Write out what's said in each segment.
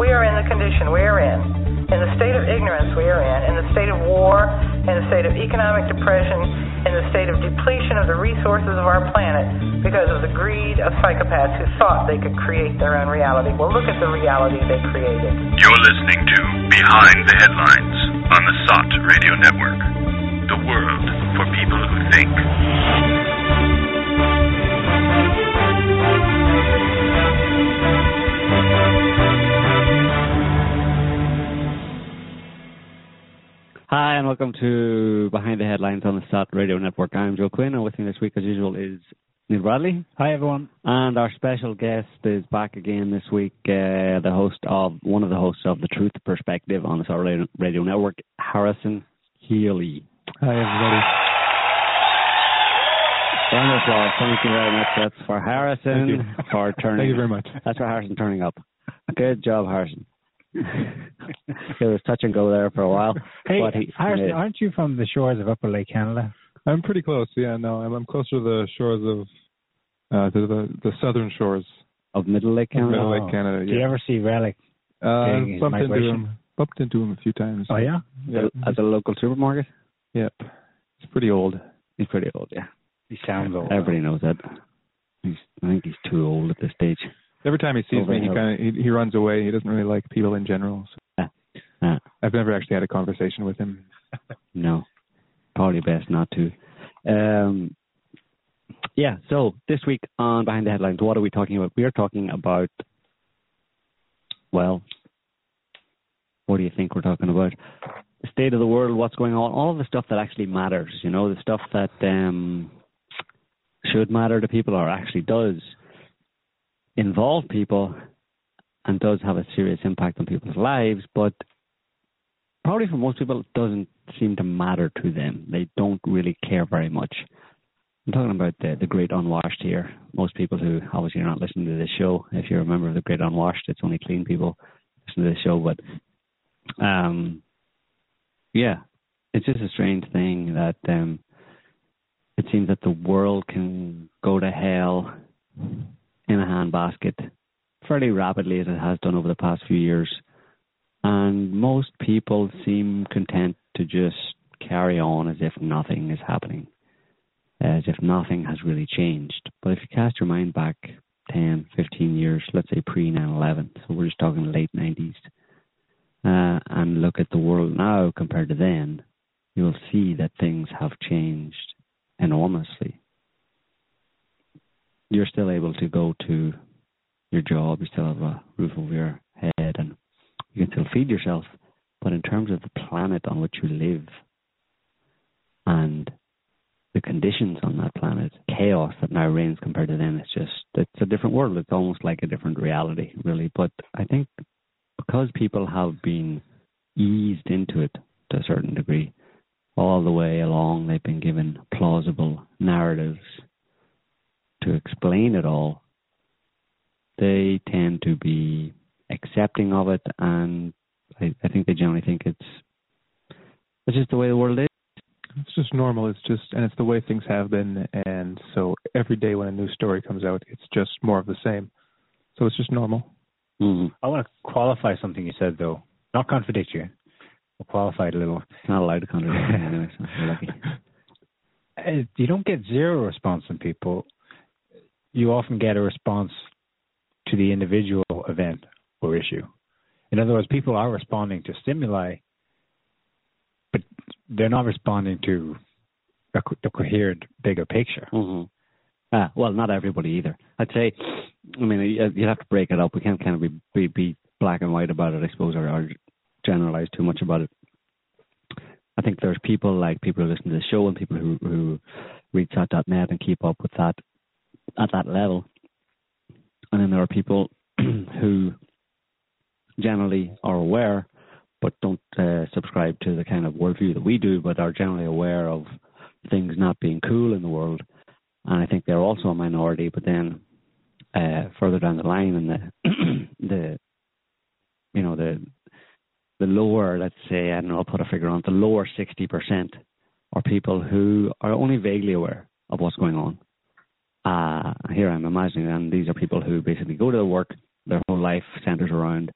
we are in the condition we are in, in the state of ignorance we are in, in the state of war, in the state of economic depression, in the state of depletion of the resources of our planet because of the greed of psychopaths who thought they could create their own reality. Well, look at the reality they created. You're listening to Behind the Headlines on the SOTT Radio Network. The world for people who think. Welcome to Behind the Headlines on the SOTT Radio Network. I'm Joe Quinn, and with me this week, as usual, is Niall Bradley. Hi, everyone. And our special guest is back again this week, uh, the host of one of the hosts of the Truth Perspective on the SOTT Radio, Radio Network, Harrison Koehli. Hi, everybody. Round of applause. Thank you very much. That's for Harrison for turning. Thank you very much. That's for Harrison turning up. Good job, Harrison. It was touch and go there for a while. Hey, but he, Harrison, yeah. aren't you from the shores of Upper Lake Canada? I'm pretty close. Yeah, no, I'm, I'm closer to the shores of uh, to the the southern shores of Middle Lake Canada. Middle. Lake Canada. Do you ever see Relic? uh, taking his bumped into him. Bumped into him a few times. Oh, yeah? Yeah. At the local supermarket. Yep. He's pretty old. He's pretty old, yeah. He sounds old. Everybody knows that. He's, I think he's too old at this stage. Every time he sees Over me, he kind of he, he runs away. He doesn't really like people in general. So Uh, I've never actually had a conversation with him. no, probably best not to. Um, yeah. So this week on Behind the Headlines, what are we talking about? We are talking about. Well, what do you think we're talking about? The state of the world, what's going on, all the stuff that actually matters. You know, the stuff that um, should matter to people or actually does involve people and does have a serious impact on people's lives, but probably for most people, it doesn't seem to matter to them. They don't really care very much. I'm talking about the, the Great Unwashed here. Most people who obviously are not listening to this show, if you're a member of the Great Unwashed, it's only clean people listen to this show. But um, yeah, it's just a strange thing that um, it seems that the world can go to hell in a handbasket fairly rapidly as it has done over the past few years. And most people seem content to just carry on as if nothing is happening, as if nothing has really changed. But if you cast your mind back 10, 15 years, let's say pre 9 11, so we're just talking late 90s, uh, and look at the world now compared to then, you'll see that things have changed enormously. You're still able to go to your job, you still have a roof over your head, and you can still feed yourself. But in terms of the planet on which you live and the conditions on that planet, chaos that now reigns compared to then, it's just, it's a different world. It's almost like a different reality, really. But I think because people have been eased into it to a certain degree, all the way along, they've been given plausible narratives to explain it all they tend to be accepting of it, and I, I think they generally think it's it's just the way the world is. It's just normal. It's just and it's the way things have been. And so every day when a new story comes out, it's just more of the same. So it's just normal. Mm. I want to qualify something you said, though. Not contradict you, I'll qualify it a little. It's not allowed to contradict anyway, so you're lucky. Uh, You don't get zero response from people. You often get a response to the individual event or issue. In other words, people are responding to stimuli, but they're not responding to a, co- the coherent bigger picture. hmm Ah, well, not everybody either. I'd say, I mean, you- you'd have to break it up. We can't kind of be be, be black and white about it, I suppose, or, or generalize too much about it. I think there's people like people who listen to the show and people who who read SOTT.net and keep up with that at that level. And then there are people who generally are aware but don't uh, subscribe to the kind of worldview that we do, but are generally aware of things not being cool in the world. And I think they're also a minority. But then uh, further down the line, in the the you know the the lower, let's say, I don't know, I'll put a figure on the lower sixty percent are people who are only vaguely aware of what's going on. Uh, here I'm imagining, and these are people who basically go to their work, their whole life centers around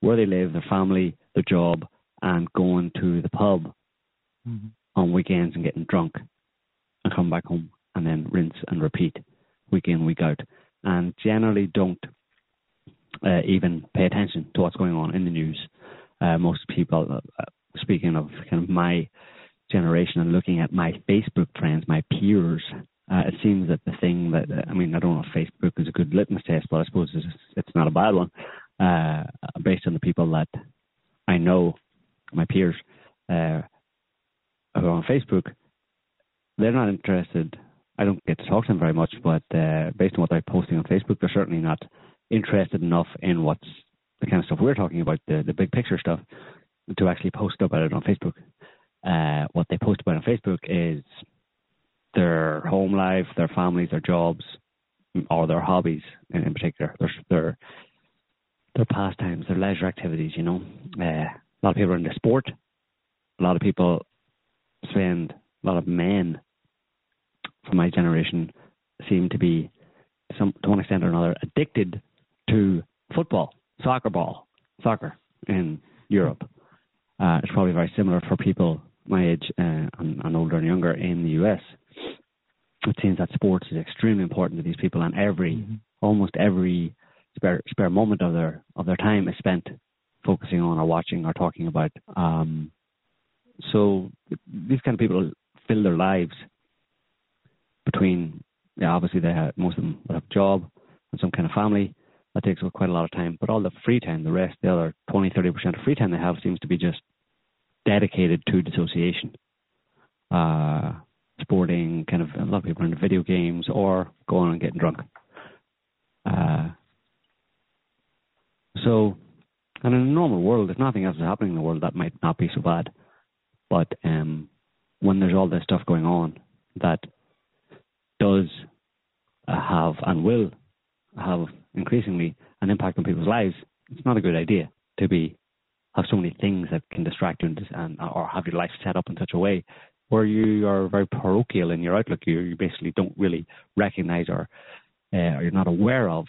where they live, their family, their job, and going to the pub Mm-hmm. on weekends and getting drunk and come back home and then rinse and repeat week in, week out. And generally don't uh, even pay attention to what's going on in the news. Uh, most people, uh, speaking of kind of my generation and looking at my Facebook friends, my peers, uh, it seems that the thing that, I mean, I don't know if Facebook is a good litmus test, but I suppose it's, it's not a bad one, uh, based on the people that I know, my peers, uh, who are on Facebook, they're not interested. I don't get to talk to them very much, but uh, based on what they're posting on Facebook, they're certainly not interested enough in what's the kind of stuff we're talking about, the, the big picture stuff, to actually post about it on Facebook. Uh, what they post about on Facebook is their home life, their families, their jobs, or their hobbies in, in particular, their, their their pastimes, their leisure activities. You know, uh, a lot of people are into sport. A lot of people spend a lot of men from my generation seem to be some to one extent or another addicted to football, soccer ball, soccer in Europe. Uh, it's probably very similar for people my age uh, and, and older and younger in the US. It seems that sports is extremely important to these people, and every almost every spare spare moment of their of their time is spent focusing on or watching or talking about. Um, so these kind of people fill their lives between yeah, obviously they have most of them will have a job and some kind of family. That takes up quite a lot of time. But all the free time, the rest, the other 20, 30 percent of free time they have seems to be just dedicated to dissociation. Uh, sporting, kind of a lot of people into video games or going and getting drunk. Uh, so, and in a normal world, if nothing else is happening in the world, that might not be so bad. But um, when there's all this stuff going on that does have and will have increasingly an impact on people's lives, it's not a good idea to be have so many things that can distract you and, or have your life set up in such a way where you are very parochial in your outlook. You, you basically don't really recognize or, uh, or you're not aware of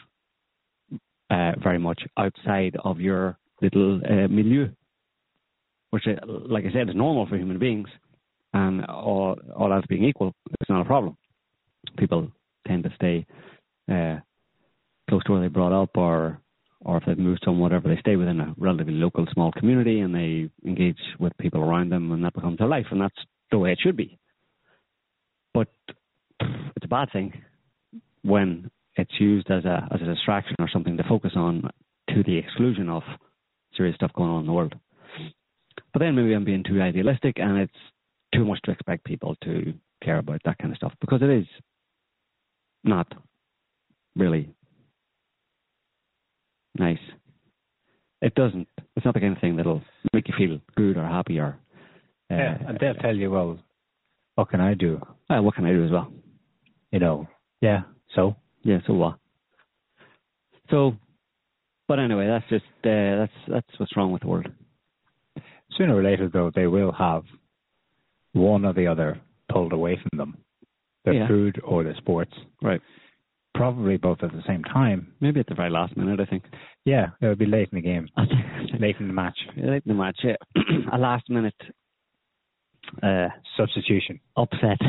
uh, very much outside of your little uh, milieu, which, uh, like I said, is normal for human beings, and all, all else being equal, it's not a problem. People tend to stay uh, close to where they brought up, or or if they've moved to whatever, they stay within a relatively local small community and they engage with people around them, and that becomes their life, and that's the way it should be. But it's a bad thing when it's used as a as a distraction or something to focus on to the exclusion of serious stuff going on in the world. But then maybe I'm being too idealistic and it's too much to expect people to care about that kind of stuff because it is not really nice. It doesn't. It's not the kind of thing that'll make you feel good or happy or. Uh, yeah, and they'll tell you, well, what can I do? Uh, what can I do as well? You know, yeah, so? Yeah, so what? So, but anyway, that's just uh, that's that's what's wrong with the world. Sooner or later, though, they will have one or the other pulled away from them, their Yeah. food or their sports. Right. Probably both at the same time. Maybe at the very last minute, I think. Yeah, it would be late in the game, late in the match. Late in the match, yeah. a last minute uh, Substitution. upset.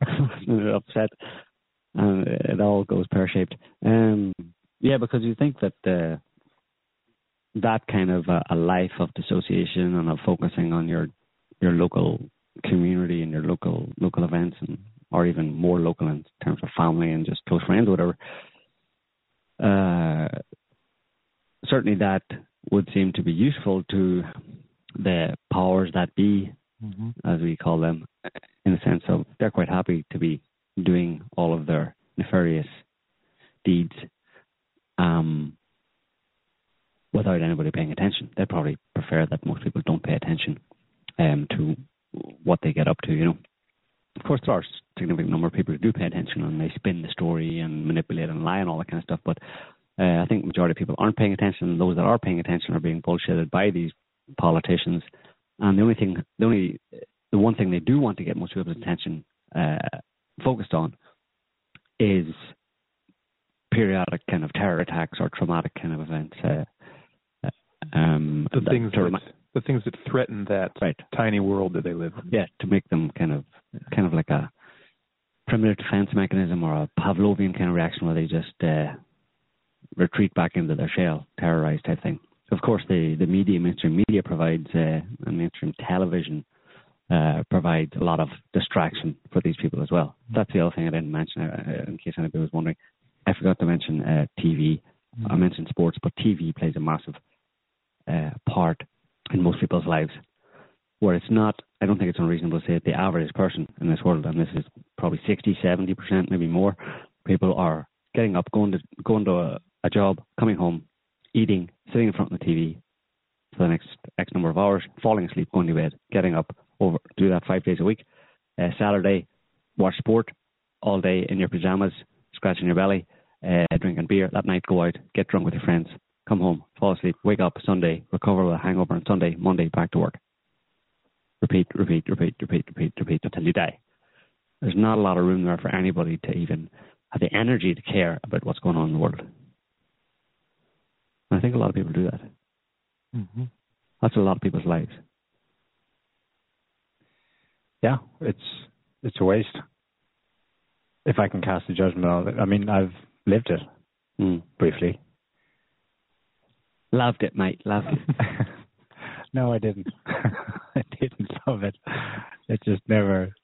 Upset. And it all goes pear shaped. Um, yeah, because you think that uh, that kind of a, a life of dissociation and of focusing on your your local community and your local local events and or even more local in terms of family and just close friends or whatever. Uh, certainly that would seem to be useful to the powers that be, as we call them, in the sense of they're quite happy to be doing all of their nefarious deeds um, without anybody paying attention. They probably prefer that most people don't pay attention um, to what they get up to, you know. Of course, there are a significant number of people who do pay attention and they spin the story and manipulate and lie and all that kind of stuff. But uh, I think the majority of people aren't paying attention. Those that are paying attention are being bullshitted by these politicians. And the only thing, the only, the one thing they do want to get most people's attention uh, focused on is periodic kind of terror attacks or traumatic kind of events. Uh, Um, The things that, remi- the things that threaten that right. tiny world that they live in. Yeah, to make them kind of kind of like a primitive defense mechanism or a Pavlovian kind of reaction where they just uh, retreat back into their shell, terrorized type thing. Of course, the the media, mainstream media provides, uh, and mainstream television uh, provides a lot of distraction for these people as well. That's the other thing I didn't mention, uh, in case anybody was wondering. I forgot to mention uh, TV. I mentioned sports, but TV plays a massive uh, part in most people's lives. Where it's not, I don't think it's unreasonable to say that the average person in this world, and this is probably 60, 70%, maybe more, people are getting up, going to going to a, a job, coming home, eating, sitting in front of the TV for the next X number of hours, falling asleep, going to bed, getting up, over do that five days a week. Uh, Saturday, watch sport all day in your pajamas, scratching your belly, uh, drinking beer. That night, go out, get drunk with your friends, come home, fall asleep, wake up Sunday, recover with a hangover on Sunday, Monday, back to work. Repeat, repeat, repeat, repeat, repeat, repeat until you die. There's not a lot of room there for anybody to even have the energy to care about what's going on in the world. And I think a lot of people do that. Mm-hmm. That's a lot of people's lives. Yeah, it's it's a waste. If I can cast a judgment on it, I mean, I've lived it Mm. briefly. Loved it, mate. Loved it. no, I didn't. I didn't love it. It just never.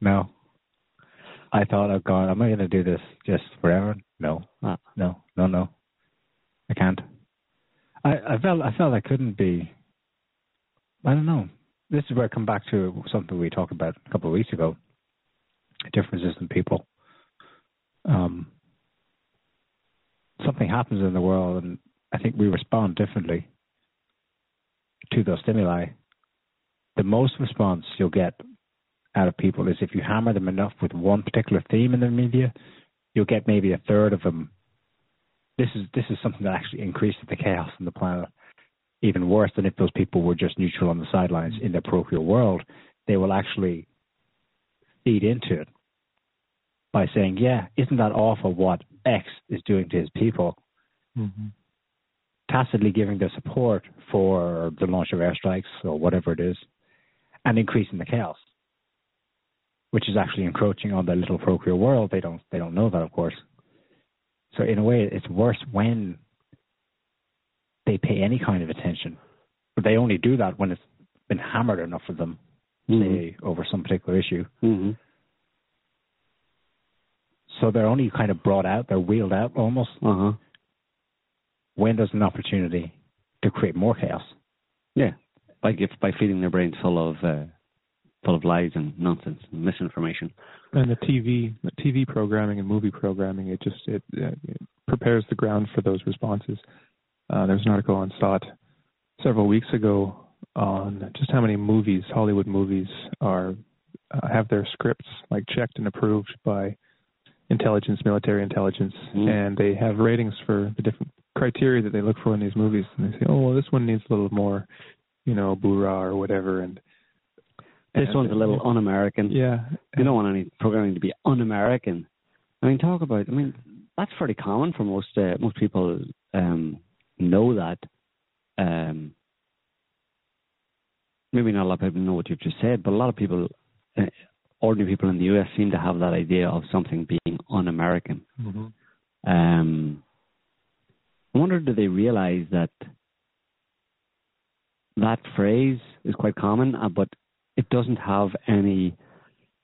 No. I thought, oh God, am I going to do this just forever? No, Ah. no, no, no. I can't. I, I felt I felt I couldn't be. I don't know. This is where I come back to something we talked about a couple of weeks ago. Differences in people. Um, something happens in the world, and I think we respond differently to those stimuli. The most response you'll get out of people is if you hammer them enough with one particular theme in the media, you'll get maybe a third of them. This is this is something that actually increases the chaos on the planet. Even worse than if those people were just neutral on the sidelines in their parochial world. They will actually feed into it by saying, "Yeah, isn't that awful what X is doing to his people?" Mm-hmm. Tacitly giving their support for the launch of airstrikes or whatever it is, and increasing the chaos, which is actually encroaching on their little parochial world. They don't they don't know that, of course. So in a way, it's worse when they pay any kind of attention, but they only do that when it's been hammered enough for them, Mhm. say over some particular issue. Mhm. So they're only kind of brought out, they're wheeled out almost Uh huh. When there's an opportunity to create more chaos. Yeah. Like if by feeding their brains full of uh, full of lies and nonsense and misinformation. And the TV, the TV programming and movie programming, it just it, uh, it prepares the ground for those responses. Uh, there was an article on SOTT several weeks ago on just how many movies, Hollywood movies, are uh, have their scripts like checked and approved by intelligence, military intelligence, Mm. and they have ratings for the different criteria that they look for in these movies. And they say, oh, well, this one needs a little more, you know, bourrah or whatever. And This and- one's a little un-American. yeah. You don't want any programming to be un-American. I mean, talk about. I mean, that's pretty common for most uh, most people. Um, know that. Um, maybe not a lot of people know what you've just said, but a lot of people, uh, ordinary people in the U.S., seem to have that idea of something being un-American. hmm Um, I wonder, do they realize that that phrase is quite common, uh, but it doesn't have any.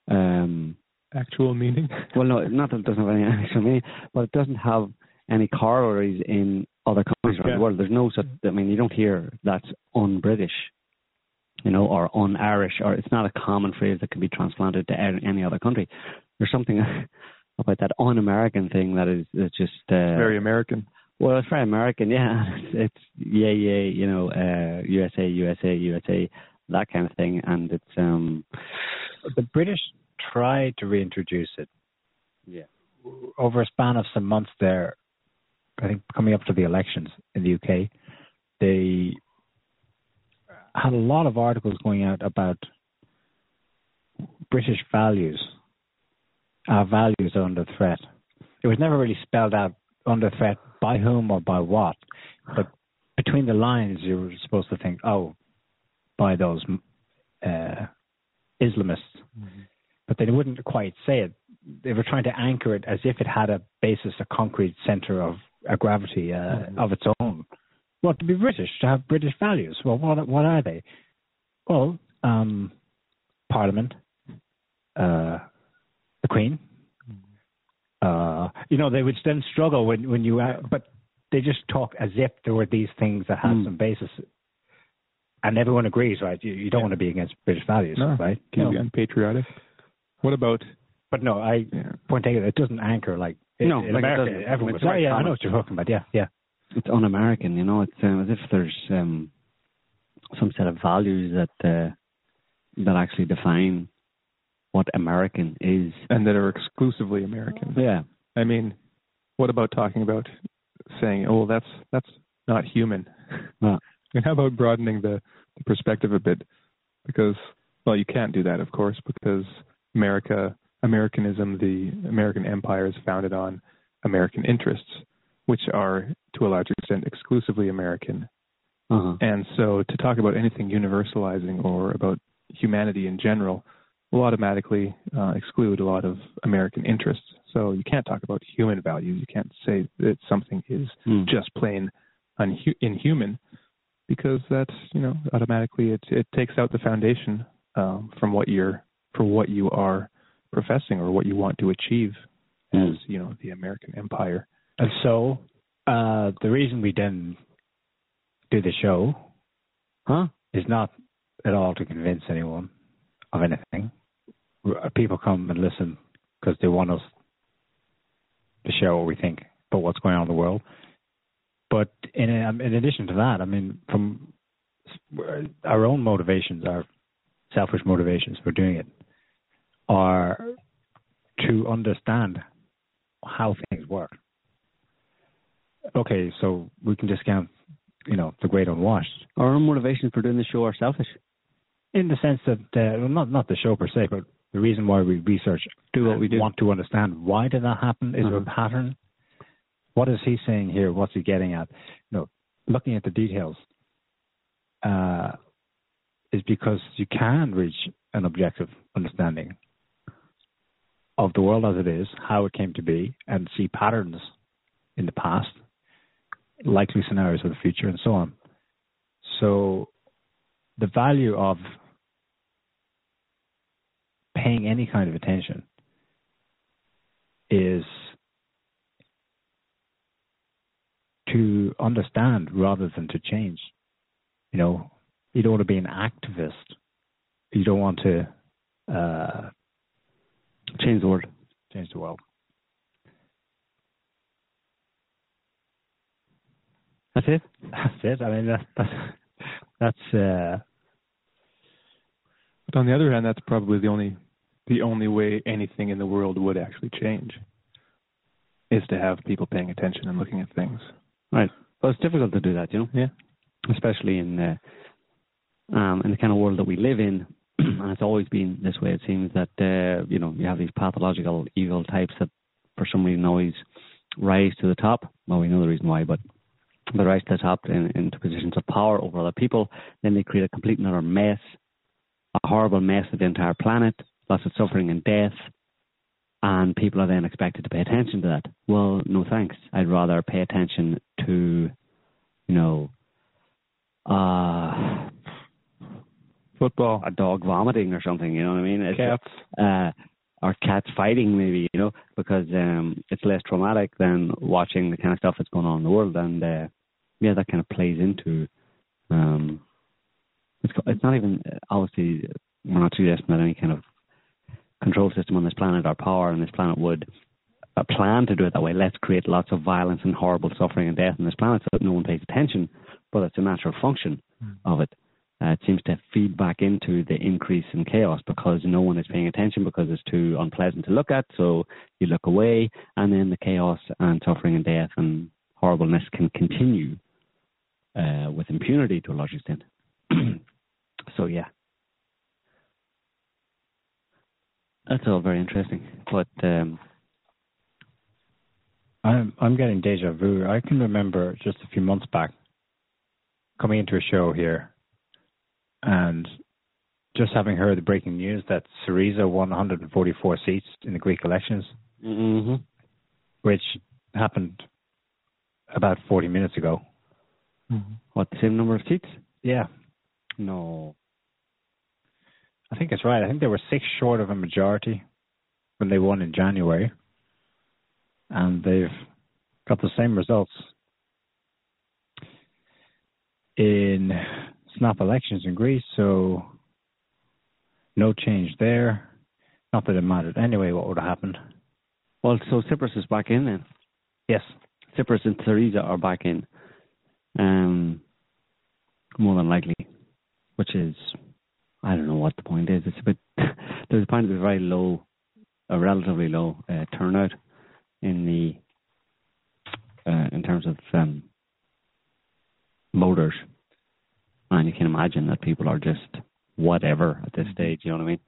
Um, Actual meaning. well, no, not that it doesn't have any actual meaning, but it doesn't have any corollaries in other countries around Yeah. the world. There's no such. I mean, you don't hear that's un-British, you know, or un-Irish, or it's not a common phrase that can be transplanted to any other country. There's something about that un-American thing that is, is just uh, Very American. Well, it's very American, yeah. It's, it's yeah, yeah, you know, uh, USA, USA, USA, that kind of thing, and it's um, The British tried to reintroduce it yeah, over a span of some months there, I think coming up to the elections in the UK, they had a lot of articles going out about British values. Our values are under threat. It was never really spelled out under threat by whom or by what, but between the lines, you were supposed to think, oh, by those uh, Islamists, mm-hmm. but they wouldn't quite say it. They were trying to anchor it as if it had a basis, a concrete center of a gravity uh, mm-hmm. of its own. Well, to be British, to have British values. Well, what what are they? Well, um, Parliament, uh, the Queen. Uh, you know, they would then struggle when when you, uh, but they just talk as if there were these things that had mm. some basis, and everyone agrees, right? You, you don't yeah. want to be against British values, no, right? Can no. be unpatriotic. What about? But no, I yeah. point taken. It doesn't anchor like no, in like America. Everyone would say, "Yeah, I know what you're talking about." Yeah, yeah. It's un-American, you know. It's um, as if there's um, some set of values that uh, that actually define what American is, and that are exclusively American. Yeah. I mean, what about talking about saying, "Oh, that's that's not human"? And how about broadening the, the perspective a bit? Because well, you can't do that, of course, because America, Americanism, the American empire is founded on American interests, which are to a large extent exclusively American. Uh-huh. And so to talk about anything universalizing or about humanity in general will automatically uh, exclude a lot of American interests. So you can't talk about human values. You can't say that something is mm. just plain unhu- inhuman because that's you know automatically it it takes out the foundation um, from what you're for what you are professing or what you want to achieve mm. as you know the American empire. And so uh, the reason we didn't do the show, huh, is not at all to convince anyone of anything. People come and listen because they want us to share what we think about what's going on in the world. But in um, in addition to that, I mean, from our own motivations, our selfish motivations for doing it, are to understand how things work. Okay, so we can discount, you know, the great unwashed. Our own motivations for doing the show are selfish in the sense that uh, well, not not the show per se, but the reason why we research, do what we do, want to understand why did that happen? Is uh-huh. there a uh-huh. pattern? What is he saying here? What's he getting at? You know, looking at the details uh, is because you can reach an objective understanding of the world as it is, how it came to be, and see patterns in the past, likely scenarios for the future, and so on. So the value of paying any kind of attention is to understand rather than to change. You know, you don't want to be an activist. You don't want to uh, change the world. Change the world. That's it. That's it. I mean, that, that's that's. Uh, but on the other hand, that's probably the only the only way anything in the world would actually change is to have people paying attention and looking at things. Right. Well, it's difficult to do that, you know. Yeah. Especially in the um, in the kind of world that we live in, and it's always been this way. It seems that uh, you know you have these pathological evil types that, for some reason, always rise to the top. Well, we know the reason why, but they rise to the top in, into positions of power over other people. Then they create a complete and utter mess, a horrible mess of the entire planet, lots of suffering and death, and people are then expected to pay attention to that. Well, no thanks. I'd rather pay attention to, you know, uh, football, a dog vomiting or something. You know what I mean? It's, cats, uh, or cats fighting, maybe. You know, because um, it's less traumatic than watching the kind of stuff that's going on in the world, and uh, yeah, that kind of plays into. Um, it's it's not even obviously we're not suggesting that any kind of control system on this planet or power on this planet would uh, plan to do it that way. Let's create lots of violence and horrible suffering and death on this planet so that no one pays attention. But it's a natural function mm. of it. Uh, it seems to feed back into the increase in chaos because no one is paying attention because it's too unpleasant to look at. So you look away, and then the chaos and suffering and death and horribleness can continue uh, with impunity to a large extent. so yeah, That's all very interesting. But um, I'm I'm getting deja vu. I can remember just a few months back coming into a show here and just having heard the breaking news that Syriza won 144 seats in the Greek elections, Mm-hmm. which happened about 40 minutes ago. What the same number of seats? Yeah, No. I think it's right. I think they were six short of a majority when they won in January, and they've got the same results in snap elections in Greece. So no change there. Not that it mattered anyway. What would have happened? Well, so Tsipras is back in then. Yes, Tsipras and Syriza are back in. Um, more than likely, which is, I don't know what the point is. It's a bit. There's a point of a very low, a relatively low uh, turnout in the, uh, in terms of um, voters, and you can imagine that people are just whatever at this stage. You know what I mean?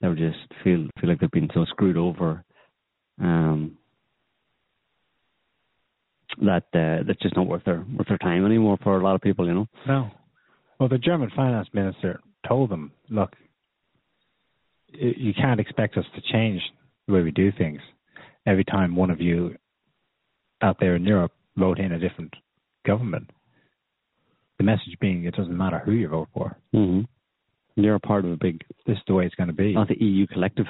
They are just feel feel like they've been so screwed over. Um, that uh, that's just not worth their worth their time anymore for a lot of people, you know. No. Well, the German finance minister told them, look, you can't expect us to change the way we do things every time one of you out there in Europe vote in a different government. The message being it doesn't matter who you vote for. Mm-hmm. You're a part of a big, This is the way it's going to be. not the EU collective,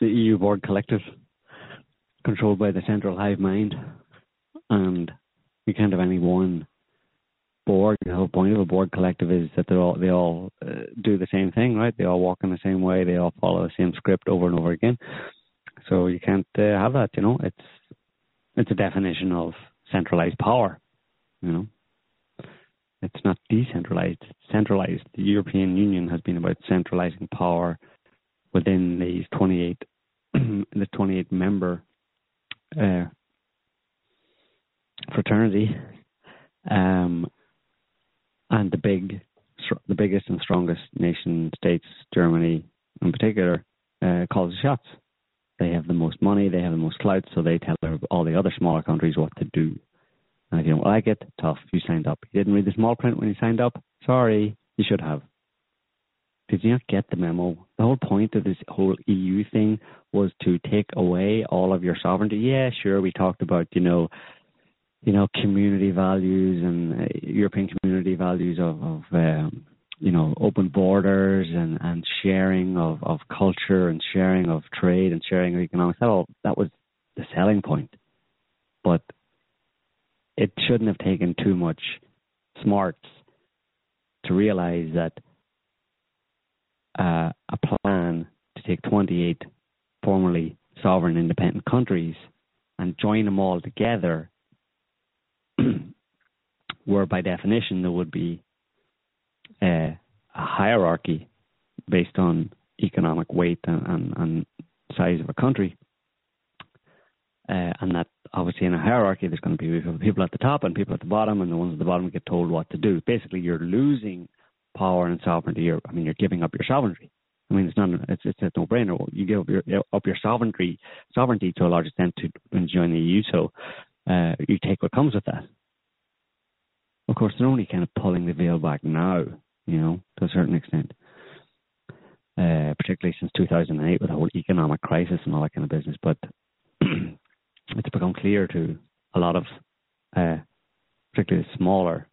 the EU board collective, controlled by the central hive mind, and you can't have any one The whole point of a board collective is that they all they all uh, do the same thing, right? They all walk in the same way. They all follow the same script over and over again. So you can't uh, have that. You know, it's it's a definition of centralized power. You know, it's not decentralized. It's centralized. The European Union has been about centralizing power within these 28 the 28 member uh, fraternity, um, and the big, the biggest and strongest nation states, Germany in particular, uh, calls the shots. They have the most money, they have the most clout, so they tell all the other smaller countries what to do. And if you don't like it, tough, you signed up. You didn't read the small print when you signed up? Sorry, you should have. Did you not get the memo? The whole point of this whole EU thing was to take away all of your sovereignty. Yeah, sure, we talked about, you know, you know, community values and uh, European community values of, of um, you know, open borders and, and sharing of, of culture and sharing of trade and sharing of economics. That all that was the selling point. But it shouldn't have taken too much smarts to realize that uh, a plan to take 28 formerly sovereign independent countries and join them all together, where by definition there would be uh, a hierarchy based on economic weight and, and, and size of a country. Uh, and that obviously in a hierarchy there's going to be people- at the top and people at the bottom, and the ones at the bottom get told what to do. Basically, you're losing power and sovereignty. You're, I mean, you're giving up your sovereignty. I mean, it's not. It's it's a no-brainer. You give up your, up your sovereignty sovereignty to a large extent to join the EU. So uh, you take what comes with that. Of course, they're only kind of pulling the veil back now, you know, to a certain extent. Uh, particularly since 2008 with the whole economic crisis and all that kind of business. But it's become clear to a lot of, uh, particularly the smaller,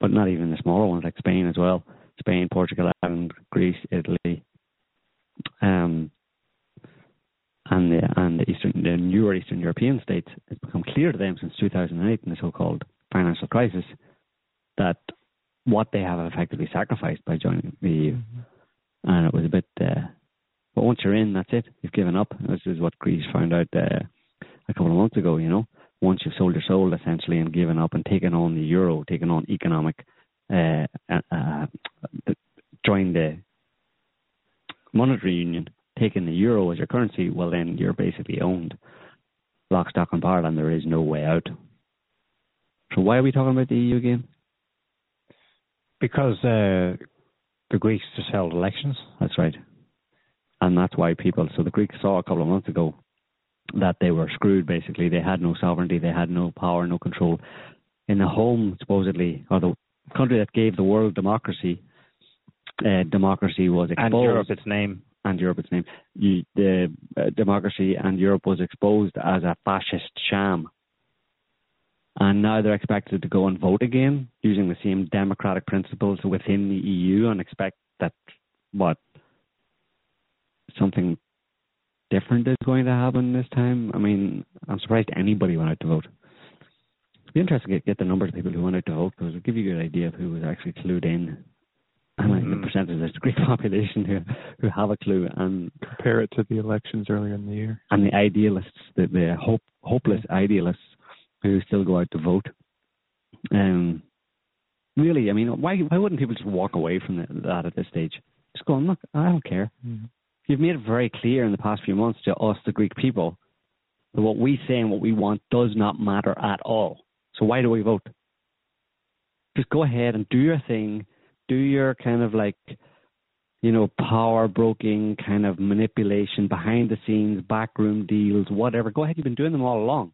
but not even the smaller ones like Spain as well. Spain, Portugal, Ireland, Greece, Italy, um, and the and the eastern, the newer Eastern European states. It's become clear to them since 2008 in the so-called financial crisis that what they have effectively sacrificed by joining the EU, and it was a bit. Uh, but once you're in, that's it. You've given up. This is what Greece found out uh, a couple of months ago. You know, once you've sold your soul essentially and given up and taken on the euro, taken on economic, uh, uh, uh, joined the monetary union, taking the euro as your currency, well then you're basically owned, lock, stock, and barrel, and there is no way out. So why are we talking about the EU again? Because uh, the Greeks just held elections. That's right. And that's why people, so the Greeks saw a couple of months ago that they were screwed basically. They had no sovereignty, they had no power, no control. in the home supposedly, or the country that gave the world democracy, uh, democracy was exposed. And Europe, its name. And Europe's name. You, the uh, democracy and Europe was exposed as a fascist sham. And now they're expected to go and vote again using the same democratic principles within the EU and expect that what something different is going to happen this time. I mean, I'm surprised anybody went out to vote. It'd be interesting to get, the numbers of people who went out to vote because it'll give you a good idea of who was actually clued in and like Mhm. the percentage of the Greek population who who have a clue and Compare it to the elections earlier in the year. and the idealists, the, the hope, hopeless idealists who still go out to vote. Um, really, I mean, why why wouldn't people just walk away from the, that at this stage? Just go, look, I don't care. You've made it very clear in the past few months to us, the Greek people, that what we say and what we want does not matter at all. So why do we vote? Just go ahead and do your thing. Do your kind of like, you know, power broking kind of manipulation behind the scenes, backroom deals, whatever. Go ahead. You've been doing them all along.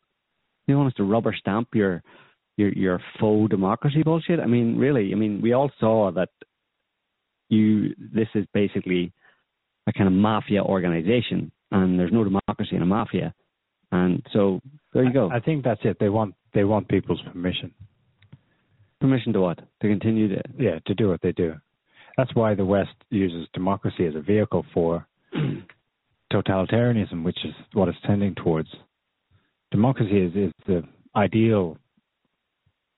You want us to rubber stamp your your your faux democracy bullshit? I mean, really? I mean, we all saw that you. This is basically a kind of mafia organization, and there's no democracy in a mafia. And so there you go. I think that's it. They want they want people's permission. Permission to what? To continue to. Yeah, to do what they do. That's why the West uses democracy as a vehicle for totalitarianism, which is what it's tending towards. Democracy is, is the ideal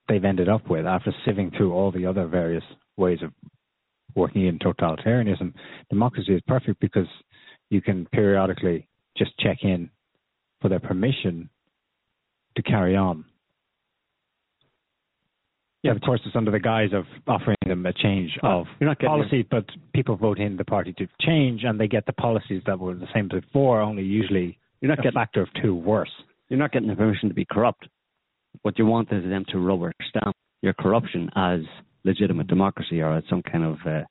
they've ended up with after sieving through all the other various ways of working in totalitarianism. Democracy is perfect because you can periodically just check in for their permission to carry on. Yeah, of course, it's under the guise of offering them a change of You're not getting policy, but people vote in the party to change, and they get the policies that were the same before, only usually You're not a getting. factor of two worse. You're not getting the permission to be corrupt. What you want is them to rubber stamp your corruption as legitimate democracy or as some kind of, uh,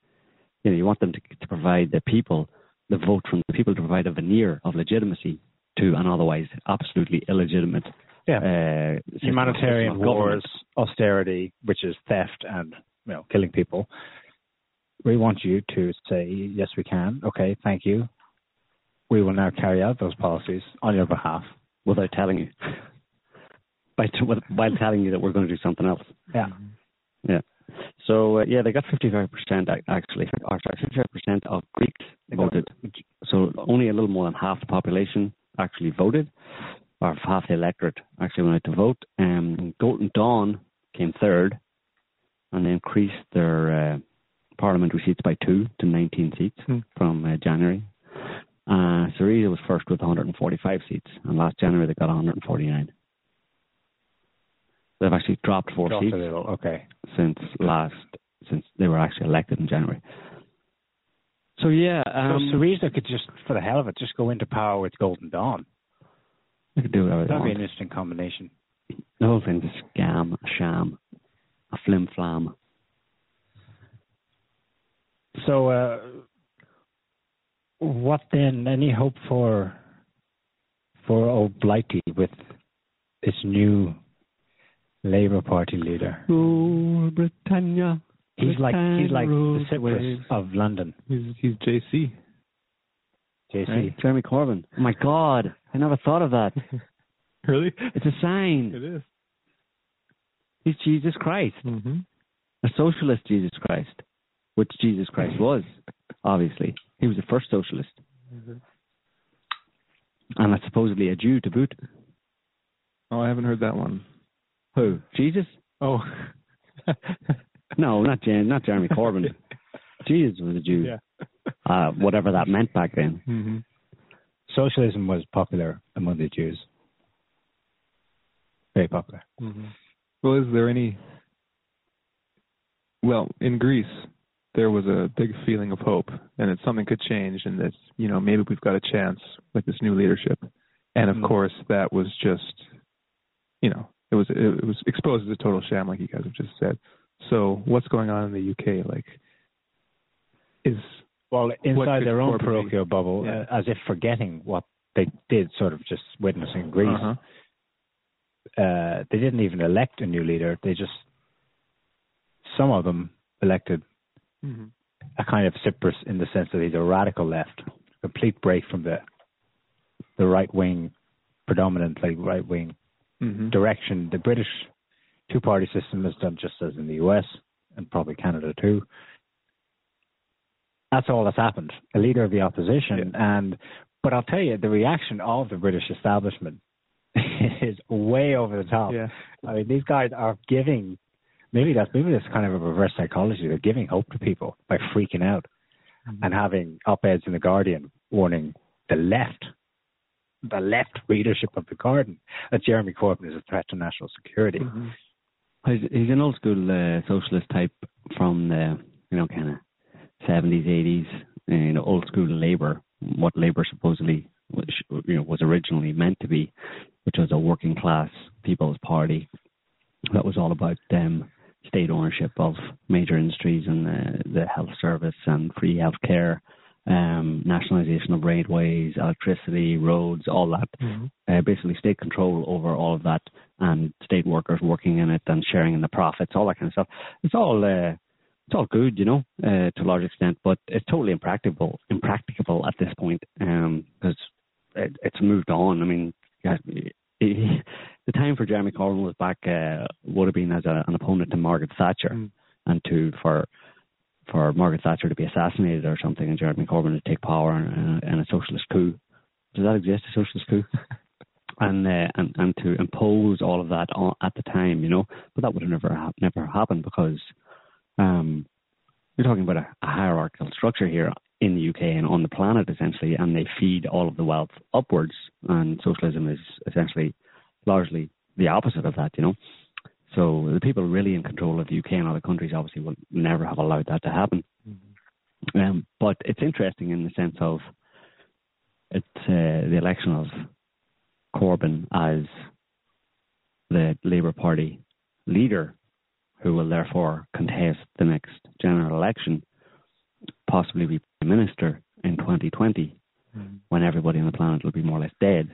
you know, you want them to, to provide the people, the vote from the people to provide a veneer of legitimacy to an otherwise absolutely illegitimate Yeah, uh, humanitarian wars, austerity, which is theft and you know killing people. We want you to say yes, we can. Okay, thank you. We will now carry out those policies on your behalf. without telling you. By t- while telling you that we're going to do something else. Yeah. Yeah. So uh, yeah, they got 55% actually. Or sorry, 55% of Greeks voted. So only a little more than half the population actually voted, or half the electorate actually went out to vote. Um, Golden Dawn came third, and they increased their uh, parliamentary seats by two to 19 seats Hmm. from uh, January. Uh, Syriza was first with 145 seats, and last January they got 149. They've actually dropped four Dropped seats. Okay. since last since they were actually elected in January. So yeah, um, so Syriza could just, for the hell of it, just go into power with Golden Dawn. They could do whatever they That'd be an interesting combination. The whole thing's a scam, a sham, a flim flam. So, uh, what then? Any hope for for old Blighty with this new Labour Party leader? Rule Britannia. He's like he's like the rules Tsipras of London. He's he's JC. JC. Right? Jeremy Corbyn. Oh my God, I never thought of that. Really? It's a sign. It is. He's Jesus Christ, Mm-hmm. a socialist Jesus Christ, which Jesus Christ was. Obviously, he was the first socialist, and that's supposedly a Jew to boot. Oh, I haven't heard that one. Who? Jesus? Oh. No, not Jan, not Jeremy Corbyn. Jesus was a Jew. yeah. Uh, whatever that meant back then. Mm-hmm. Socialism was popular among the Jews. Very popular. Mm-hmm. Well, is there any? Well, in Greece, there was a big feeling of hope, and that something could change, and that you know maybe we've got a chance with this new leadership. And of Mhm. course, that was just, you know, it was it was exposed as a total sham, like you guys have just said. So, what's going on in the UK? Like, is Well, inside their own Corbyn be? parochial bubble, Yeah. uh, as if forgetting what they did, sort of just witnessing Greece. Uh-huh. uh, they didn't even elect a new leader. They just some of them elected mm-hmm. a kind of Tsipras in the sense that he's a radical left, complete break from the the right wing, predominantly right wing mm-hmm. direction. The British two party system has done just as in the US and probably Canada too. That's all that's happened. A leader of the opposition, yeah. and but I'll tell you, the reaction of the British establishment is way over the top. Yeah. I mean, these guys are giving. Maybe that's maybe that's kind of a reverse psychology. They're giving hope to people by freaking out mm-hmm. and having op-eds in the Guardian warning the left, the left readership of the Guardian that Jeremy Corbyn is a threat to national security. Mm-hmm. He's, he's an old school uh, socialist type from the you know kind of seventies, eighties, you know, old school Labour. What Labour supposedly was, you know was originally meant to be, which was a working class people's party that was all about them state ownership of major industries and the, the health service and free health care, um, nationalisation of railways, electricity, roads, all that. Mm-hmm. Uh, basically, state control over all of that and state workers working in it and sharing in the profits, all that kind of stuff. It's all uh, it's all good, you know, uh, to a large extent, but it's totally impracticable, impracticable at this point because um, it, it's moved on. I mean, yeah, the time for Jeremy Corbyn was back uh, would have been as a, an opponent to Margaret Thatcher, mm. and to for for Margaret Thatcher to be assassinated or something, and Jeremy Corbyn to take power in, in a socialist coup. Does that exist, a socialist coup? and uh, and and to impose all of that on, at the time, you know, but that would have never ha- never happened because um, you're talking about a, a hierarchical structure here in the UK and on the planet essentially, and they feed all of the wealth upwards. And socialism is essentially largely the opposite of that, you know. So the people really in control of the UK and other countries obviously will never have allowed that to happen. Mm-hmm. Um, but it's interesting in the sense of it's uh, the election of Corbyn as the Labour Party leader, who will therefore contest the next general election, possibly be prime minister in 2020, mm. when everybody on the planet will be more or less dead.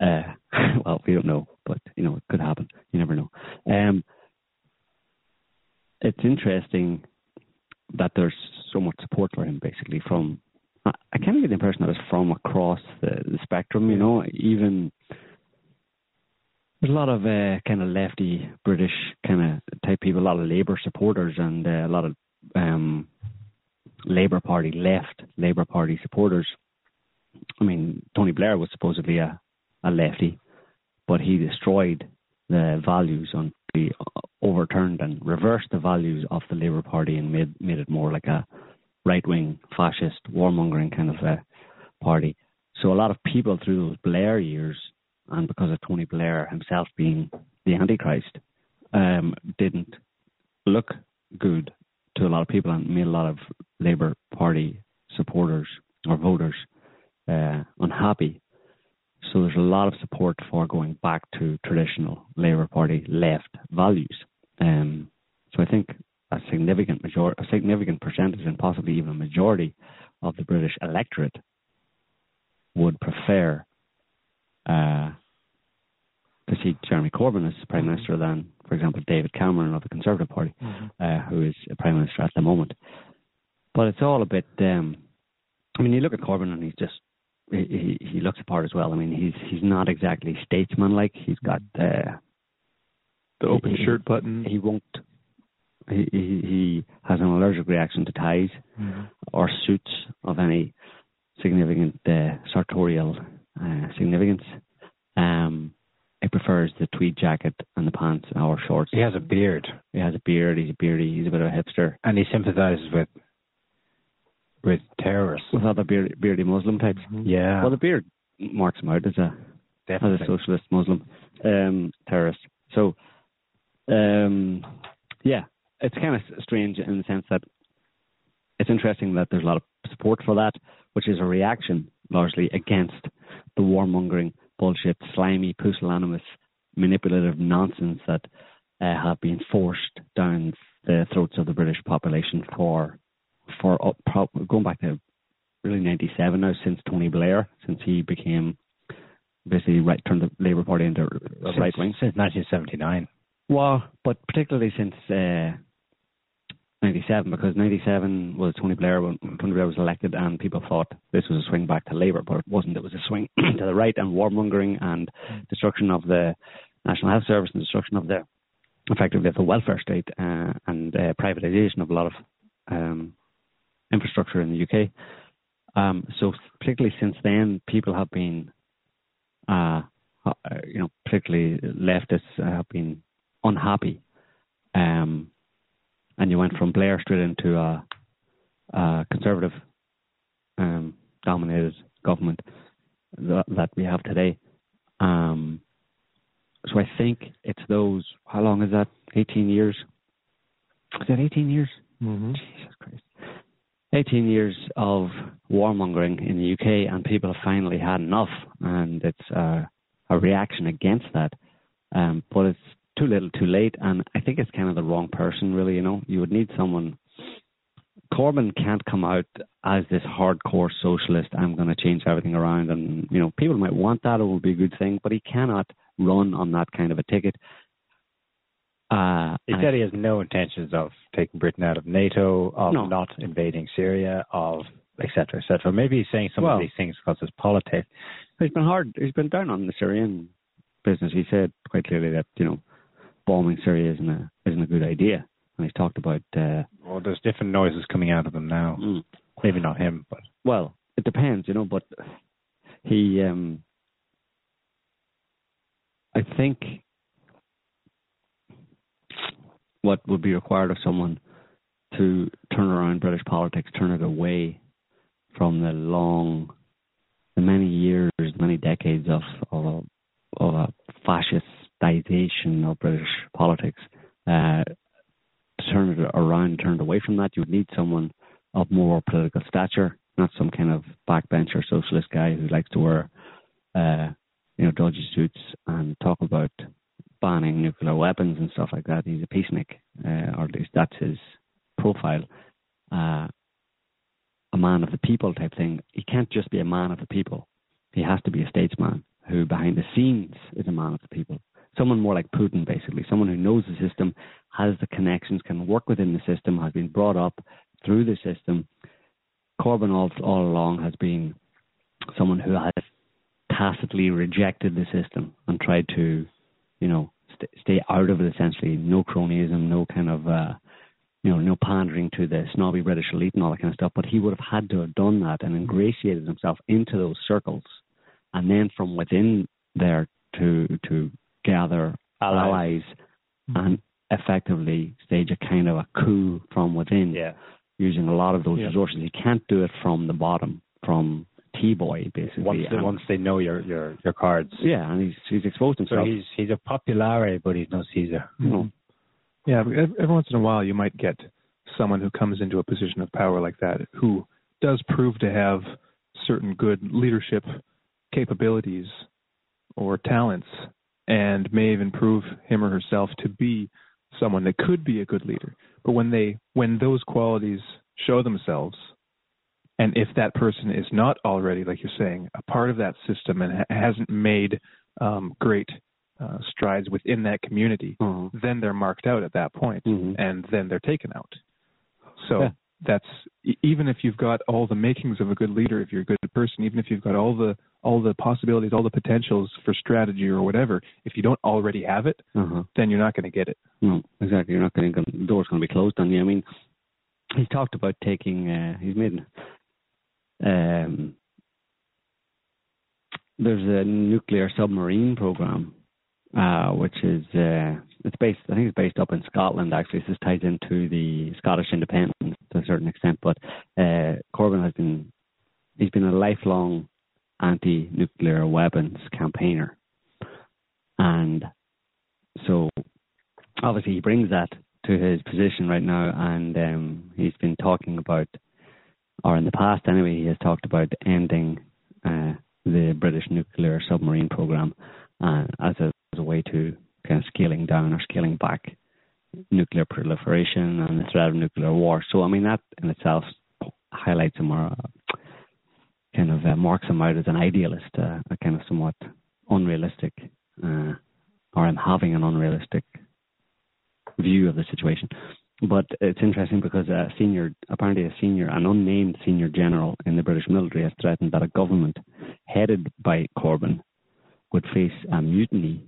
Uh, well, we don't know, but you know it could happen. You never know. Um, it's interesting that there's so much support for him, basically from. I kind of get the impression that it's from across the, the spectrum. You know, even there's a lot of uh, kind of lefty British kind of type people, a lot of Labour supporters, and uh, a lot of um, Labour Party left Labour Party supporters. I mean, Tony Blair was supposedly a, a lefty, but he destroyed the values on the overturned and reversed the values of the Labour Party and made made it more like a right wing fascist warmongering kind of a party. So a lot of people through those Blair years, and because of Tony Blair himself being the Antichrist, um, didn't look good to a lot of people and made a lot of Labour Party supporters or voters uh, unhappy. So there's a lot of support for going back to traditional Labour Party left values. Um, so I think a significant major, a significant percentage, and possibly even a majority of the British electorate would prefer to see Jeremy Corbyn as Prime Minister than, for example, David Cameron of the Conservative Party, mm-hmm. uh, who is Prime Minister at the moment. But it's all a bit. Um, I mean, you look at Corbyn and he's just he he looks apart as well. I mean, he's he's not exactly statesman-like. He's got uh, the open he, shirt button. He won't. He, he he has an allergic reaction to ties mm-hmm. or suits of any significant uh, sartorial uh, significance. Um, he prefers the tweed jacket and the pants or shorts. He has a beard. He has a beard. He's a beardy. He's a bit of a hipster, and he sympathises with with terrorists, with other beardy, beardy Muslim types. Mm-hmm. Yeah. Well, the beard marks him out as a Definitely. as a socialist Muslim um, terrorist. So, um, yeah, it's kind of strange in the sense that it's interesting that there's a lot of support for that, which is a reaction largely against the warmongering bullshit, slimy, pusillanimous, manipulative nonsense that uh, have been forced down the throats of the British population for for up, going back to really 97 now since Tony Blair, since he became basically right turned the Labour Party into a right wing since 1979. Well, but particularly since uh, 97, because 97 was Tony Blair when Tony Blair was elected, and people thought this was a swing back to Labour, but it wasn't. It was a swing to the right and warmongering and destruction of the National Health Service and destruction of the effectively of the welfare state uh, and uh, privatisation of a lot of um, infrastructure in the UK. Um, so particularly since then, people have been, uh, uh, you know, particularly leftists have been unhappy. Um, and you went from Blair straight into a, a conservative um, dominated government that, that, we have today. Um, so I think it's those. How long is that? 18 years. Is that 18 years? Mm-hmm. Jesus Christ. 18 years of warmongering in the UK, and people have finally had enough, and it's uh, a reaction against that. Um, but it's too little, too late, and I think it's kind of the wrong person, really. You know, you would need someone. Corbyn can't come out as this hardcore socialist. I'm going to change everything around, and you know, people might want that; it would be a good thing, but he cannot run on that kind of a ticket. Uh, he said he has no intentions of taking Britain out of NATO, of no. not invading Syria, of etc. etc. Maybe he's saying some well, of these things because it's politics. He's been hard. He's been down on the Syrian business. He said quite clearly that you know bombing Syria isn't a isn't a good idea. And he's talked about. Uh, well, there's different noises coming out of him now. Mm. Maybe not him, but well, it depends, you know. But he, um, I think what would be required of someone to turn around British politics, turn it away from the long, the many years, many decades of of a, of a of British politics. Uh, to turn it around, turned away from that, you would need someone of more political stature, not some kind of backbencher socialist guy who likes to wear, uh, you know, dodgy suits and talk about banning nuclear weapons and stuff like that. He's a peacenik, uh, or at least that's his profile. Uh, a man of the people type thing. He can't just be a man of the people. He has to be a statesman who, behind the scenes, is a man of the people. Someone more like Putin, basically. Someone who knows the system, has the connections, can work within the system, has been brought up through the system. Corbyn all, all along has been someone who has tacitly rejected the system and tried to, you know, st- stay out of it essentially. No cronyism, no kind of, uh, you know, no pandering to the snobby British elite and all that kind of stuff. But he would have had to have done that and ingratiated himself into those circles, and then from within there to to gather allies, allies mm-hmm. and effectively stage a kind of a coup from within. Yeah. Using a lot of those Yeah. resources, you can't do it from the bottom, from T boy basically. once they, And- once they know your your your cards. yeah, and he's he's exposed So he's he's a populare, but he's no Caesar. you know, Yeah, every once in a while you might get someone who comes into a position of power like that who does prove to have certain good leadership capabilities or talents and may even prove him or herself to be someone that could be a good leader. But when they when those qualities show themselves and if that person is not already like you're saying a part of that system and ha- hasn't made um, great uh, strides within that community, uh-huh. then they're marked out at that point, Mhm. and then they're taken out. So Yeah. That's even if you've got all the makings of a good leader, if you're a good person, even if you've got all the all the possibilities, all the potentials for strategy or whatever, if you don't already have it, Uh-huh. then you're not going to get it. No, exactly. You're not going to. The door's going to be closed on you. I mean, he talked about taking. Uh, he's made. Um, there's a nuclear submarine program, uh, which is uh, it's based. I think it's based up in Scotland. Actually, so this ties into the Scottish independence to a certain extent. But uh, Corbyn has been. He's been a lifelong anti-nuclear weapons campaigner, and so obviously he brings that to his position right now, and um, he's been talking about, or in the past anyway, he has talked about ending uh, the British nuclear submarine program uh, as, a, as a way to kind of scaling down or scaling back nuclear proliferation and the threat of nuclear war. So, I mean, that in itself highlights him or uh, kind of uh, marks him out as an idealist, uh, a kind of somewhat unrealistic, uh, or having an unrealistic view of the situation. But it's interesting because a senior, apparently a senior, an unnamed senior general in the British military has threatened that a government headed by Corbyn would face a mutiny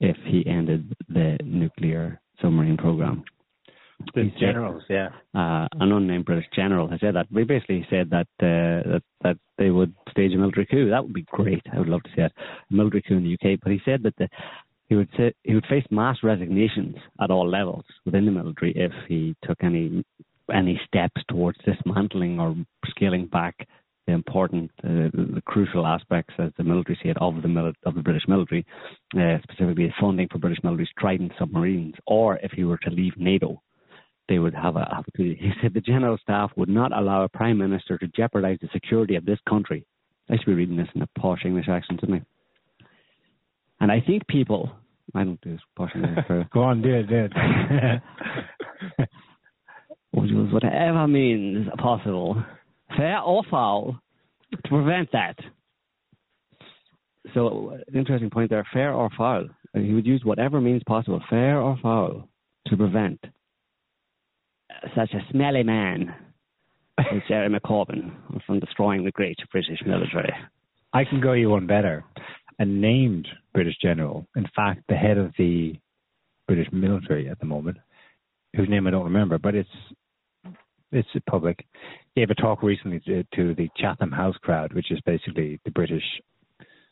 if he ended the nuclear submarine program. The generals, yeah. Uh, an unnamed British general has said that. They basically said that, uh, that that they would stage a military coup. That would be great. I would love to see that a military coup in the UK. But he said that the, he would say, he would face mass resignations at all levels within the military if he took any any steps towards dismantling or scaling back the important, uh, the crucial aspects, as the military see it, of the mili- of the British military, uh, specifically funding for British military's Trident submarines, or if he were to leave NATO, they would have a opportunity. He said the general staff would not allow a prime minister to jeopardize the security of this country. I should be reading this in a posh English accent, shouldn't I? And I think people, I don't do this posh English. Go on, do it, do it. would use whatever means possible, fair or foul, to prevent that. So, an interesting point there fair or foul. Uh, he would use whatever means possible, fair or foul, to prevent uh, such a smelly man as Jeremy Corbyn from destroying the great British military. I can go you one better. A named British general, in fact, the head of the British military at the moment, whose name I don't remember, but it's it's public, gave a talk recently to, to the Chatham House crowd, which is basically the British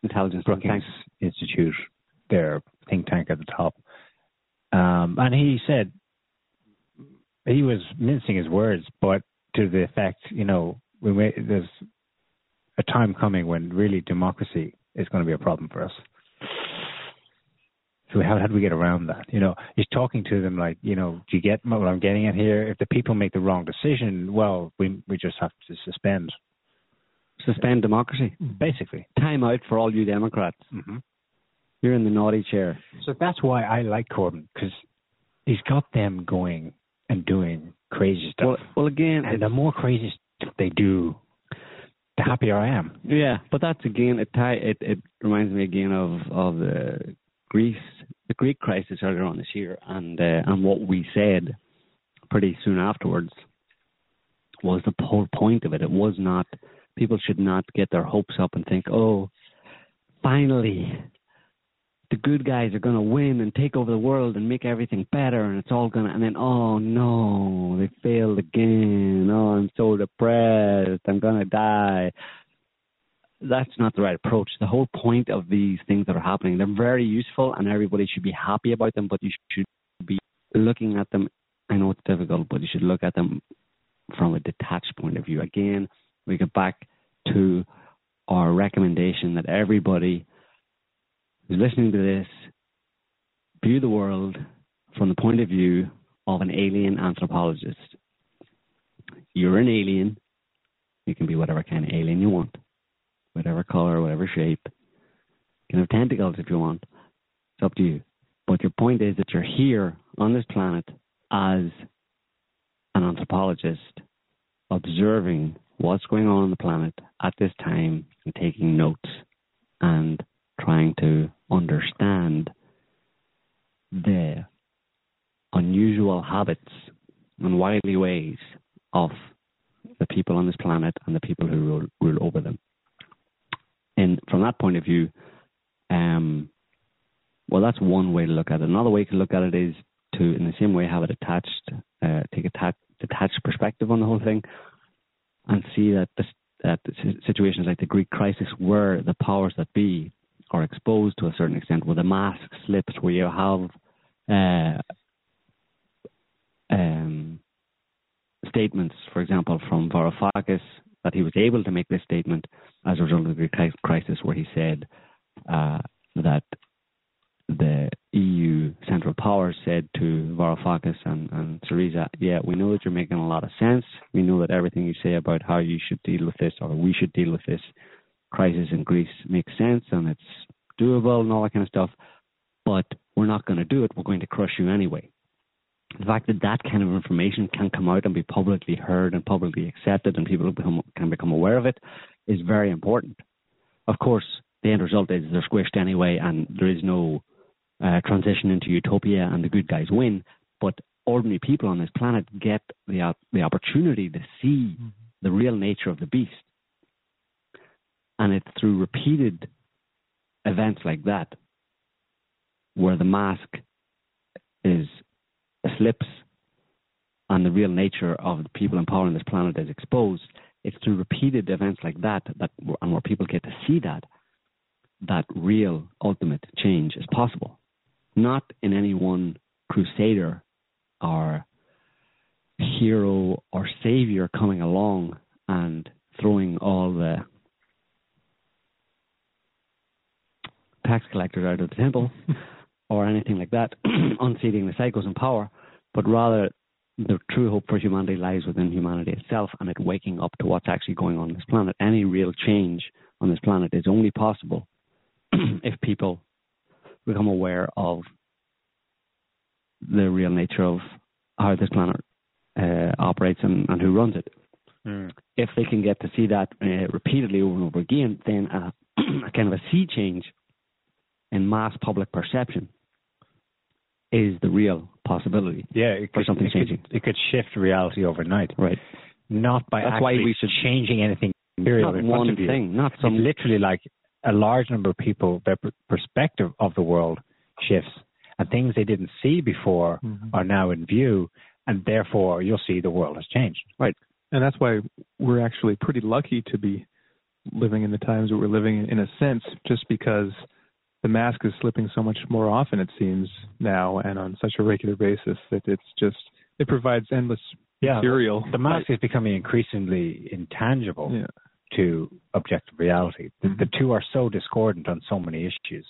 Intelligence Brookings Institute, their think tank at the top. Um, and he said he was mincing his words, but to the effect, you know, we may, there's a time coming when really democracy is going to be a problem for us. So how, how do we get around that? You know, he's talking to them like, you know, do you get what I'm getting at here? If the people make the wrong decision, well, we we just have to suspend. Suspend democracy. Basically. Time out for all you Democrats. Mm-hmm. You're in the naughty chair. So that's why I like Corbyn because he's got them going and doing crazy stuff. Well, well again, and the more crazy stuff they do, the happier I am. Yeah, but that's again it. Tie, it it reminds me again of of the Greece, the Greek crisis earlier on this year, and uh, and what we said pretty soon afterwards was the whole point of it. It was not people should not get their hopes up and think, oh, finally the good guys are going to win and take over the world and make everything better and it's all going to and then oh no they failed again. Oh i'm so depressed. I'm going to die that's not the right approach the whole point of these things that are happening they're very useful and everybody should be happy about them but you should be looking at them i know it's difficult but you should look at them from a detached point of view again we get back to our recommendation that everybody who's listening to this view the world from the point of view of an alien anthropologist. You're an alien. You can be whatever kind of alien you want, whatever color, whatever shape. You can have tentacles if you want. It's up to you. But your point is that you're here on this planet as an anthropologist, observing what's going on on the planet at this time and taking notes and trying to understand the unusual habits and wily ways of the people on this planet and the people who rule, rule over them. And from that point of view, um, well, that's one way to look at it. Another way to look at it is to, in the same way, have it attached, uh, take a ta- detached perspective on the whole thing, and see that that situations like the Greek crisis, where the powers that be are exposed to a certain extent, where the mask slips, where you have uh, um, statements, for example, from Varoufakis, that he was able to make this statement as a result of the Greek crisis, where he said uh, that the EU Central Powers said to Varoufakis and, and Syriza, yeah, we know that you're making a lot of sense. We know that everything you say about how you should deal with this or we should deal with this crisis in Greece makes sense and it's doable and all that kind of stuff, but we're not going to do it. We're going to crush you anyway. The fact that that kind of information can come out and be publicly heard and publicly accepted and people become, can become aware of it is very important. Of course, the end result is they're squished anyway, and there is no uh, transition into utopia, and the good guys win. But ordinary people on this planet get the the opportunity to see mm-hmm. the real nature of the beast, and it's through repeated events like that where the mask is slips and the real nature of the people in power on this planet is exposed. It's through repeated events like that that and where people get to see that that real ultimate change is possible. Not in any one crusader or hero or savior coming along and throwing all the tax collectors out of the temple or anything like that, unseating the cycles in power, but rather the true hope for humanity lies within humanity itself and it waking up to what's actually going on, on this planet. Any real change on this planet is only possible if people become aware of the real nature of how this planet uh, operates and, and, who runs it. Mm. If they can get to see that uh, repeatedly over and over again, then a, a kind of a sea change in mass public perception is the real possibility. Yeah, it for could, something it changing. Could, it could shift reality overnight. Right. Not by That's why we should changing anything. Not one thing. Not some. It's literally like a large number of people, their perspective of the world shifts, and things they didn't see before mm-hmm. are now in view, and therefore you'll see the world has changed. Right. And that's why we're actually pretty lucky to be living in the times that we're living in, in a sense, just because the mask is slipping so much more often it seems now and on such a regular basis that it's just it provides endless yeah, material. The mask is becoming increasingly intangible yeah. to objective reality. The, the, mm-hmm. two are so discordant on so many issues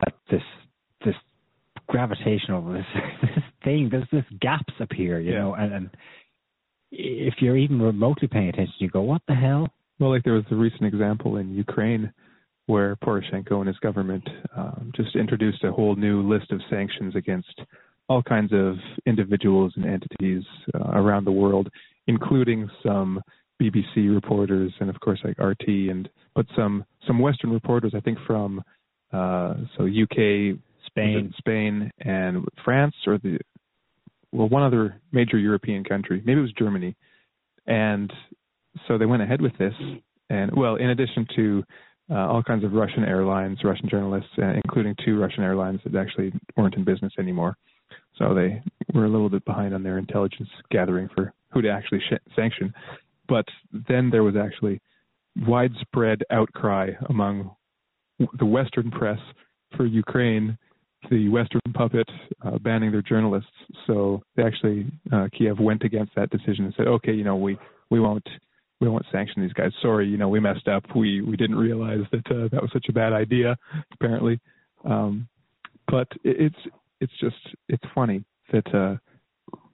that this this gravitational this, this thing there's this gaps appear, you yeah. know, and, and if you're even remotely paying attention, you go, "What the hell?" Well, like there was a recent example in Ukraine where Poroshenko and his government um, just introduced a whole new list of sanctions against all kinds of individuals and entities uh, around the world, including some BBC reporters and of course like RT and but some some Western reporters I think from uh, so UK, Spain, Spain and France or the well one other major European country maybe it was Germany, and so they went ahead with this. And well in addition to uh, all kinds of Russian airlines, Russian journalists, uh, including two Russian airlines that actually weren't in business anymore. So they were a little bit behind on their intelligence gathering for who to actually sh- sanction. But then there was actually widespread outcry among the Western press for Ukraine, the Western puppet uh, banning their journalists. So they actually uh, Kiev went against that decision and said, okay, you know, we we won't we won't sanction these guys. Sorry, you know, we messed up. We we didn't realize that uh, that was such a bad idea, apparently. Um, but it, it's it's just it's funny that uh,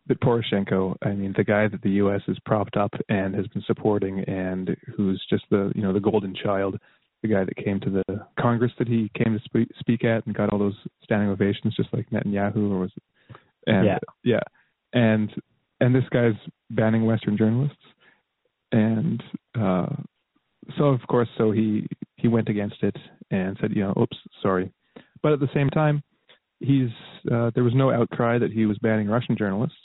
that Poroshenko, I mean, the guy that the U.S. has propped up and has been supporting, and who's just the you know the golden child, the guy that came to the Congress that he came to speak, speak at and got all those standing ovations, just like Netanyahu, or was it? And, yeah, yeah, and and this guy's banning Western journalists and uh, so of course, so he he went against it and said, you know, oops, sorry. But at the same time, he's uh, there was no outcry that he was banning Russian journalists.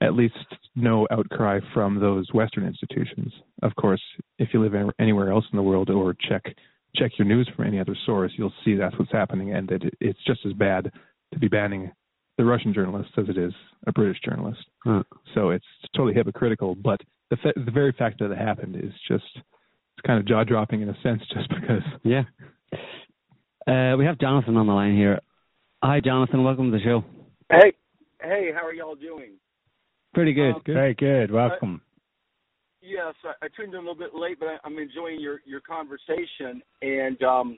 At least no outcry from those Western institutions. Of course, if you live anywhere else in the world or check check your news from any other source, you'll see that's what's happening, and that it's just as bad to be banning the Russian journalists as it is a British journalist. Huh. So it's totally hypocritical. But the fa- the very fact that it happened is just it's kind of jaw dropping in a sense, just because. Yeah. Uh, we have Jonathan on the line here. Hi, Jonathan. Welcome to the show. Hey, hey, how are y'all doing? Pretty good. Um, good. Very good. Welcome. Uh, yes, I, I tuned in a little bit late, but I, I'm enjoying your your conversation and um,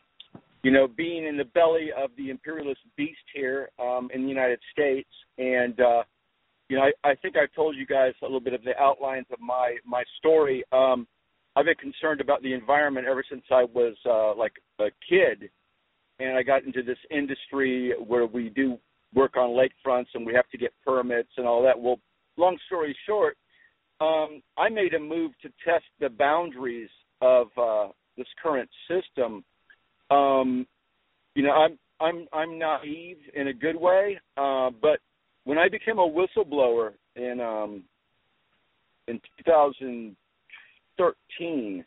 you know, being in the belly of the imperialist beast here um, in the United States, and uh, you know, I, I think I told you guys a little bit of the outlines of my my story. Um, I've been concerned about the environment ever since I was uh, like a kid, and I got into this industry where we do work on lakefronts and we have to get permits and all that. Well, long story short, um, I made a move to test the boundaries of uh, this current system Um, you know, I'm I'm I'm naive in a good way, uh, but when I became a whistleblower in um, in 2013,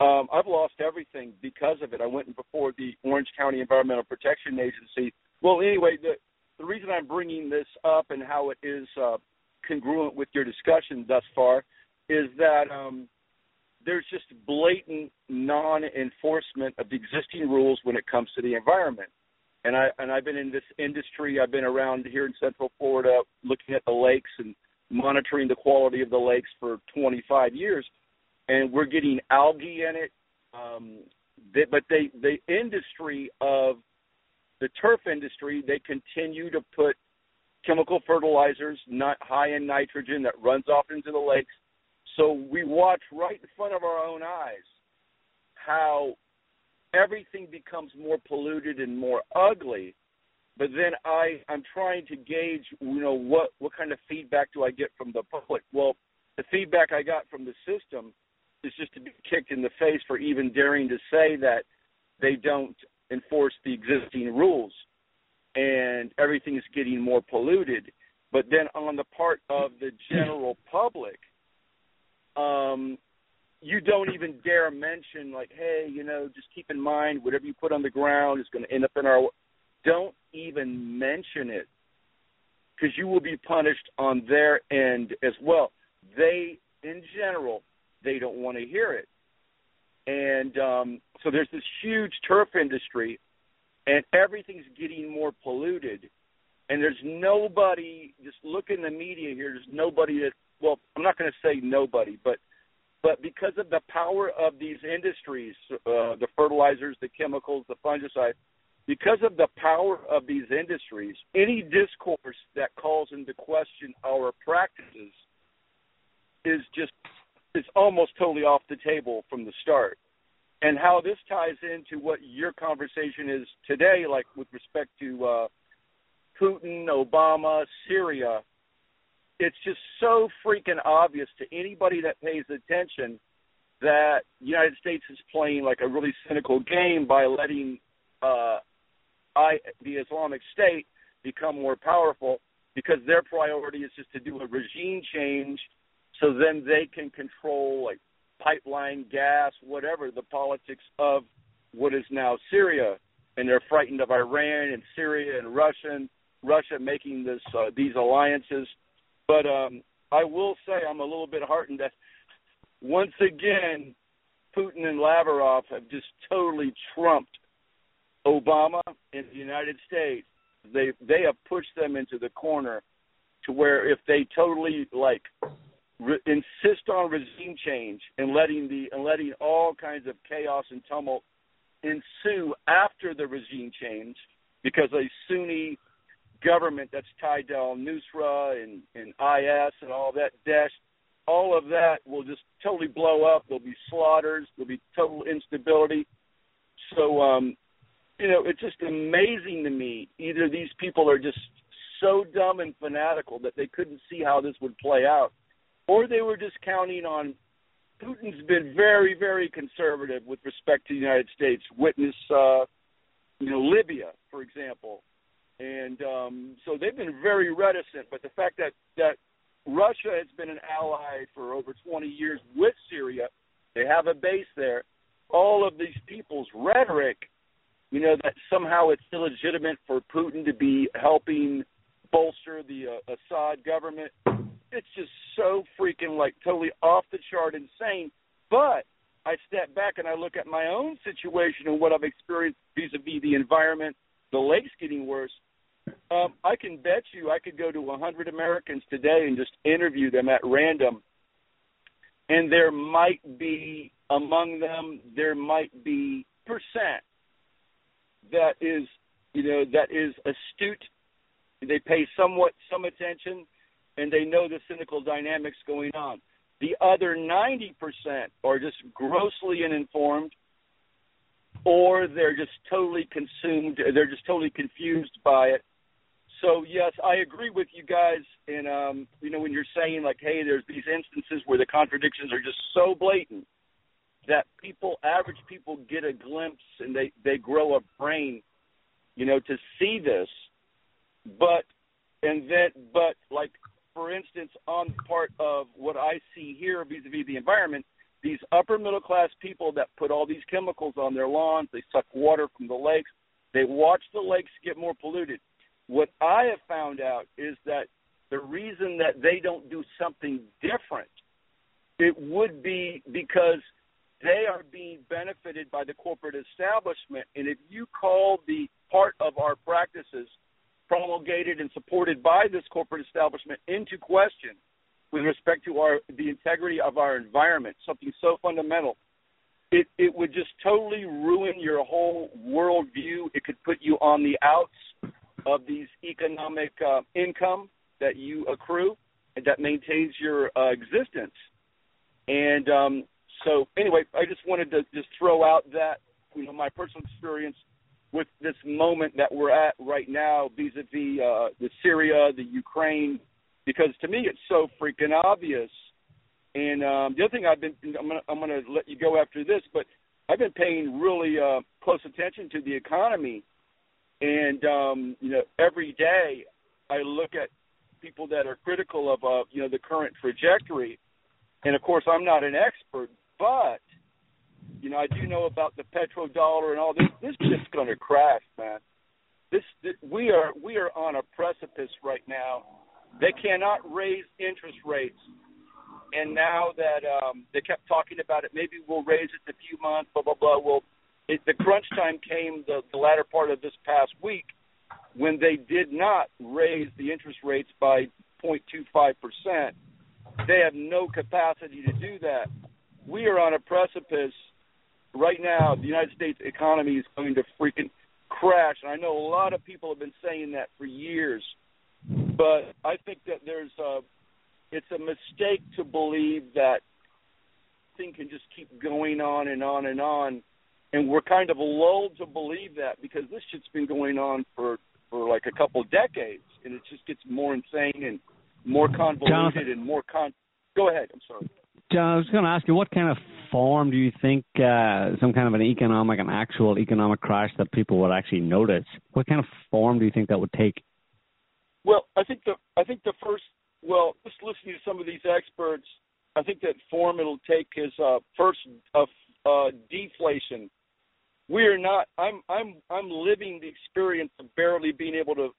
um, I've lost everything because of it. I went before the Orange County Environmental Protection Agency. Well, anyway, the the reason I'm bringing this up and how it is uh, congruent with your discussion thus far is that um, there's just blatant non-enforcement of the existing rules when it comes to the environment. And I and I've been in this industry. I've been around here in Central Florida, looking at the lakes and monitoring the quality of the lakes for 25 years, and we're getting algae in it. Um, they, but they the industry of the turf industry, they continue to put chemical fertilizers, not high in nitrogen, that runs off into the lakes. So we watch right in front of our own eyes how everything becomes more polluted and more ugly. But then I I'm trying to gauge, you know, what what kind of feedback do I get from the public? Well, the feedback I got from the system is just to be kicked in the face for even daring to say that they don't enforce the existing rules and everything is getting more polluted. But then on the part of the general public, um, you don't even dare mention like, hey, you know, just keep in mind whatever you put on the ground is going to end up in our. Don't even mention it because you will be punished on their end as well. They, in general, they don't want to hear it, and um, so there's this huge turf industry, and everything's getting more polluted. And there's nobody. Just look in the media here. There's nobody that. Well, I'm not going to say nobody, but but because of the power of these industries, uh, the fertilizers, the chemicals, the fungicides, because of the power of these industries, any discourse that calls into question our practices is just is almost totally off the table from the start and how this ties into what your conversation is today, like with respect to uh, Putin, Obama, Syria. It's just so freaking obvious to anybody that pays attention that the United States is playing like a really cynical game by letting uh, I, the Islamic State become more powerful because their priority is just to do a regime change so then they can control like pipeline, gas, whatever, the politics of what is now Syria. And they're frightened of Iran and Syria and Russia, and Russia making this uh, these alliances. But um, I will say I'm a little bit heartened that once again Putin and Lavrov have just totally trumped Obama in the United States. They they have pushed them into the corner to where if they totally like re- insist on regime change and letting the and letting all kinds of chaos and tumult ensue after the regime change because a Sunni government that's tied to Al Nusra and, and IS and all that Daesh, all of that will just totally blow up. There'll be slaughters. There'll be total instability. So, um, you know, it's just amazing to me. Either these people are just so dumb and fanatical that they couldn't see how this would play out, or they were just counting on Putin's been very, very conservative with respect to the United States. Witness, uh, you know, Libya, for example, and um, so they've been very reticent. But the fact that that Russia has been an ally for over 20 years with Syria, they have a base there. All of these people's rhetoric, you know, that somehow it's illegitimate for Putin to be helping bolster the uh, Assad government it's just so freaking like totally off the chart insane. But I step back and I look at my own situation and what I've experienced vis-a-vis the environment, the lakes getting worse. Um, I can bet you I could go to 100 Americans today and just interview them at random, and there might be among them there might be percent that is you know that is astute. They pay somewhat some attention and they know the cynical dynamics going on. The other 90% are just grossly uninformed or they're just totally consumed, they're just totally confused by it. So yes, I agree with you guys and um you know when you're saying like hey there's these instances where the contradictions are just so blatant that people, average people, get a glimpse and they they grow a brain, you know, to see this. But and then, but like for instance, on part of what I see here vis-a-vis the environment, these upper middle class people that put all these chemicals on their lawns, they suck water from the lakes, they watch the lakes get more polluted. What I have found out is that the reason that they don't do something different, it would be because they are being benefited by the corporate establishment. And if you call the part of our practices promulgated and supported by this corporate establishment into question with respect to our the integrity of our environment, something so fundamental, it, it would just totally ruin your whole worldview. It could put you on the outs of these economic uh, income that you accrue and that maintains your uh, existence. And um, so, anyway, I just wanted to just throw out that you know my personal experience with this moment that we're at right now vis-a-vis uh, the Syria, the Ukraine, because to me it's so freaking obvious. And um, the other thing I've been I'm gonna I'm gonna let you go after this, but I've been paying really uh, close attention to the economy, and um, you know every day I look at people that are critical of uh, you know the current trajectory, and of course I'm not an expert, but you know, I do know about the petrodollar and all this. This shit's going to crash, man. This, this we are we are on a precipice right now. They cannot raise interest rates, and now that um, they kept talking about it, maybe we'll raise it in a few months. Blah blah blah. Well, it, the crunch time came the, the latter part of this past week when they did not raise the interest rates by 0.25 percent. They have no capacity to do that. We are on a precipice right now the United States economy is going to freaking crash. And I know a lot of people have been saying that for years, but I think that there's a it's a mistake to believe that thing can just keep going on and on and on. And we're kind of lulled to believe that because this shit's been going on for for like a couple of decades, and it just gets more insane and more convoluted Jonathan. and more con. Go ahead. I'm sorry. John, I was going to ask you, what kind of form do you think uh, some kind of an economic, an actual economic crash that people would actually notice? What kind of form do you think that would take? Well, I think the I think the first well, just listening to some of these experts, I think that form it'll take is uh, first uh, uh, deflation. We are not. I'm I'm I'm living the experience of barely being able to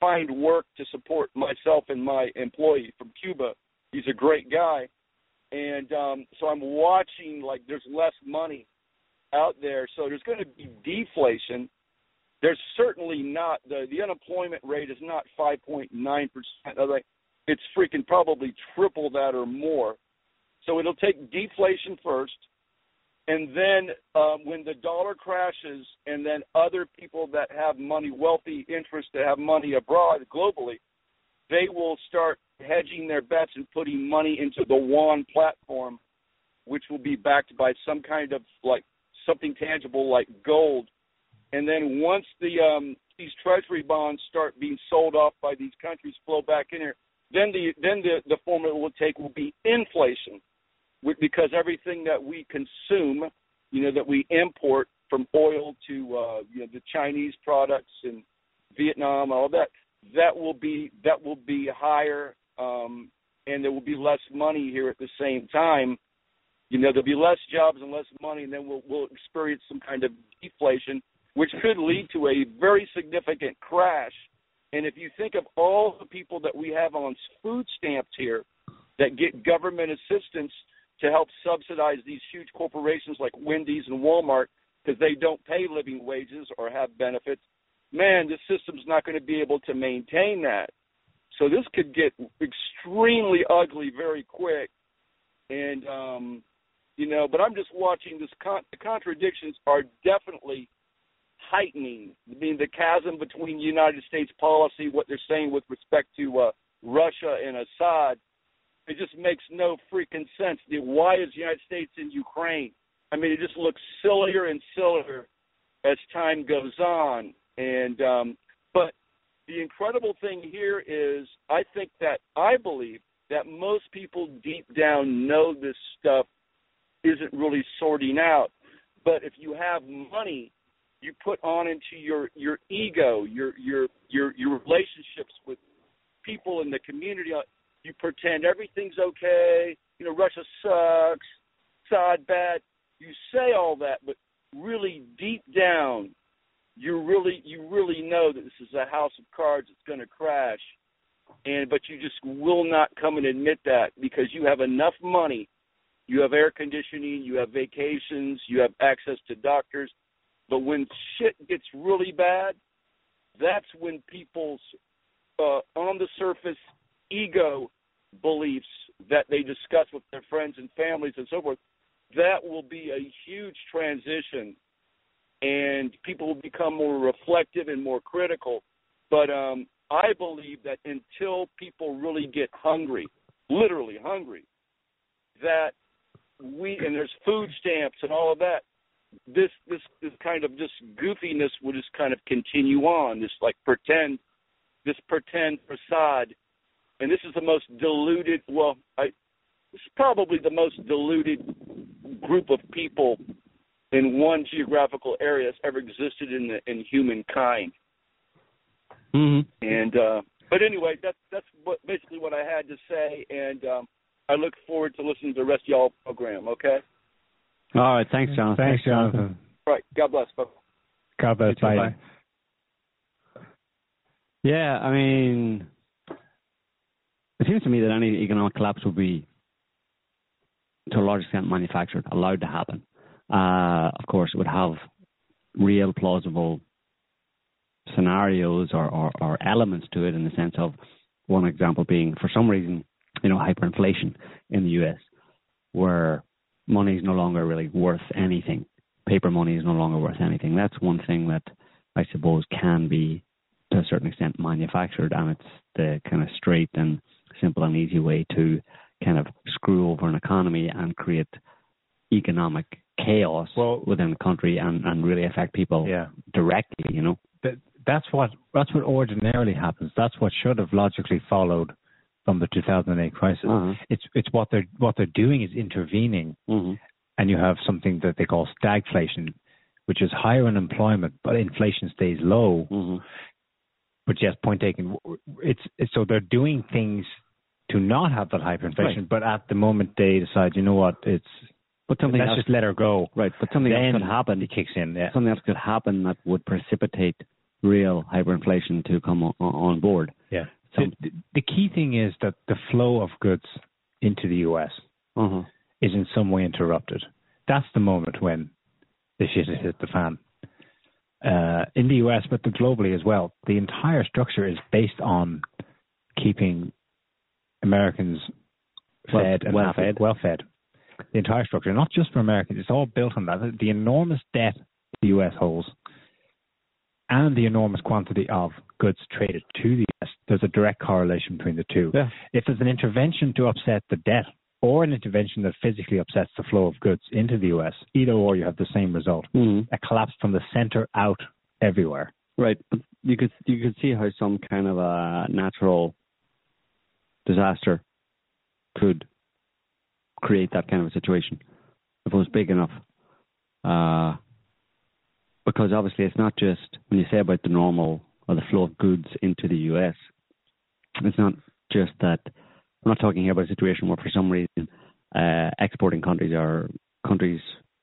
find work to support myself and my employee from Cuba. He's a great guy and um, so I'm watching like there's less money out there, so there's going to be deflation. There's certainly not the the unemployment rate is not 5.9 percent. It's freaking probably triple that or more. So it'll take deflation first, and then um, when the dollar crashes, and then other people that have money, wealthy interests that have money abroad globally, they will start hedging their bets and putting money into the yuan platform, which will be backed by some kind of like something tangible like gold. And then once the um, these treasury bonds start being sold off by these countries, flow back in here, then the then the the formula will take will be inflation, because everything that we consume, you know, that we import from oil to uh, you know the Chinese products and Vietnam, all that, that will be that will be higher um, and there will be less money here at the same time. You know, there'll be less jobs and less money, and then we'll, we'll experience some kind of deflation, which could lead to a very significant crash. And if you think of all the people that we have on food stamps here that get government assistance to help subsidize these huge corporations like Wendy's and Walmart because they don't pay living wages or have benefits, man, this system's not going to be able to maintain that. So this could get extremely ugly very quick. And um, you know, but I'm just watching this. Con- the contradictions are definitely heightening. I mean, the chasm between United States policy, what they're saying with respect to uh, Russia and Assad, it just makes no freaking sense. Why is the United States in Ukraine? I mean, it just looks sillier and sillier as time goes on. And um, but the incredible thing here is I think that I believe that most people deep down know this stuff isn't really sorting out. But if you have money, you put on into your your ego, your your your your relationships with people in the community. You pretend everything's okay. You know, Russia sucks. Assad bad. You say all that, but really deep down, you really you really know that this is a house of cards that's going to crash and but you just will not come and admit that because you have enough money you have air conditioning you have vacations you have access to doctors but when shit gets really bad that's when people's uh, on the surface ego beliefs that they discuss with their friends and families and so forth that will be a huge transition and people will become more reflective and more critical. But um, I believe that until people really get hungry, literally hungry, that we and there's food stamps and all of that. This this this kind of this goofiness will just kind of continue on. This like pretend, this pretend facade, and this is the most diluted. Well, I this is probably the most diluted group of people in one geographical area that's ever existed in the, in humankind. Mm-hmm. And uh, but anyway, that's that's what basically what I had to say, and um, I look forward to listening to the rest of y'all program. Okay. All right. Thanks, Jonathan. Thanks, Jonathan. Right. God bless. Bye. God bless. Bye. Bye. Yeah, I mean, it seems to me that any economic collapse would be, to a large extent, manufactured, allowed to happen. Uh, of course, it would have real plausible scenarios or, or, or elements to it in the sense of one example being, for some reason, you know, hyperinflation in the US, where money is no longer really worth anything. Paper money is no longer worth anything. That's one thing that I suppose can be, to a certain extent, manufactured, and it's the kind of straight and simple and easy way to kind of screw over an economy and create economic chaos Well- within the country and, and really affect people Yeah. directly, you know. That, that's what that's what ordinarily happens. That's what should have logically followed from the 2008 crisis. Uh-huh. It's it's what they're what they're doing is intervening, hmm and you have something that they call stagflation, which is higher unemployment, but inflation stays low. hmm But yes, point taken. It's, it's so they're doing things to not have that hyperinflation, Right. but at the moment they decide, you know what, it's But something let's else, just let her go. right? But something then else could happen. It kicks in. Yeah. Something else could happen that would precipitate real hyperinflation to come on, on board. Yeah. Some- the, the key thing is that the flow of goods into the U.S. Uh-huh. is in some way interrupted. That's the moment when the shit has hit the fan. Uh, in the US, but globally as well, the entire structure is based on keeping Americans Well- fed and well fed. well fed. The entire structure, not just for Americans, it's all built on that. The enormous debt the US holds and the enormous quantity of goods traded to the US, there's a direct correlation between the two. Yeah. If there's an intervention to upset the debt or an intervention that physically upsets the flow of goods into the US, either or you have the same result. hmm A collapse from the center out everywhere. Right. You could you could see how some kind of a natural disaster could create that kind of a situation if it was big enough. Uh, because obviously it's not just when you say about the normal or the flow of goods into the US, it's not just that we're not talking here about a situation where for some reason uh, exporting countries or countries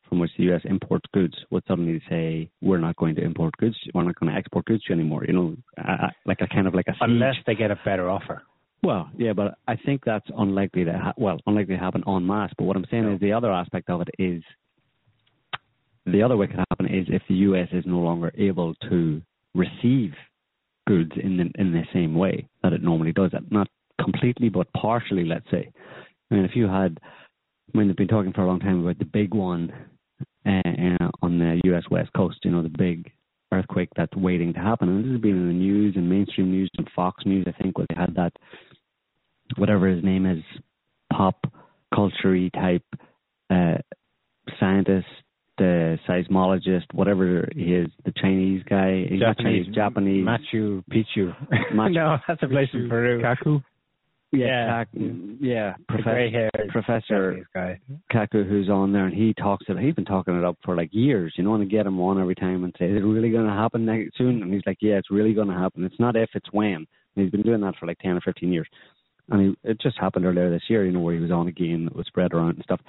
from which the US imports goods would suddenly say we're not going to import goods, we're not going to export goods to you anymore. You know, uh, like a kind of like a siege. Unless they get a better offer. Well, yeah, but I think that's unlikely to ha- well, unlikely to happen en masse. But what I'm saying is the other aspect of it is the other way it could happen is if the U.S. is no longer able to receive goods in the in the same way that it normally does. Not completely, but partially. Let's say. I mean, if you had, I mean, they've been talking for a long time about the big one uh, on the U.S. West Coast. You know, the big earthquake that's waiting to happen. And this has been in the news and mainstream news and Fox News, I think, where they had that, whatever his name is, pop culture type uh, scientist, the seismologist, whatever he is, the Chinese guy, he's not Chinese, Japanese. Machu Picchu. Machu- no, that's a place in Peru. Kaku? yeah, Yeah. Yeah, Professor Professor guy. Kaku, who's on there, and he talks it. He's been talking it up for like years, you know, and get him on every time and say, "Is it really going to happen next soon?" And he's like, "Yeah, it's really going to happen. It's not if, it's when." And he's been doing that for like ten or fifteen years, and he, it just happened earlier this year, you know, where he was on again that was spread around and stuff.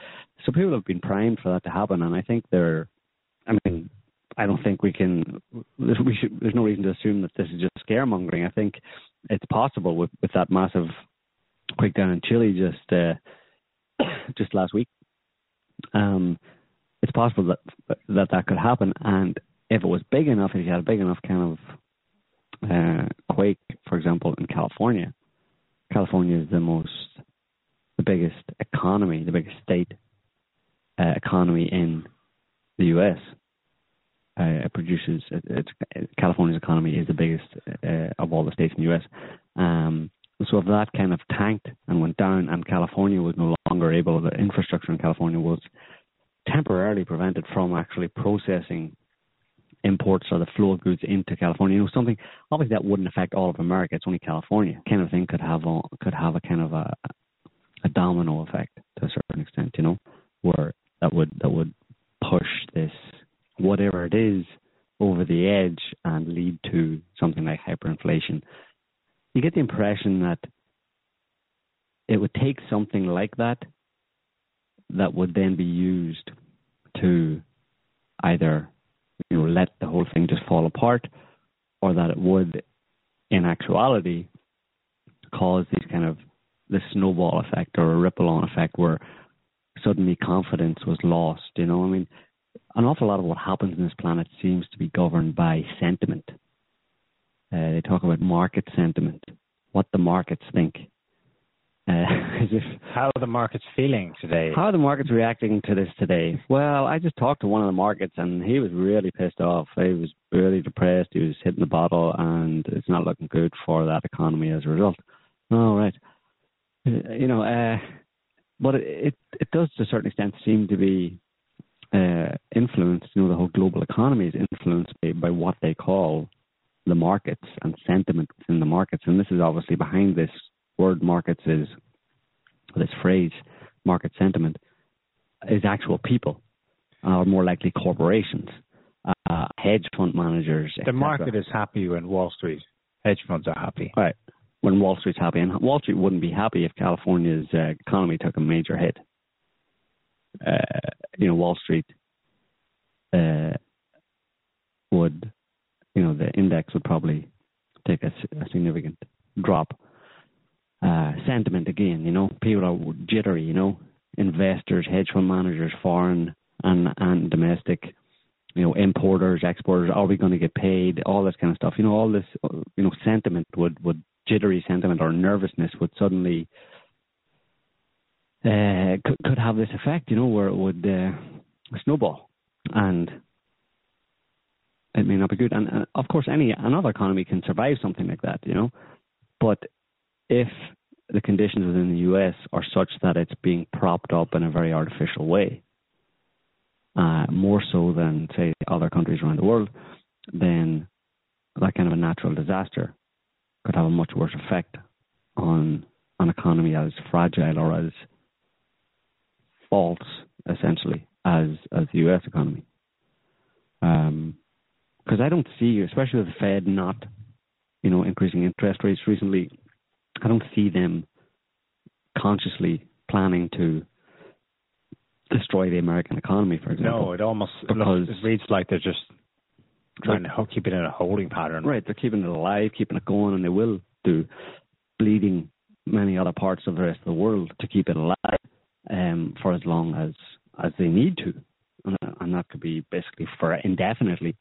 So people have been primed for that to happen, and I think they're. I mean, I don't think we can. We should. There's no reason to assume that this is just scaremongering. I think it's possible with with that massive quake down in Chile just uh, just last week. Um, it's possible that that that could happen, and if it was big enough, if you had a big enough kind of uh, quake, for example, in California, California is the most, the biggest economy, the biggest state uh, economy in the U.S. Uh, it produces it's, California's economy is the biggest uh, of all the states in the U.S. Um, so if that kind of tanked and went down, and California was no longer able, the infrastructure in California was temporarily prevented from actually processing imports or the flow of goods into California. You know, something obviously that wouldn't affect all of America. It's only California. Kind of thing could have a, could have a kind of a a domino effect to a certain extent. You know, where that would that would push this whatever it is over the edge and lead to something like hyperinflation. You get the impression that it would take something like that that would then be used to either you know let the whole thing just fall apart or that it would in actuality cause these kind of the snowball effect or a ripple on effect where suddenly confidence was lost you know? I mean an awful lot of what happens in this planet seems to be governed by sentiment. Uh, they talk about market sentiment what the markets think as if How are the markets feeling today? how are the markets reacting to this today? Well, I just talked to one of the markets and he was really pissed off. He was really depressed. He was hitting the bottle and it's not looking good for that economy as a result. Oh, right. Uh, You know, uh, but it, it, it does to a certain extent seem to be uh, influenced, you know, the whole global economy is influenced by, by what they call the markets and sentiment within the markets. And this is obviously behind this word markets is this phrase market sentiment is actual people or more likely corporations uh, hedge fund managers The market is happy when Wall Street hedge funds are happy. right. When wall street's happy and wall street wouldn't be happy if california's uh, economy took a major hit. Uh, you know wall street uh, would you know the index would probably take a significant drop uh, sentiment again. You know, people are jittery. You know, investors, hedge fund managers, foreign and and domestic. You know, importers, exporters. Are we going to get paid? All this kind of stuff. You know, all this. uh, You know, sentiment would would jittery sentiment or nervousness would suddenly uh, could could have this effect. You know, where it would uh, snowball and. It may not be good, and uh, of course, any another economy can survive something like that, you know. But if the conditions within the US are such that it's being propped up in a very artificial way, uh, more so than, say, other countries around the world, then that kind of a natural disaster could have a much worse effect on an economy as fragile or as false, essentially, as as the US economy. Because I don't see, especially with the Fed not, you know, increasing interest rates recently, I don't see them consciously planning to destroy the American economy, for example. No, it almost Because- it reads like they're just trying to keep it in a holding pattern. Right, they're keeping it alive, keeping it going, and they will do, bleeding many other parts of the rest of the world to keep it alive um, for as long as as they need to, and, and that could be basically for indefinitely.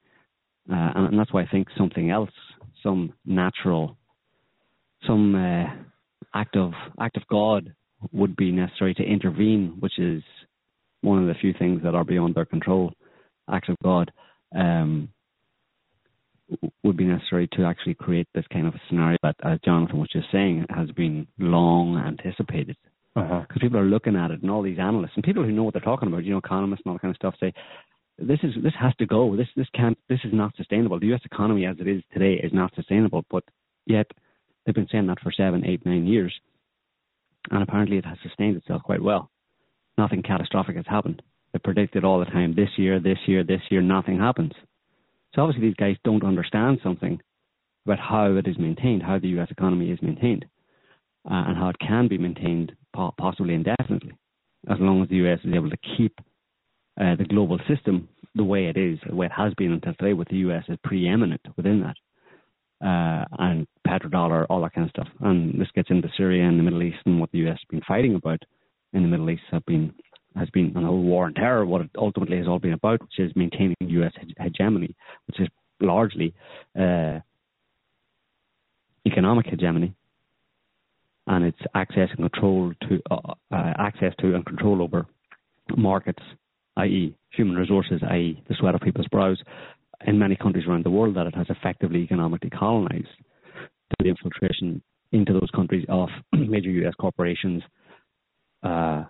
Uh, and, and that's why I think something else, some natural, some uh, act of act of God would be necessary to intervene, which is one of the few things that are beyond their control. Acts of God. Um, would be necessary to actually create this kind of a scenario that, as Jonathan was just saying, has been long anticipated. Uh-huh. Because people are looking at it, and all these analysts and people who know what they're talking about, you know, economists and all that kind of stuff, say this is this has to go. This this can't. This is not sustainable. The U.S. economy, as it is today, is not sustainable. But yet, they've been saying that for seven, eight, nine years. and apparently it has sustained itself quite well. Nothing catastrophic has happened. They predicted all the time this year, this year, this year, nothing happens. So obviously these guys don't understand something about how it is maintained, how the U.S. economy is maintained, uh, and how it can be maintained possibly indefinitely, as long as the U.S. is able to keep uh, the global system the way it is, the way it has been until today, with the U.S. as preeminent within that, uh, and petrodollar, all that kind of stuff. And this gets into Syria and the Middle East and what the U.S. has been fighting about in the Middle East have been has been an whole war on terror. What it ultimately has all been about, which is maintaining U.S. hegemony, which is largely uh, economic hegemony, and it's access and control to uh, uh, access to and control over markets, i.e., human resources, i.e., the sweat of people's brows, in many countries around the world that it has effectively economically colonized the infiltration into those countries of major U.S. corporations uh,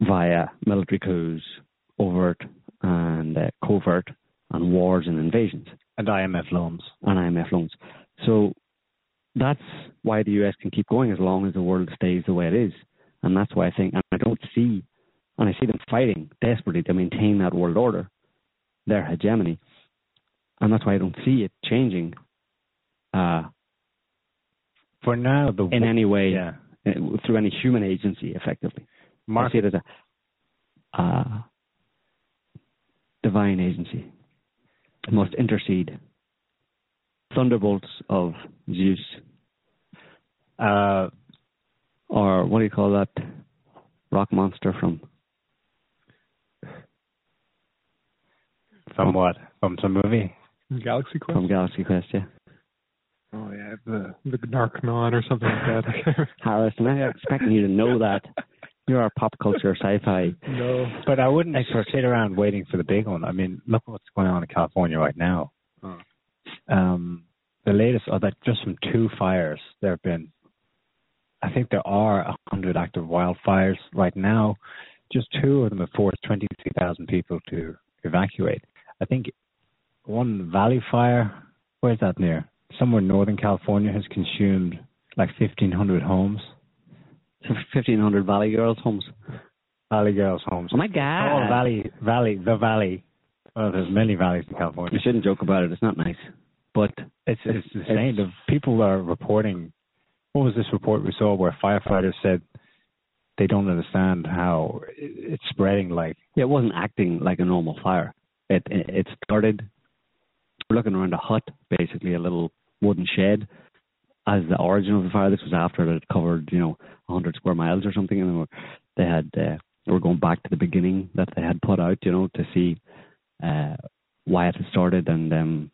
via military coups, overt and uh, covert, and wars and invasions. And IMF loans. And IMF loans. So that's why the US can keep going as long as the world stays the way it is. And that's why I think, and I don't see, and I see them fighting desperately to maintain that world order, their hegemony. And that's why I don't see it changing. Uh, For now, the in any way, yeah. Uh, through any human agency, effectively. Mark, I see it as a uh, divine agency. It must intercede thunderbolts of Zeus, uh, or what do you call that rock monster from? From what? From some movie? Galaxy Quest. From Galaxy Quest, yeah. Oh yeah, the the Narconon or something like that. Harrison, I'm expecting you to know that. You're a pop culture sci-fi. No, but I wouldn't expert. sit around waiting for the big one. I mean, look what's going on in California right now. Oh. Um, the latest are that just from two fires, there have been, I think there are a hundred active wildfires right now. Just two of them have forced 23,000 people to evacuate. I think one valley fire, where's that near? Somewhere in Northern California has consumed like 1,500 homes. 1,500 Valley Girls homes. Valley Girls homes. Oh my God! Oh, Valley, Valley, the Valley. Oh, there's many valleys in California. You shouldn't joke about it. It's not nice. But it's it's insane. The people are reporting. What was this report we saw where firefighters said they don't understand how it's spreading? Like yeah, it wasn't acting like a normal fire. It it started. We're looking around a hut, basically a little wooden shed, as the origin of the fire. This was after it had covered you know 100 square miles or something, and they, were, they had uh, they were going back to the beginning that they had put out, you know, to see uh, why it had started and um,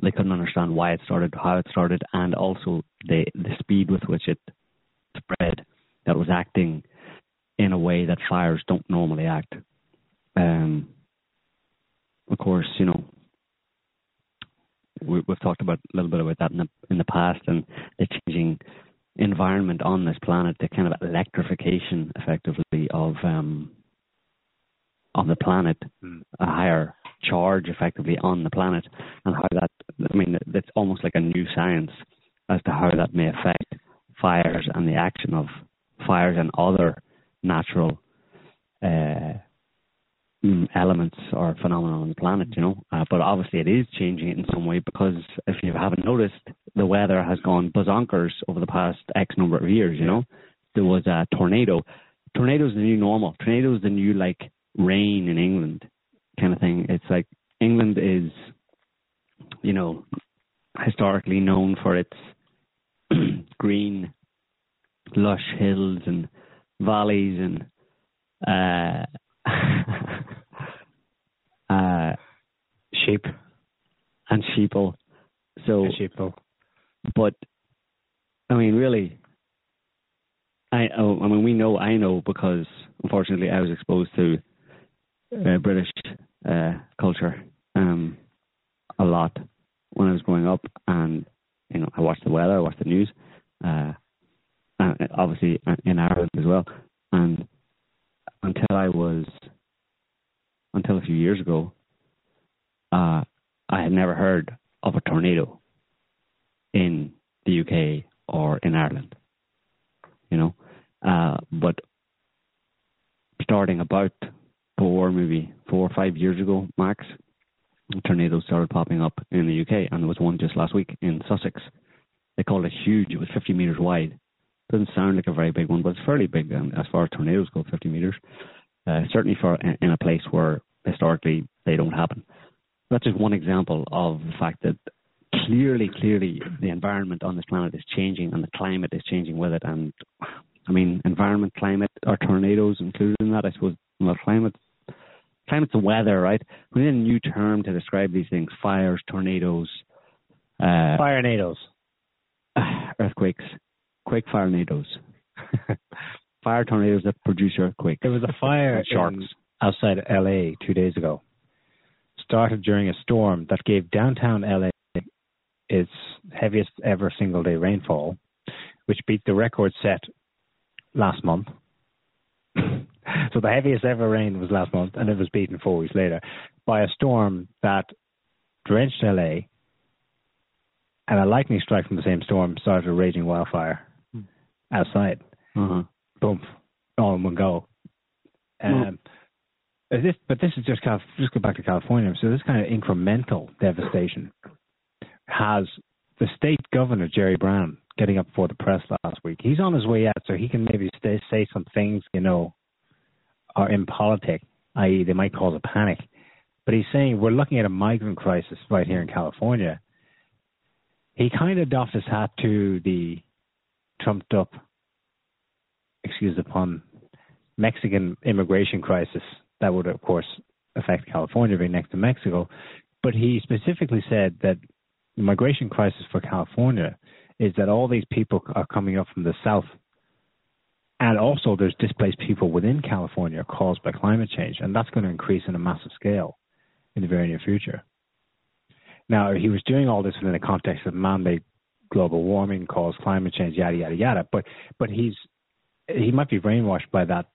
they couldn't understand why it started, how it started, and also the the speed with which it spread. That was acting in a way that fires don't normally act. Um, of course, you know we, have talked about a little bit about that in the in the past and the changing environment on this planet, the kind of electrification, effectively, of um, on the planet, mm. a higher charge effectively on the planet, and how that, I mean, it's almost like a new science as to how that may affect fires and the action of fires and other natural uh, elements or phenomena on the planet, you know. Uh, but obviously, it is changing it in some way because if you haven't noticed, the weather has gone bazonkers over the past X number of years. You know, there was a tornado. Tornadoes the new normal. Tornadoes the new like rain in England kind of thing. It's like England is, you know, historically known for its green, lush hills and valleys and uh, uh, sheep and sheeple. So sheeple. But I mean, really, I oh, I mean, we know. I know because unfortunately, I was exposed to uh, British uh, culture um, a lot when I was growing up, and you know I watched the weather, I watched the news, uh, and obviously uh, in Ireland as well. And until I was until a few years ago, uh, I had never heard of a tornado in the UK or in Ireland. You know, Uh, but starting about four, maybe four or five years ago, max, tornadoes started popping up in the UK, and there was one just last week in Sussex. They called it huge. It was 50 meters wide. Doesn't sound like a very big one, but it's fairly big as far as tornadoes go, 50 meters. Uh, certainly for in a place where historically they don't happen. That's just one example of the fact that clearly, clearly, the environment on this planet is changing, and the climate is changing with it. And I mean, environment, climate, are tornadoes included in that? I suppose. Well, climate, climate's the weather, right? We need a new term to describe these things: fires, tornadoes, uh, Fire nados. earthquakes, quake fire tornadoes, fire tornadoes that produce earthquakes. There was a fire sharks. outside LA two days ago. Started during a storm that gave downtown LA its heaviest ever single day rainfall, which beat the record set last month. so the heaviest ever rain was last month, and it was beaten four weeks later by a storm that drenched LA. And a lightning strike from the same storm started a raging wildfire outside Uh-huh. All in one go. Um, is this, but this is just kind of, just go back to California. So this kind of incremental devastation has the state governor Jerry Brown getting up before the press last week. He's on his way out, so he can maybe stay, say some things you know are in impolitic, i.e., they might cause a panic. But he's saying we're looking at a migrant crisis right here in California. He kind of doffed his hat to the trumped up excuse the pun, Mexican immigration crisis that would, of course, affect California being next to Mexico. But he specifically said that the migration crisis for California is that all these people are coming up from the south. And also, there's displaced people within California caused by climate change, and that's going to increase in a massive scale in the very near future. Now, he was doing all this within the context of man-made global warming, caused climate change, yada yada yada. But but he's he might be brainwashed by that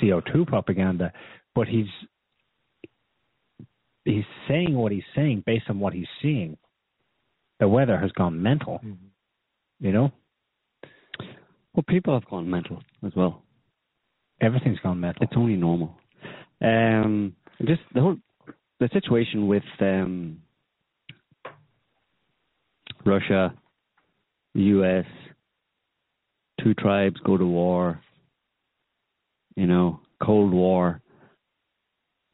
CO2 propaganda, but he's he's saying what he's saying based on what he's seeing. The weather has gone mental, you know. Well, people have gone mental as well. Everything's gone mental. It's only normal. Um, just the whole the situation with um, Russia, U.S., two tribes go to war. You know, Cold War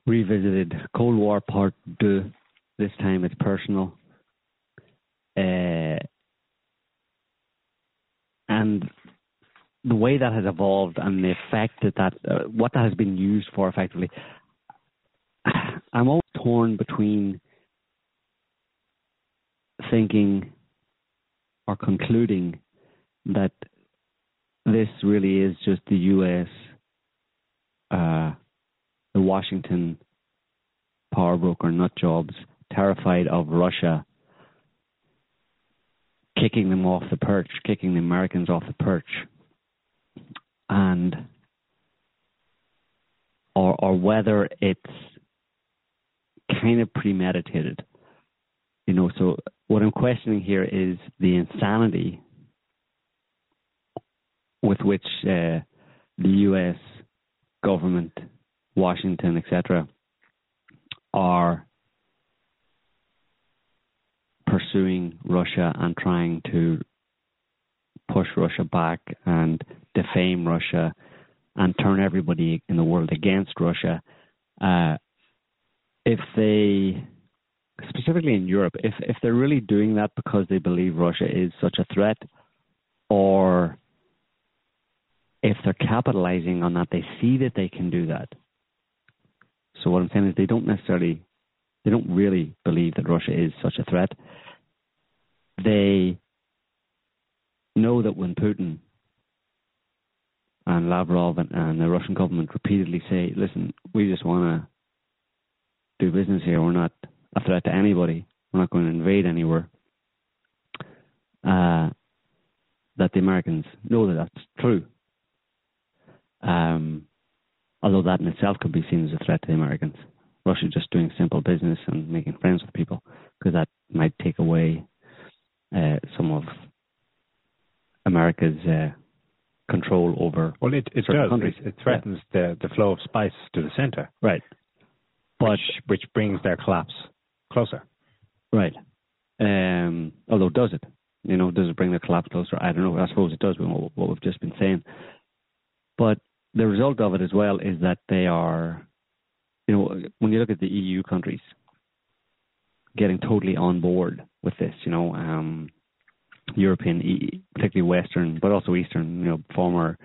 revisited. Cold War Part Two. This time it's personal. Uh, and the way that has evolved and the effect that that uh, what that has been used for effectively i'm always torn between thinking or concluding that this really is just the us uh, the washington power broker nut jobs terrified of russia kicking them off the perch kicking the americans off the perch and or or whether it's kind of premeditated. You know, so what I'm questioning here is the insanity with which uh, the U.S. government, Washington, etc., are pursuing Russia and trying to push Russia back and defame Russia and turn everybody in the world against Russia. Uh, if they, specifically in Europe, if if they're really doing that because they believe Russia is such a threat, or if they're capitalizing on that, they see that they can do that. So what I'm saying is they don't necessarily, they don't really believe that Russia is such a threat. They know that when Putin and Lavrov and, and the Russian government repeatedly say, listen, we just want to do business here. We're not a threat to anybody. We're not going to invade anywhere. Uh, that the Americans know that that's true. Um, although that in itself could be seen as a threat to the Americans. Russia just doing simple business and making friends with people, because that might take away uh, some of America's uh, control over. Well, it, it certain does. countries. It, it threatens the, the flow of spice to the center, Right. But which, which brings their collapse closer. right. Um, although does it? You know, does it bring the collapse closer? I don't know. I suppose it does. What we've just been saying. But the result of it as well is that they are, you know, when you look at the EU countries getting totally on board with this, you know, um, European, particularly Western, but also Eastern, you know, former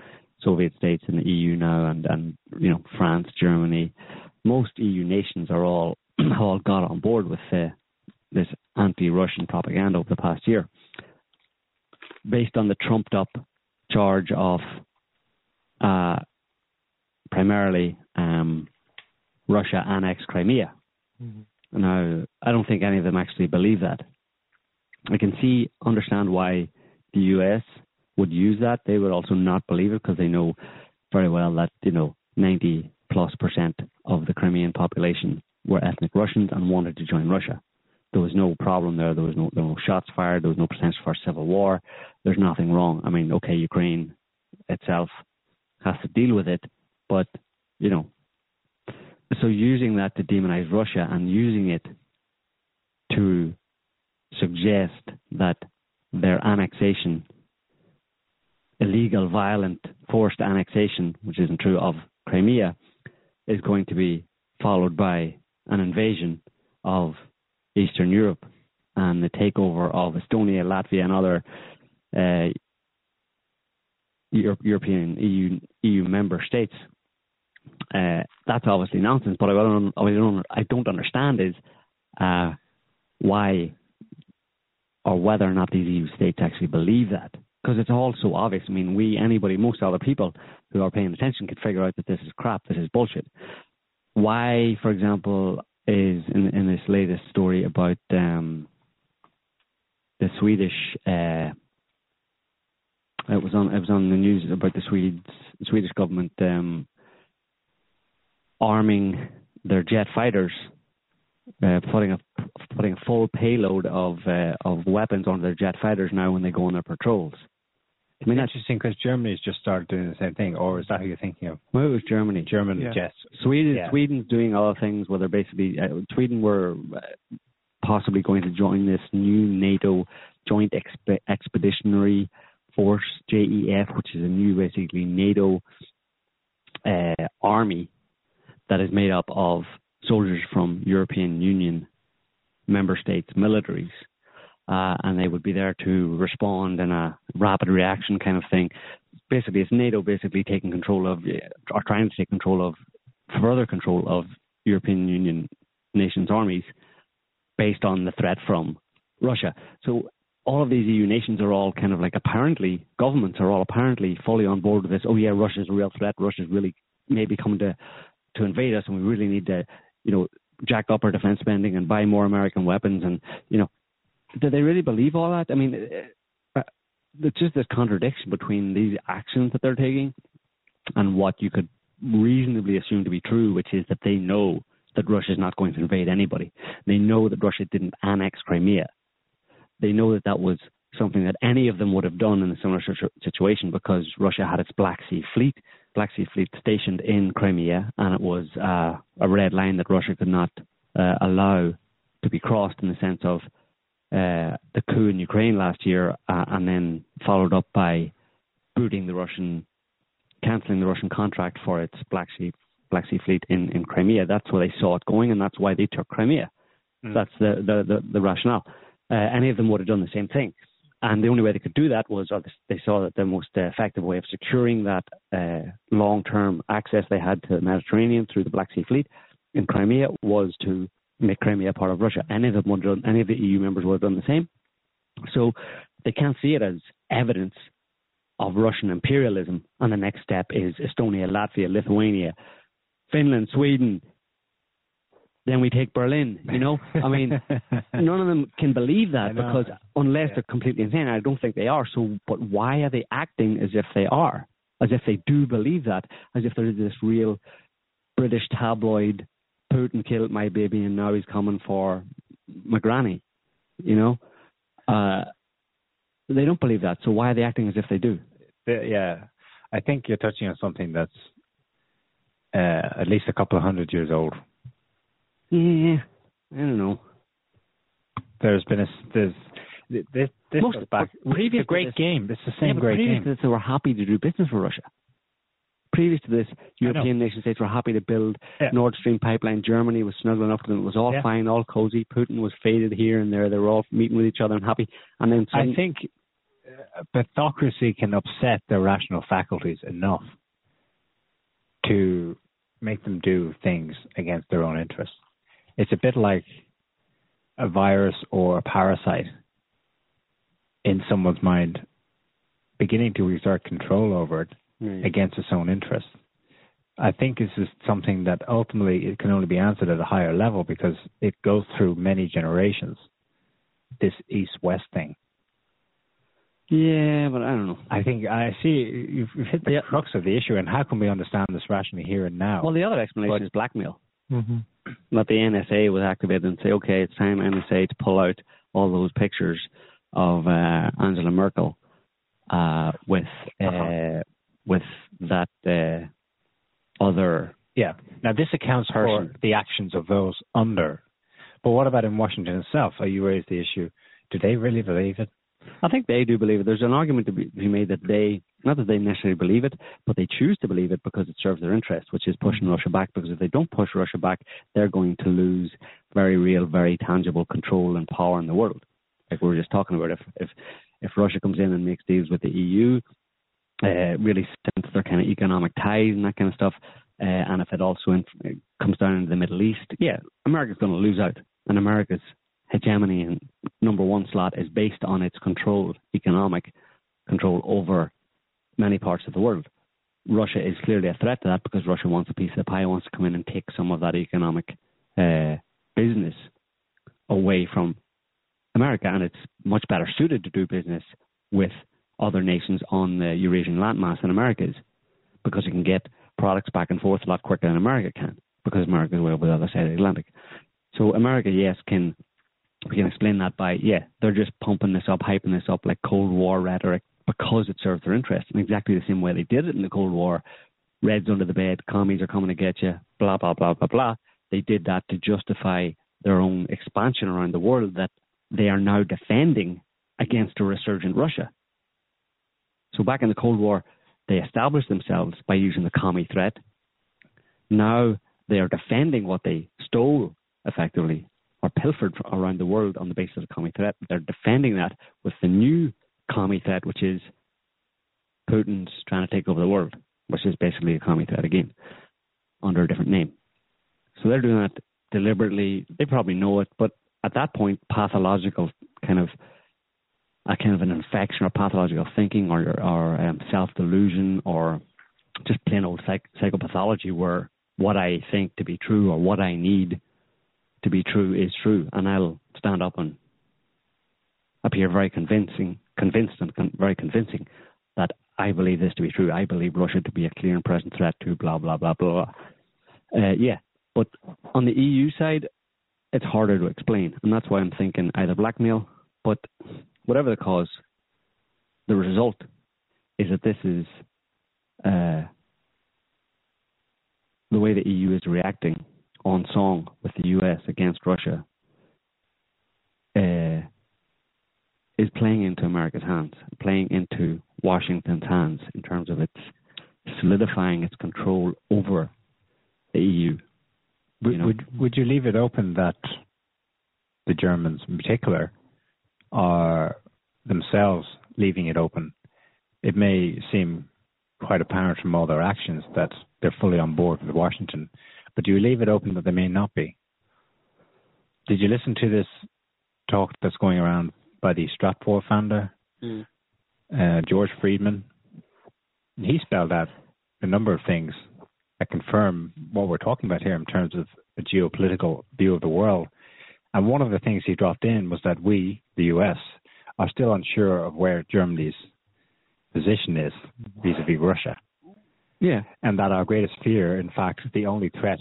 Soviet states in the EU now, and and you know, France, Germany, most EU nations are all all got on board with uh, this anti-Russian propaganda over the past year, based on the trumped-up charge of uh, primarily um, Russia annexed Crimea. Now, I don't think any of them actually believe that. I can see, understand why the US would use that. They would also not believe it because they know very well that, you know, 90 plus percent of the Crimean population were ethnic Russians and wanted to join Russia. There was no problem there. There was no, there were no shots fired. There was no potential for civil war. There's nothing wrong. I mean, okay, Ukraine itself has to deal with it, but, you know, so using that to demonize Russia and using it to suggest that their annexation, illegal, violent, forced annexation, which isn't true, of Crimea, is going to be followed by an invasion of Eastern Europe and the takeover of Estonia, Latvia, and other uh, European EU EU member states. Uh, that's obviously nonsense. But I don't, I don't, I don't understand is uh, why or whether or not these EU states actually believe that. Because it's all so obvious. I mean, we, anybody, most other people who are paying attention could figure out that this is crap, this is bullshit. Why, for example, is in, in this latest story about um, the Swedish, uh, it was on it was on the news about the Swedes, Swedish government um, arming their jet fighters uh, putting a putting a full payload of uh, of weapons on their jet fighters now when they go on their patrols. I mean, that's interesting because Germany's just started doing the same thing, or is that who you're thinking of? Well, it was Germany. German Yeah. jets. Sweden Yeah. Sweden's doing other things where they're basically uh, Sweden were uh, possibly going to join this new NATO Joint Expe- Expeditionary Force JEF, which is a new basically NATO uh, army that is made up of soldiers from European Union member states militaries. Uh, and they would be there to respond in a rapid reaction kind of thing. Basically, it's NATO basically taking control of, or trying to take control of, further control of European Union nations' armies based on the threat from Russia. So all of these EU nations are all kind of like apparently, governments are all apparently fully on board with this. Oh yeah, Russia's a real threat. Russia's really maybe coming to, to invade us and we really need to, you know, jack up our defense spending and buy more American weapons and, you know, do they really believe all that? I mean, uh, uh, it's just this contradiction between these actions that they're taking and what you could reasonably assume to be true, which is that they know that Russia is not going to invade anybody. They know that Russia didn't annex Crimea. They know that that was something that any of them would have done in a similar situation because Russia had its Black Sea Fleet, Black Sea Fleet stationed in Crimea, and it was uh, a red line that Russia could not uh, allow to be crossed in the sense of uh, the coup in Ukraine last year, uh, and then followed up by booting the Russian, cancelling the Russian contract for its Black Sea Black Sea Fleet in, in Crimea. That's where they saw it going, and that's why they took Crimea. Mm. That's the, the, the, the rationale. Uh, any of them would have done the same thing. And the only way they could do that was they saw that the most uh, effective way of securing that uh, long term access they had to the Mediterranean through the Black Sea Fleet in Crimea was to make Crimea part of Russia. Any of them would done, any of the EU members would have done the same. So they can't see it as evidence of Russian imperialism. And the next step is Estonia, Latvia, Lithuania, Finland, Sweden. Then we take Berlin. You know, I mean, none of them can believe that because unless Yeah. they're completely insane, I don't think they are. So, but why are they acting as if they are, as if they do believe that, as if there is this real British tabloid, Putin killed my baby and now he's coming for my granny, you know? Uh, they don't believe that. So why are they acting as if they do? Yeah. I think you're touching on something that's uh, at least a couple of hundred years old. Yeah, I don't know. There's been a there's this this Most- goes back. previous a great this- game. It's the Yeah, same but great previous game. to this, they were happy to do business with Russia. Previous to this, European nation states were happy to build Yeah. Nord Stream pipeline. Germany was snuggling up to them. It was all Yeah. fine, all cozy. Putin was faded here and there. They were all meeting with each other and happy. And then I think uh, pathocracy can upset their rational faculties enough to make them do things against their own interests. It's a bit like a virus or a parasite in someone's mind beginning to exert control over it Yeah. against its own interests. I think this is something that ultimately it can only be answered at a higher level because it goes through many generations. This east-west thing. yeah, but I don't know. I think I see you've, you've hit the Yeah. crux of the issue, and how can we understand this rationally here and now? Well, the other explanation But- is blackmail. Mm-hmm. That the NSA was activated and say, okay, it's time NSA to pull out all those pictures of uh, Angela Merkel uh, with uh, Uh-huh. with that uh, other yeah. Now this accounts for the actions of those under. But what about in Washington itself? Uh, You raised the issue. Do they really believe it? I think they do believe it. There's an argument to be, made that they, not that they necessarily believe it, but they choose to believe it because it serves their interest, which is pushing Russia back. Because if they don't push Russia back, they're going to lose very real, very tangible control and power in the world. Like we were just talking about, if if if Russia comes in and makes deals with the EU, uh, really cements their kind of economic ties and that kind of stuff, uh, and if it also comes down into the Middle East, yeah, America's going to lose out, and America's hegemony and number one slot is based on its control, economic control over many parts of the world. Russia is clearly a threat to that because Russia wants a piece of the pie, wants to come in and take some of that economic uh, business away from America, and it's much better suited to do business with other nations on the Eurasian landmass in Americas because it can get products back and forth a lot quicker than America can because America is way over the other side of the Atlantic. So America, yes, can we can explain that by yeah, they're just pumping this up, hyping this up like Cold War rhetoric because it serves their interest in exactly the same way they did it in the Cold War. Reds under the bed, commies are coming to get you, blah blah blah blah blah. They did that to justify their own expansion around the world that they are now defending against a resurgent Russia. So back in the Cold War, they established themselves by using the commie threat. Now they are defending what they stole effectively or pilfered around the world on the basis of commie threat. They're defending that with the new commie threat, which is Putin's trying to take over the world, which is basically a commie threat again, under a different name. So they're doing that deliberately. They probably know it, but at that point, pathological kind of a kind of an infection or pathological thinking or or um, self delusion or just plain old psych- psychopathology where what I think to be true or what I need to be true is true, and I'll stand up and appear very convincing, convinced and con- very convincing that I believe this to be true. I believe Russia to be a clear and present threat to blah blah blah blah. Uh, yeah, but on the EU side, it's harder to explain, and that's why I'm thinking either blackmail, but whatever the cause, the result is that this is uh, the way the EU is reacting on song with the US against Russia uh, is playing into America's hands, playing into Washington's hands in terms of its solidifying its control over the EU. Would, You know. would would you leave it open that the Germans, in particular, are themselves leaving it open? It may seem quite apparent from all their actions that they're fully on board with Washington, but you leave it open that they may not be? Did you listen to this talk that's going around by the Stratfor founder, uh, George Friedman? He spelled out a number of things that confirm what we're talking about here in terms of a geopolitical view of the world. And one of the things he dropped in was that we, the US, are still unsure of where Germany's position is vis-a-vis Russia, Yeah, and that our greatest fear, in fact, the only threat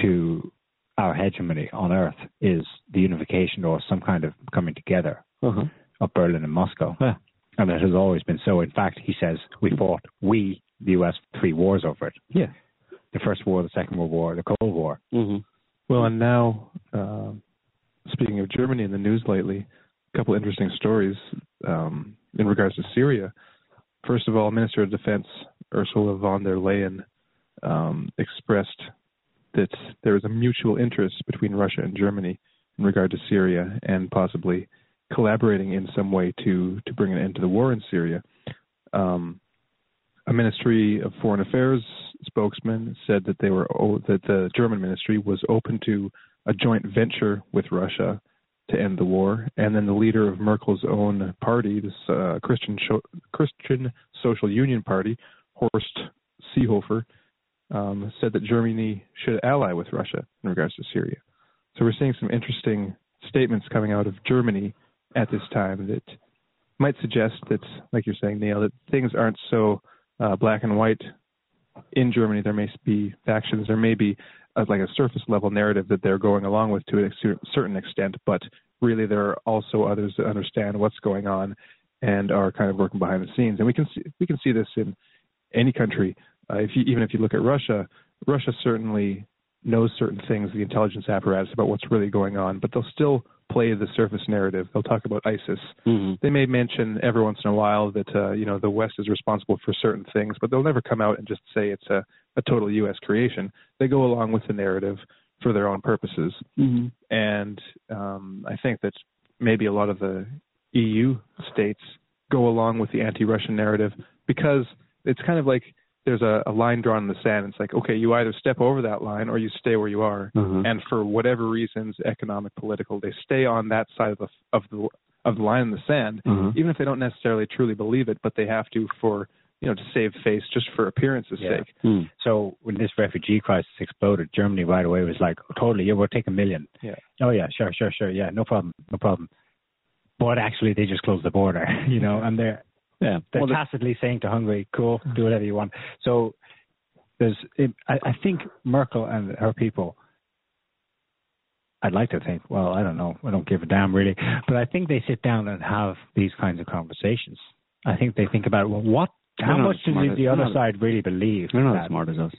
to our hegemony on Earth is the unification or some kind of coming together uh-huh. of Berlin and Moscow. Yeah. And it has always been so. In fact, he says we fought, we, the US, three wars over it. Yeah. The First War, the Second World War, the Cold War. Mm-hmm. Well, and now, uh, speaking of Germany in the news lately, a couple interesting stories um, in regards to Syria. First of all, Minister of Defense Ursula von der Leyen um, expressed that there is a mutual interest between Russia and Germany in regard to Syria and possibly collaborating in some way to to bring an end to the war in Syria. Um, a Ministry of Foreign Affairs spokesman said that they were that the German ministry was open to a joint venture with Russia to end the war, and then the leader of Merkel's own party, this uh, Christian Christian Social Union Party, Horst Seehofer, um, said that Germany should ally with Russia in regards to Syria. So we're seeing some interesting statements coming out of Germany at this time that might suggest that, like you're saying, Niall, that things aren't so uh, black and white in Germany. There may be factions. There may be like a surface level narrative that they're going along with to a certain extent, but really there are also others that understand what's going on and are kind of working behind the scenes. And we can see we can see this in any country. Uh, if you, even if you look at Russia, Russia certainly knows certain things, the intelligence apparatus about what's really going on, but they'll still play the surface narrative. They'll talk about ISIS. Mm-hmm. They may mention every once in a while that uh, you know the West is responsible for certain things, but they'll never come out and just say it's a, a total U.S. creation. They go along with the narrative for their own purposes, Mm-hmm. and um, I think that maybe a lot of the EU states go along with the anti-Russian narrative because it's kind of like there's a, a line drawn in the sand. It's like, okay, you either step over that line or you stay where you are. Mhm. And for whatever reasons, economic, political, they stay on that side of the of the of the line in the sand, Mhm. even if they don't necessarily truly believe it, but they have to for you know to save face just for appearance's Yeah. sake. Mm. So when this refugee crisis exploded, Germany right away was like, totally, yeah, we'll take a million. Yeah. Oh yeah, sure, sure, sure, yeah, no problem, no problem. But actually, they just closed the border, you know, and they're Yeah. they're Well, tacitly saying to Hungary, "Cool, do whatever you want." So there's, I, I think Merkel and her people. I'd like to think. Well, I don't know. I don't give a damn really, but I think they sit down and have these kinds of conversations. I think they think about well, what, how much does the, as- the they're other side really believe? they're not that- as smart as us.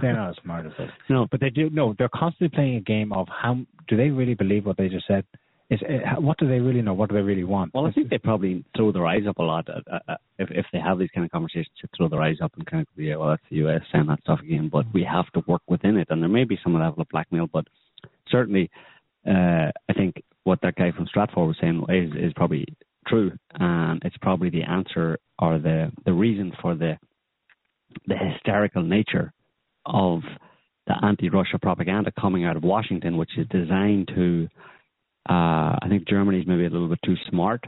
They're not as smart as us. No, But they do. No, they're constantly playing a game of how do they really believe what they just said? Is uh, what do they really know? What do they really want? Well, I think they probably throw their eyes up a lot uh, uh, if if they have these kind of conversations. They throw their eyes up and kind of go, yeah, well, that's the U.S. saying that stuff again. But we have to work within it, and there may be some level of blackmail, but certainly, uh, I think what that guy from Stratfor was saying is is probably true, and it's probably the answer or the the reason for the the hysterical nature of the anti-Russia propaganda coming out of Washington, which is designed to uh, I think Germany's maybe a little bit too smart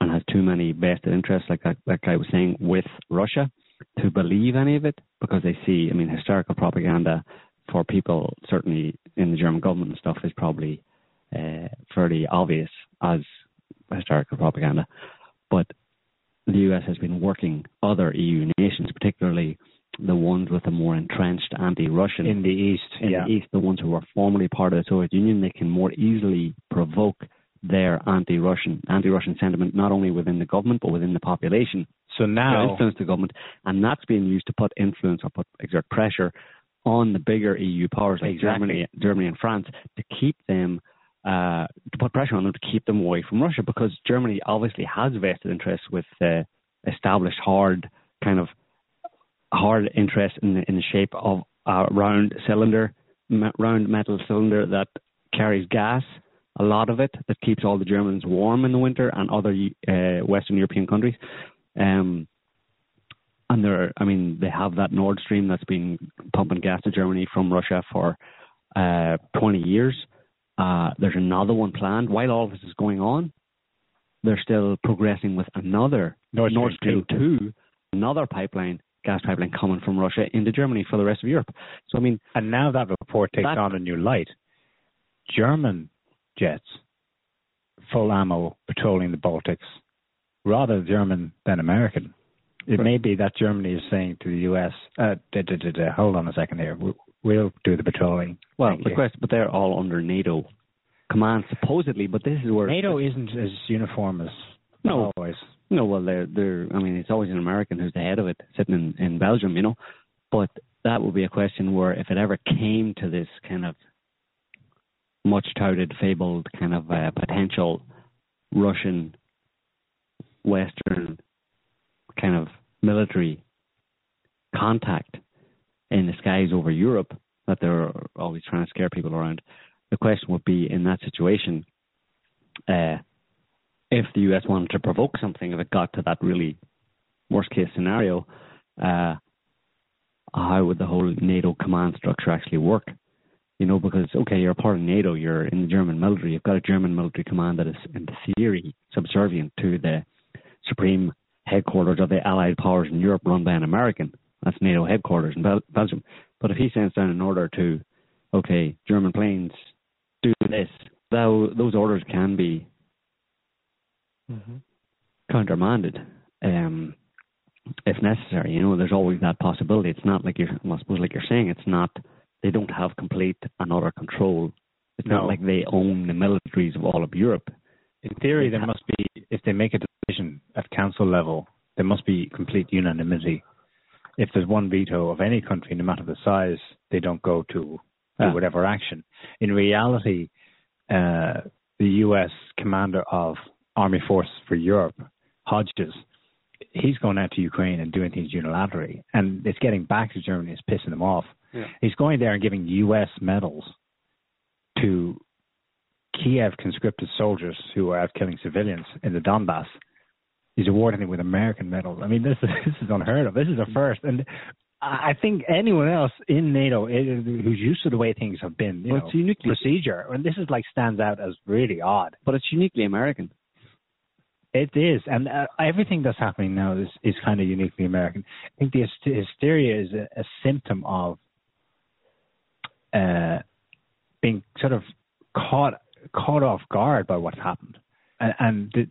and has too many vested interests, like that, that guy was saying, with Russia to believe any of it because they see, I mean, hysterical propaganda for people, certainly in the German government and stuff, is probably uh, fairly obvious as hysterical propaganda. But the US has been working other EU nations, particularly the ones with a more entrenched anti-Russian in the east. in yeah. the East, the ones who were formerly part of the Soviet Union, they can more easily provoke their anti-Russian anti-Russian sentiment not only within the government but within the population So now, to influence the government, and that's being used to put influence or put exert pressure on the bigger EU powers like Exactly. Germany, Germany and France to keep them uh, to put pressure on them to keep them away from Russia because Germany obviously has vested interests with uh, established hard kind of hard interest in the, in the shape of a round cylinder, round metal cylinder that carries gas, a lot of it that keeps all the Germans warm in the winter and other uh, Western European countries. Um, and there, I mean, they have that Nord Stream that's been pumping gas to Germany from Russia for uh, 20 years. Uh, there's another one planned. While all this is going on, they're still progressing with another Nord Stream Nord Stream 2, another pipeline, gas pipeline coming from Russia into Germany for the rest of Europe. So, I mean, and now that report takes That- on a new light. German jets, full ammo, patrolling the Baltics, rather German than American. It may be that Germany is saying to the U.S., uh, da, da, da, "Hold on a second here, we- we'll do the patrolling." well, the question, but they're all under NATO command supposedly. But this is where NATO isn't as uniform as No. always. No, well, they're they're. I mean, it's always an American who's the head of it, sitting in in Belgium, you know. But that would be a question where, if it ever came to this kind of much touted, fabled kind of uh, potential Russian Western kind of military contact in the skies over Europe that they're always trying to scare people around. The question would be in that situation, uh, if the US wanted to provoke something, if it got to that really worst case scenario, uh, how would the whole NATO command structure actually work? You know, because okay, you're a part of NATO, you're in the German military, you've got a German military command that is, in theory, subservient to the supreme headquarters of the Allied powers in Europe, run by an American. That's NATO headquarters in Bel- Belgium. But if he sends down an order to, okay, German planes do this, those orders can be mm-hmm. countermanded. Um, if necessary. You know, there's always that possibility. It's not like you're, well, I suppose, like you're saying, it's not. They don't have complete and utter control. It's no. not like they own the militaries of all of Europe. In theory, there must be, if they make a decision at council level, there must be complete unanimity. If there's one veto of any country, no matter the size, they don't go to yeah. whatever action. In reality, uh, the U.S. commander of Army Force for Europe, Hodges, he's going out to Ukraine and doing things unilaterally, and it's getting back to Germany. It's pissing them off. Yeah. He's going there and giving U.S. medals to Kiev conscripted soldiers who are out killing civilians in the Donbass. He's awarding them with American medals. I mean, this is this is unheard of. This is a first, and I think anyone else in NATO eh, who's used to the way things have been, you well, know, it's uniquely procedure, and this is like stands out as really odd. But it's uniquely American. It is, and uh, everything that's happening now is, is kind of uniquely American. I think the hysteria is a, a symptom of uh, being sort of caught caught off guard by what's happened, and, and the,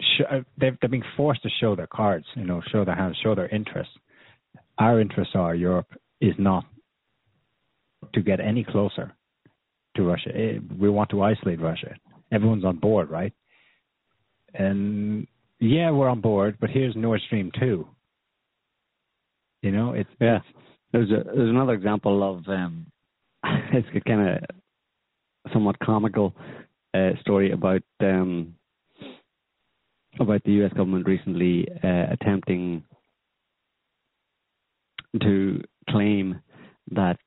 sh- uh, they've they're being forced to show their cards, you know, show their hands, show their interests. Our interests are Europe is not to get any closer to Russia. It, eh, we want to isolate Russia. Everyone's on board, right? And yeah, we're on board, but here's Nord Stream two. You know, it's yeah. There's a there's another example of um, it's a kind of somewhat comical uh, story about um, about the U.S. government recently uh, attempting to claim that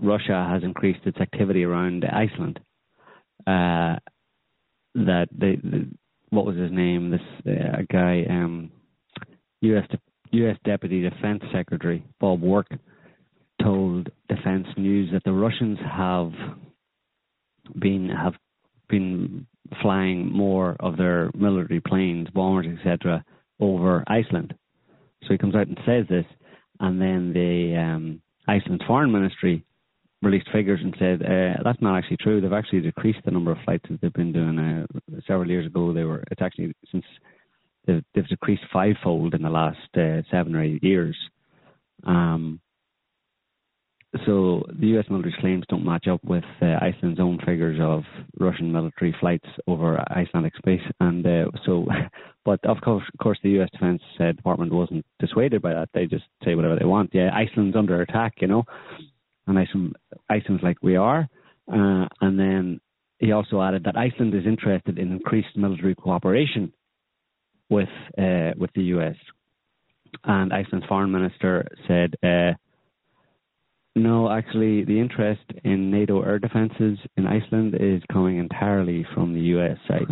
Russia has increased its activity around Iceland. Uh, that they, what was his name? This uh, guy, um, U.S. De- U.S. Deputy Defense Secretary Bob Work told Defense News that the Russians have been have been flying more of their military planes, bombers, etc., over Iceland. So he comes out and says this, and then the um, Iceland's foreign ministry released figures and said uh, that's not actually true. They've actually decreased the number of flights that they've been doing. Uh, several years ago, they were. It's actually since they've, they've decreased fivefold in the last uh, seven or eight years. Um, so the U.S. military claims don't match up with uh, Iceland's own figures of Russian military flights over Icelandic space, and uh, so, but of course, of course, the U.S. Defense uh, Department wasn't dissuaded by that. They just say whatever they want. Yeah, Iceland's under attack, you know and Iceland, Iceland's like we are. Uh, and then he also added that Iceland is interested in increased military cooperation with uh, with the US. And Iceland's foreign minister said, uh, no, actually, the interest in NATO air defences in Iceland is coming entirely from the US side.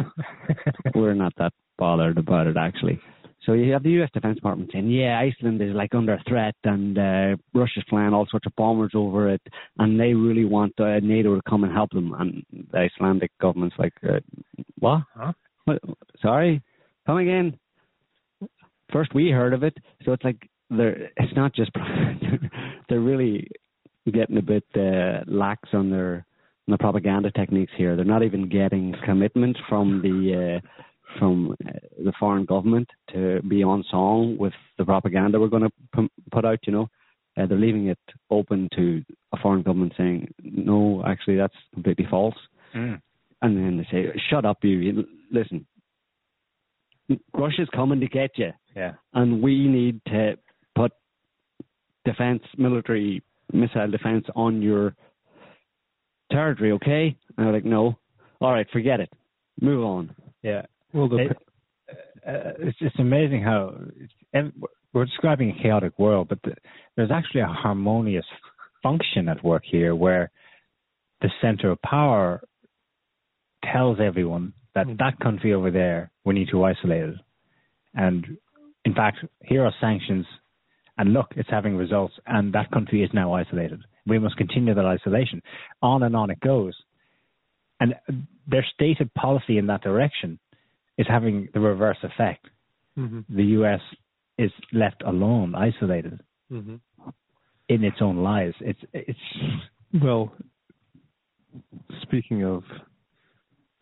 We're not that bothered about it, actually. So you have the U.S. Defense Department saying, "Yeah, Iceland is like under threat, and uh, Russia's flying all sorts of bombers over it, and they really want uh, NATO to come and help them." And the Icelandic government's like, uh, "What? Huh? what? Sorry, come again." First, we heard of it, so it's like they're. It's not just they're really getting a bit uh, lax on their on the propaganda techniques here. They're not even getting commitment from the uh, from uh, the foreign government to be on song with the propaganda we're going to p- put out. You know, uh, they're leaving it open to a foreign government saying, "No, actually, that's completely false." Mm. And then they say, "Shut up, you! Listen, Russia's coming to get you, Yeah. and we need to put defense, military, missile defense on your territory. Okay? And they're like, no. All right, forget it. Move on. Yeah. Well, the, It- uh, it's it's amazing how we're describing a chaotic world, but the, there's actually a harmonious function at work here, where the center of power tells everyone that Mm. that country over there we need to isolate it, and in fact, here are sanctions, and look, it's having results, and that country is now isolated. We must continue that isolation. On and on it goes, and their stated policy in that direction is having the reverse effect. hmm The U.S. is left alone, isolated hmm in its own lies. It's it's Well, speaking of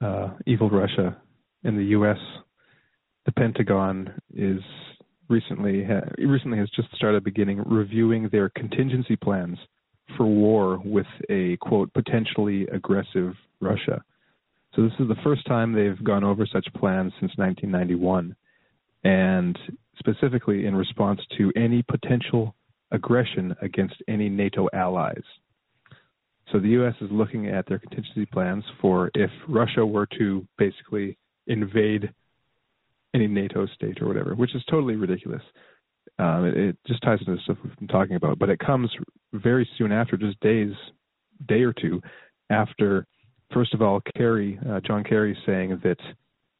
uh, evil Russia in the U.S., the Pentagon is recently ha- recently has just started beginning reviewing their contingency plans for war with a quote potentially aggressive Russia. So this is the first time they've gone over such plans since 1991, and specifically in response to any potential aggression against any NATO allies. So the U.S. is looking at their contingency plans for if Russia were to basically invade any NATO state or whatever, which is totally ridiculous. Um, it, it just ties into the stuff we've been talking about, but it comes very soon after, just days, day or two after. First of all, Kerry, uh, John Kerry, saying that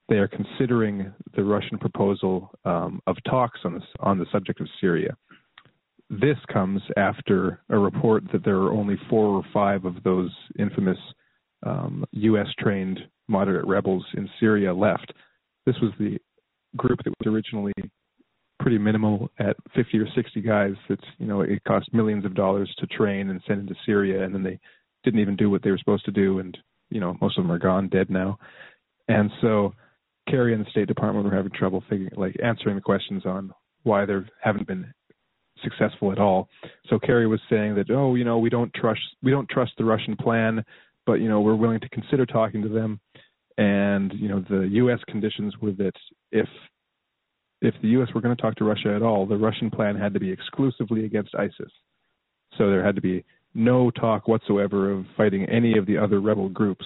they are considering the Russian proposal um, of talks on this on the subject of Syria this comes after a report that there are only four or five of those infamous um, U.S. trained moderate rebels in Syria left. This was the group that was originally pretty minimal at 50 or 60 guys. That's you know it cost millions of dollars to train and send into Syria, and then they didn't even do what they were supposed to do, and you know most of them are gone, dead now. And so Kerry and the State Department were having trouble figuring, like answering the questions on why there haven't been successful at all. So Kerry was saying that, oh, you know, we don't trust we don't trust the Russian plan, but you know, we're willing to consider talking to them. And you know, the U.S. conditions were that if if the U.S. were going to talk to Russia at all, the Russian plan had to be exclusively against ISIS. So there had to be no talk whatsoever of fighting any of the other rebel groups.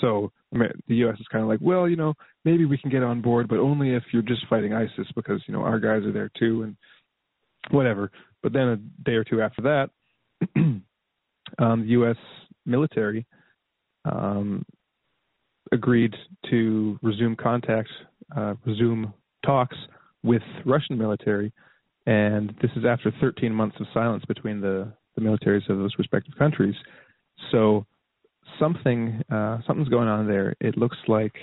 So the U.S. is kind of like, well, you know, maybe we can get on board, but only if you're just fighting ISIS, because you know our guys are there too, and whatever. But then a day or two after that, um, the U.S. military um, agreed to resume contact, uh, resume talks with Russian military, and this is after 13 months of silence between the, the militaries of those respective countries. So something uh, something's going on there. It looks like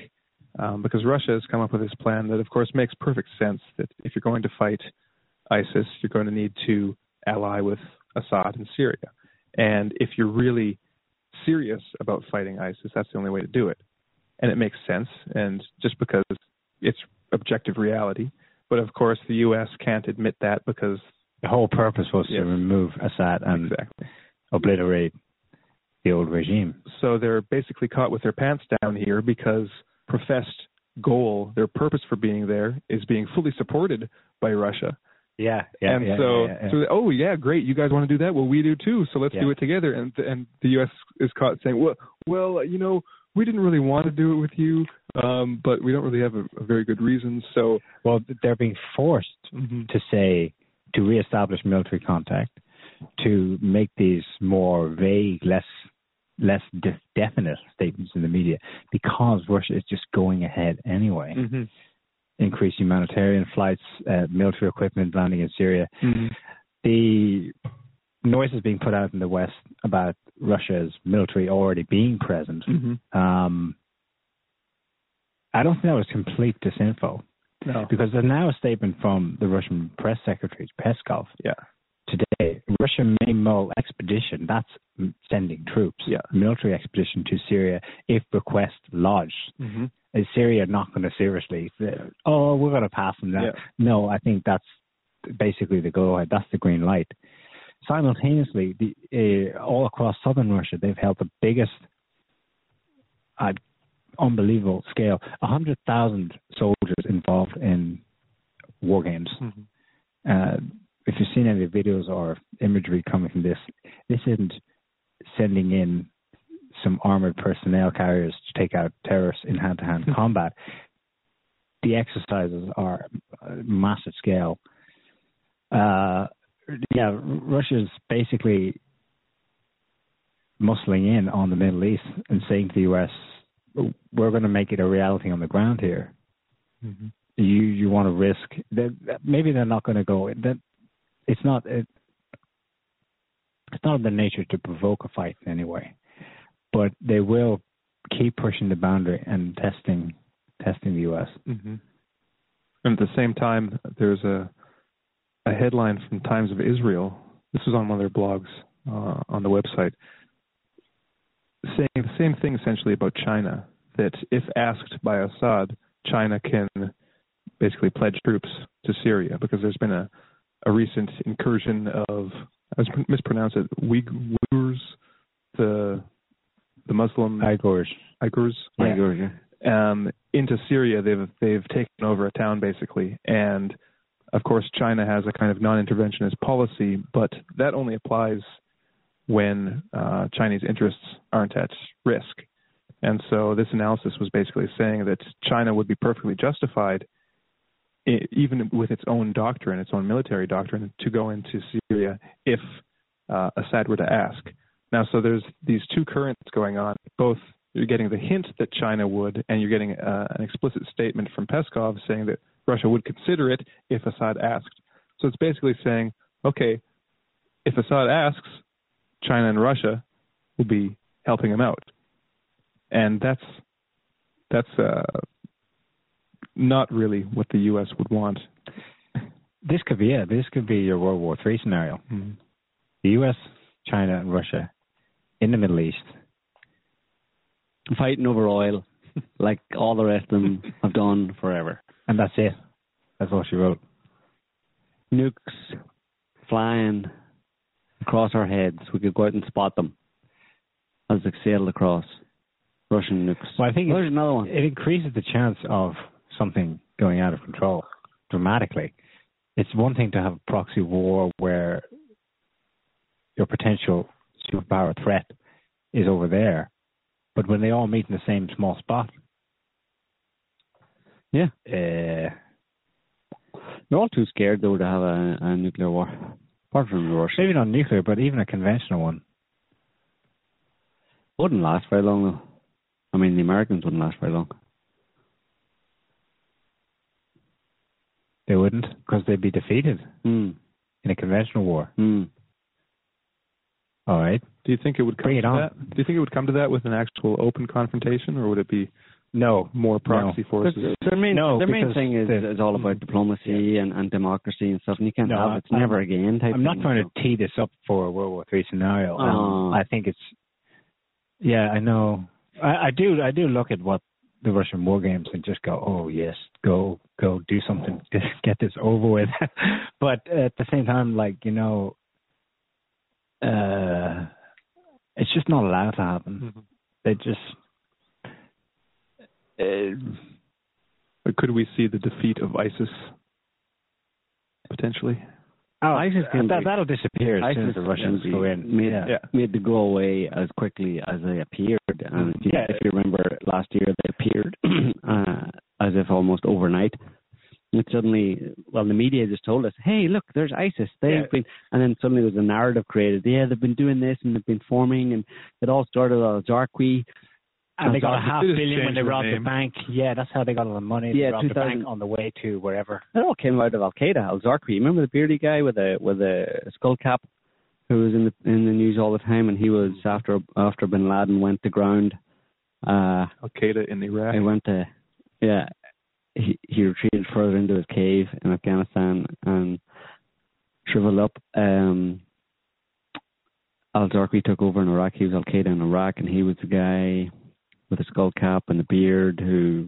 um, because Russia has come up with this plan that, of course, makes perfect sense. That if you're going to fight ISIS, you're going to need to ally with Assad in Syria. And if you're really serious about fighting ISIS, that's the only way to do it. And it makes sense, and just because it's objective reality. But of course, the U.S. can't admit that because the whole purpose was Yes. to remove Assad and exactly. obliterate the old regime. So they're basically caught with their pants down here because professed goal, their purpose for being there, is being fully supported by Russia. Yeah, yeah, and yeah, so, yeah, yeah. so oh yeah, great, you guys want to do that? Well, we do too. So let's do it together. And and the U.S. is caught saying, well, well, you know, we didn't really want to do it with you, um, but we don't really have a, a very good reason. So well, they're being forced mhm. to say to reestablish military contact, to make these more vague, less less de- definite statements in the media, because Russia is just going ahead anyway. Mhm. Increase humanitarian flights, uh, military equipment landing in Syria. Mhm. The noise is being put out in the West about Russia's military already being present. Mhm. Um, I don't think that was complete disinfo No. because there's now a statement from the Russian press secretary Peskov Yeah. today. Russia may mull expedition, that's sending troops, Yeah. military expedition to Syria if request lodged. hmm Is Syria not going to seriously oh, we're going to pass them that? Yeah. No, I think that's basically the go ahead. That's the green light. Simultaneously, the, uh, all across southern Russia, they've held the biggest, uh, unbelievable scale. A hundred thousand soldiers involved in war games. Mm-hmm. Uh, if you've seen any videos or imagery coming from this, this isn't sending in some armored personnel carriers to take out terrorists in hand-to-hand combat. The exercises are massive scale. Uh, yeah, Russia's basically muscling in on the Middle East and saying to the U.S., "We're going to make it a reality on the ground here. Mm-hmm. You you want to risk that? Maybe they're not going to go. That it's not it, it's not in their nature to provoke a fight in any way, but they will keep pushing the boundary and testing testing the U.S. Mm-hmm. And at the same time, there's a a headline from Times of Israel. This was on one of their blogs uh, on the website, saying the same thing essentially about China. That if asked by Assad, China can basically pledge troops to Syria because there's been a, a recent incursion of I mispronounced it Uyghurs, the the Muslim Uyghurs, Uyghurs, Yeah. Uyghurs, yeah. um, into Syria. They've they've taken over a town basically, and of course China has a kind of non-interventionist policy, but that only applies when uh, Chinese interests aren't at risk. And so this analysis was basically saying that China would be perfectly justified, even with its own doctrine, its own military doctrine, to go into Syria if uh, Assad were to ask. Now, so there's these two currents going on. Both you're getting the hint that China would, and you're getting uh, an explicit statement from Peskov saying that Russia would consider it if Assad asked. So it's basically saying, okay, if Assad asks, China and Russia will be helping him out, and that's that's uh, not really what the U.S. would want. This could be it. This could be your World War Three scenario. Mm-hmm. The U.S., China, and Russia in the Middle East. Fighting over oil, like all the rest of them have done forever. And that's it. That's all she wrote. Nukes flying across our heads. We could go out and spot them as they sailed across. Russian nukes. Well, I think Oh, there's another one. it increases the chance of something going out of control dramatically. It's one thing to have a proxy war where your potential superpower threat is over there, but when they all meet in the same small spot, Yeah. uh, They're all too scared though to have a, a nuclear war. Apart from the Russians. maybe not nuclear, but even a conventional one. Wouldn't last very long though. I mean the Americans wouldn't last very long. They wouldn't because they'd be defeated Hmm. in a conventional war. Hmm. All right. Do you think it would come Bring it to on. that? Do you think it would come to that with an actual open confrontation, or would it be No. more proxy forces? Their- Their main, No, their main thing is, the- is all about diplomacy and, and democracy and stuff, and you can't No, have it. It's I'm- never again type I'm not trying so. to tee this up for a World War Three scenario. Um, Oh. I think it's yeah, I know. I, I do. I do look at what the Russian war games and just go, oh yes, go go do something, just get this over with. but at the same time, like you know, uh, it's just not allowed to happen. Mhm. They just. Uh, Or could we see the defeat of ISIS potentially? Oh, ISIS can that, be- that'll disappear as soon as the Russians yeah, go in. Made, yeah. Yeah. made to go away as quickly as they appeared. And if you, Yeah. if you remember last year, they appeared uh, as if almost overnight. And suddenly, well, the media just told us, "Hey, look, there's ISIS. They've Yeah. been," and then suddenly there was a narrative created. Yeah, they've been doing this and they've been forming, and it all started at Zarqawi. And they got a half billion when they robbed the name. bank. Yeah, that's how they got all the money. They Yeah, robbed the 2000 bank on the way to wherever. It all came out of Al Qaeda. Al Zarqawi, remember the beardy guy with a with a skull cap, who was in the in the news all the time, and he was after after Bin Laden went to ground. Uh, Al Qaeda in Iraq. He went to, yeah, he, he retreated further into his cave in Afghanistan and shriveled up. Um, Al Zarqawi took over in Iraq. He was Al Qaeda in Iraq, and he was the guy with the skull cap and the beard who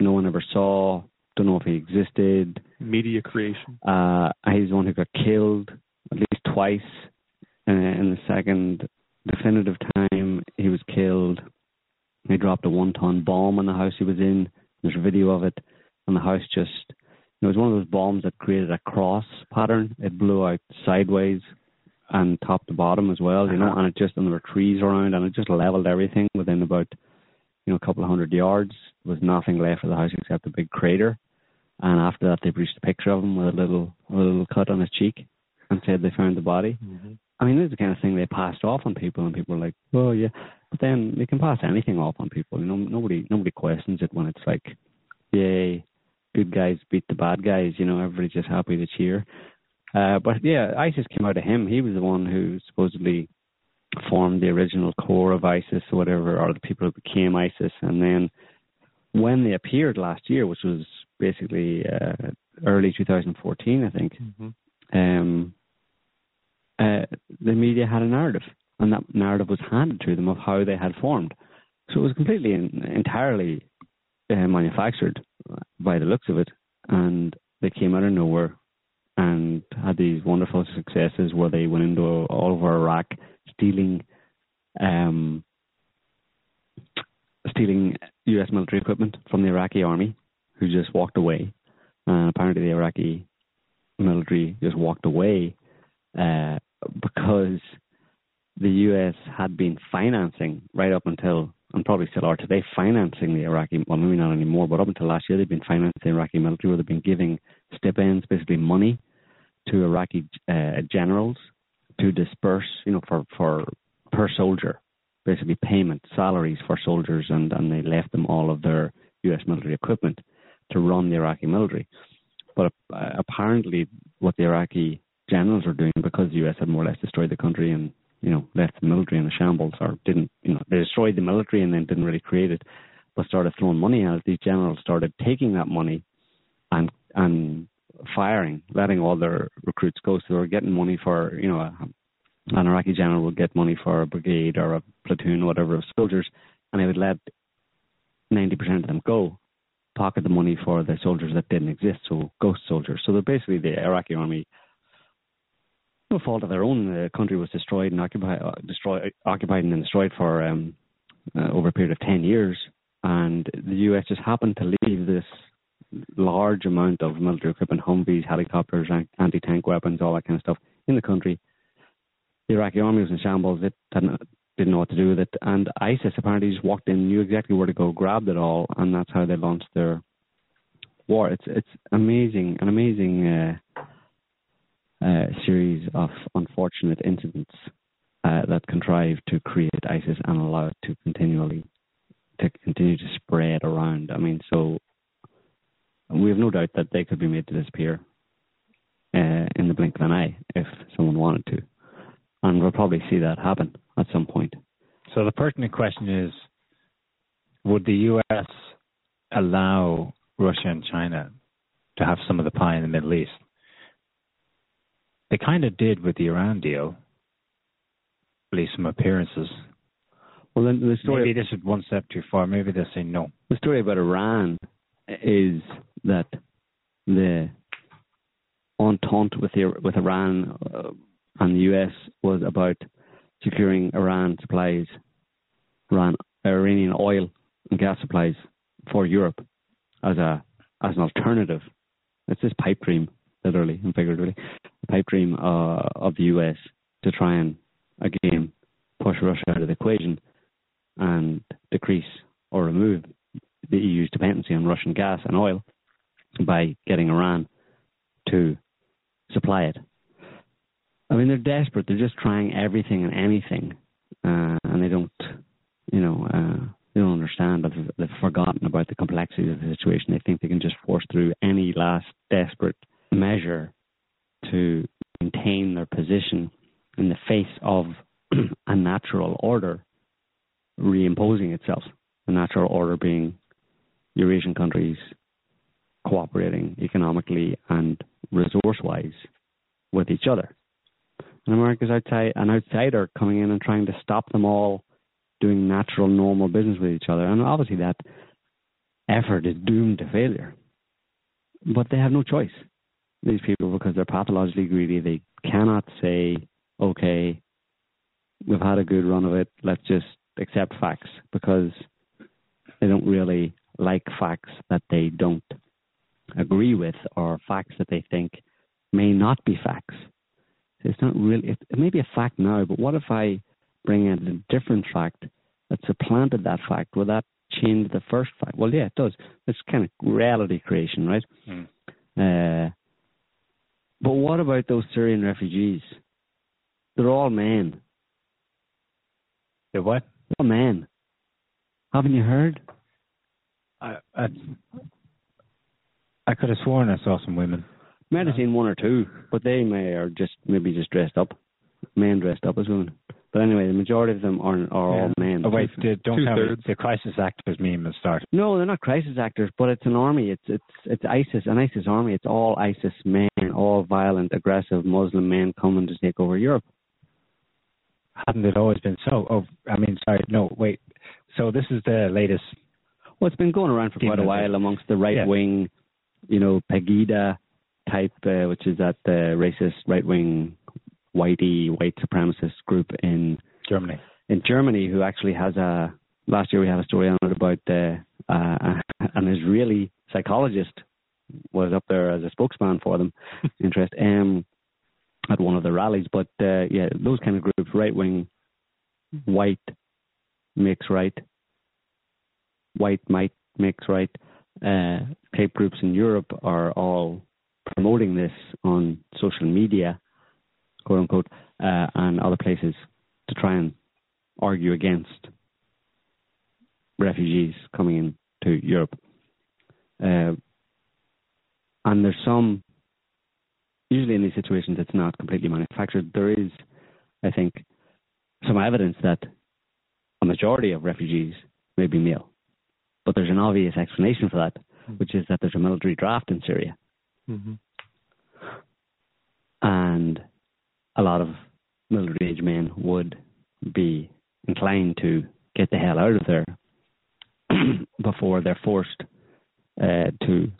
no one ever saw. Don't know if he existed. Media creation. Uh, he's the one who got killed at least twice. Uh, in the second definitive time, he was killed He dropped a one-ton bomb on the house he was in. There's a video of it, and the house just it was one of those bombs that created a cross pattern. It blew out sideways and top to bottom as well, you know, Uh-huh. and it just and there were trees around and it just leveled everything within about you know, a couple of hundred yards. There was nothing left of the house except a big crater. And after that they produced a picture of him with a little a little cut on his cheek and said they found the body. I mean, this is the kind of thing they passed off on people, and people were like, "Well, yeah," but then they can pass anything off on people. You know, nobody nobody questions it when it's like, "Yay, good guys beat the bad guys." You know, everybody's just happy to cheer. Uh, but yeah, ISIS came out of him. He was the one who supposedly formed the original core of ISIS or whatever, or the people who became ISIS. And then when they appeared last year, which was basically uh, early 2014, I think, um, uh, the media had a narrative, and that narrative was handed to them of how they had formed. So it was completely and entirely uh, manufactured by the looks of it, and they came out of nowhere and had these wonderful successes where they went into all over Iraq, stealing, um, stealing U.S. military equipment from the Iraqi army, who just walked away. And apparently, the Iraqi military just walked away uh, because the U.S. had been financing right up until, and probably still are today, financing the Iraqi. Well, maybe not anymore, but up until last year, they've been financing the Iraqi military, where they've been giving stipends, basically money, to Iraqi uh, generals to disperse, you know, for for per soldier, basically payment salaries for soldiers, and and they left them all of their U.S. military equipment to run the Iraqi military. But uh, apparently, what the Iraqi generals were doing, because the U.S. had more or less destroyed the country and you know left the military in a shambles, or didn't, you know, they destroyed the military and then didn't really create it, but started throwing money at it. These generals started taking that money and and firing, letting all their recruits go. So they were getting money for, you know, a, an Iraqi general would get money for a brigade or a platoon, whatever, of soldiers, and they would let 90% of them go, pocket the money for the soldiers that didn't exist, so ghost soldiers. So they're basically the Iraqi army, no fault of their own, the country was destroyed and occupied, uh, destroyed, occupied and destroyed for um, uh, over a period of 10 years. And the US just happened to leave this large amount of military equipment, Humvees, helicopters, anti tank weapons, all that kind of stuff in the country. The Iraqi army was in shambles. It didn't, know what to do with it. And ISIS apparently just walked in, knew exactly where to go, grabbed it all, and that's how they launched their war. It's it's amazing, an amazing uh, uh, series of unfortunate incidents uh, that contrive to create ISIS and allow it to continually to continue to spread around. I mean, so we have no doubt that they could be made to disappear uh, in the blink of an eye if someone wanted to. And we'll probably see that happen at some point. So the pertinent question is would the U.S. allow Russia and China to have some of the pie in the Middle East? They kind of did with the Iran deal, at least some appearances. Well, then the story. Maybe this is one step too far. Maybe they'll say no. The story about Iran is that the entente with with Iran uh, and the US was about securing Iran supplies, Iran Iranian oil and gas supplies for Europe as a as an alternative. It's this pipe dream, literally and figuratively, a pipe dream uh, of the US to try and again push Russia out of the equation and decrease or remove the EU's dependency on Russian gas and oil by getting Iran to supply it. I mean, they're desperate. They're just trying everything and anything, uh, and they don't, you know, uh, they don't understand they've, they've forgotten about the complexity of the situation. They think they can just force through any last desperate measure to maintain their position in the face of a natural order reimposing itself. The natural order being Eurasian countries cooperating economically and resource wise with each other. And America's outside an outsider coming in and trying to stop them all doing natural, normal business with each other. And obviously that effort is doomed to failure. But they have no choice. These people, because they're pathologically greedy, they cannot say, okay, we've had a good run of it, let's just accept facts because they don't really like facts that they don't agree with or facts that they think may not be facts. It's not really, it, it may be a fact now, but what if I bring in a different fact that supplanted that fact? Will that change the first fact? Well, yeah, it does. It's kind of reality creation, right? Mm. Uh, but what about those Syrian refugees? They're all men. What? They're what? all men. Haven't you heard? I, I I could have sworn I saw some women. Might have seen one or two, but they may are just maybe just dressed up, men dressed up as women. But anyway, the majority of them are are all men. Oh wait, the, don't tell me the crisis actors meme has started. No, they're not crisis actors, but it's an army. It's it's it's ISIS, an ISIS army. It's all ISIS men, all violent, aggressive Muslim men coming to take over Europe. Hadn't it always been so? Oh, I mean, sorry, no, wait. So this is the latest. Well, it's been going around for quite a while amongst the right wing, you know, Pegida type, uh, which is that uh, racist right wing, whitey white supremacist group in Germany. in Germany who actually has a last year we had a story on it about uh, uh, an Israeli psychologist was up there as a spokesman for them. Interest um, at one of the rallies, but uh, yeah, those kind of groups, right wing, white makes right, white might makes right. Uh, tape groups in Europe are all promoting this on social media, quote unquote, uh, and other places to try and argue against refugees coming into Europe. Uh, and there's some, usually in these situations, it's not completely manufactured. There is, I think, some evidence that a majority of refugees may be male. But there's an obvious explanation for that, which is that there's a military draft in Syria. hmm and a lot of military age men would be inclined to get the hell out of there before they're forced uh, to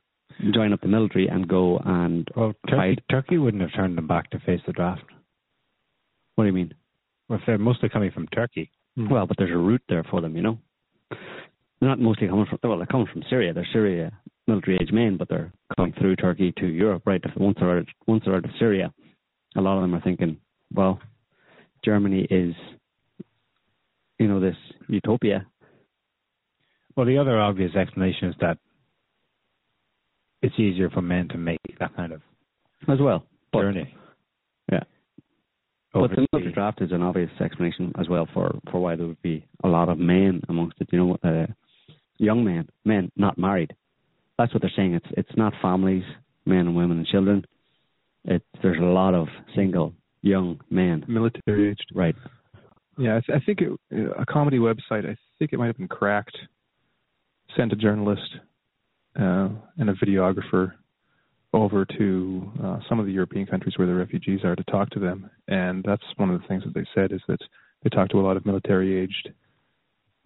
join up the military and go and Well, Turkey, Fight. Turkey wouldn't have turned them back to face the draft. what do you mean? Well, if they're mostly coming from Turkey. Well, but there's a route there for them, you know. They're not mostly coming from well, they're coming from Syria. They're Syria military age men, but they're coming through Turkey to Europe, right? Once they're out, once they're out of Syria, a lot of them are thinking, well, Germany is, you know, this utopia. Well, the other obvious explanation is that it's easier for men to make that kind of as well. But, journey. yeah. But the military draft is an obvious explanation as well for, for why there would be a lot of men amongst it. You know, uh, young men, men not married. That's what they're saying. It's it's not families, men and women and children. It there's a lot of single young men. Military aged. Right. Yeah, I, th- I think it, a comedy website. I think it might have been Cracked. Sent a journalist uh, and a videographer over to uh, some of the European countries where the refugees are to talk to them, and that's one of the things that they said is that they talked to a lot of military-aged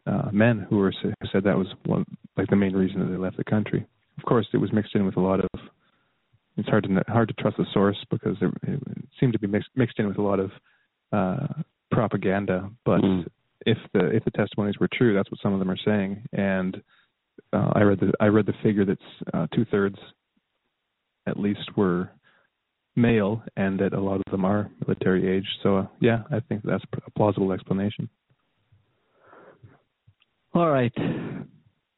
uh, men who were who said that was one like the main reason that they left the country. Of course, it was mixed in with a lot of. It's hard to hard to trust the source because it, it seemed to be mixed mixed in with a lot of uh, propaganda. But Mm. if the if the testimonies were true, that's what some of them are saying. And uh, I read the I read the figure that's uh, two thirds, at least, were male, and that a lot of them are military age. So uh, yeah, I think that's a plausible explanation. All right.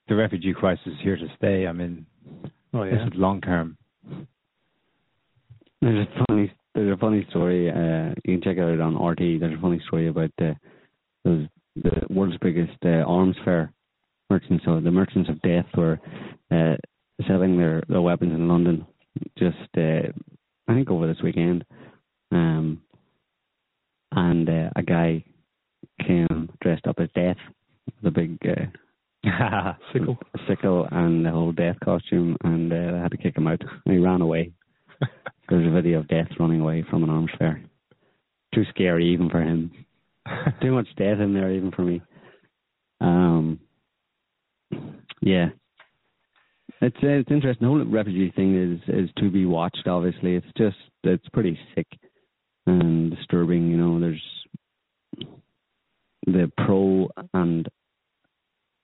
the refugee crisis is here to stay. I mean, Oh this is long term. There's a funny there's a funny story. Uh, you can check it out on RT. There's a funny story about uh, those the world's biggest uh, arms fair merchants. So the merchants of death were uh, selling their, their weapons in London. Just uh, I think over this weekend, um, and uh, a guy came dressed up as death, the big uh, Sickle. sickle and the whole death costume, and uh, they had to kick him out. And he ran away. There's a video of death running away from an arms fair. Too scary even for him. Too much death in there even for me. Um, yeah, it's uh, it's interesting. The whole refugee thing is is to be watched. Obviously, it's just it's pretty sick and disturbing. You know, there's the pro and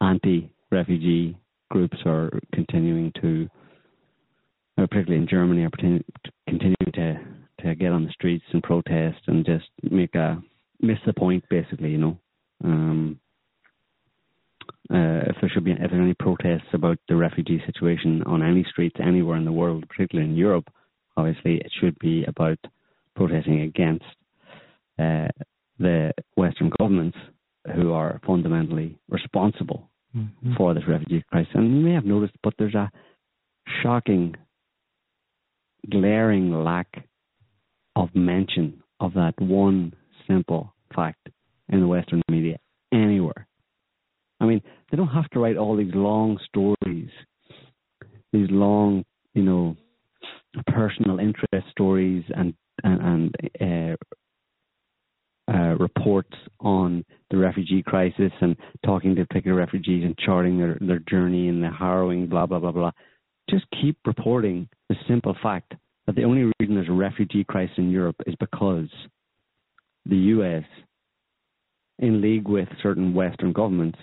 anti refugee groups are continuing to, uh, particularly in Germany, are continuing to to get on the streets and protest and just make a miss the point, basically. You know, um, uh, if there should be if there are any protests about the refugee situation on any streets anywhere in the world, particularly in Europe, obviously it should be about protesting against uh, the Western governments who are fundamentally responsible mm-hmm. for this refugee crisis. And you may have noticed, but there's a shocking, glaring lack of mention of that one simple fact in the Western media anywhere. I mean, they don't have to write all these long stories, these long, you know, personal interest stories and and, and uh, uh, reports on the refugee crisis and talking to particular refugees and charting their, their journey and the harrowing blah blah blah blah. Just keep reporting the simple fact that the only reason there's a refugee crisis in Europe is because the US, in league with certain Western governments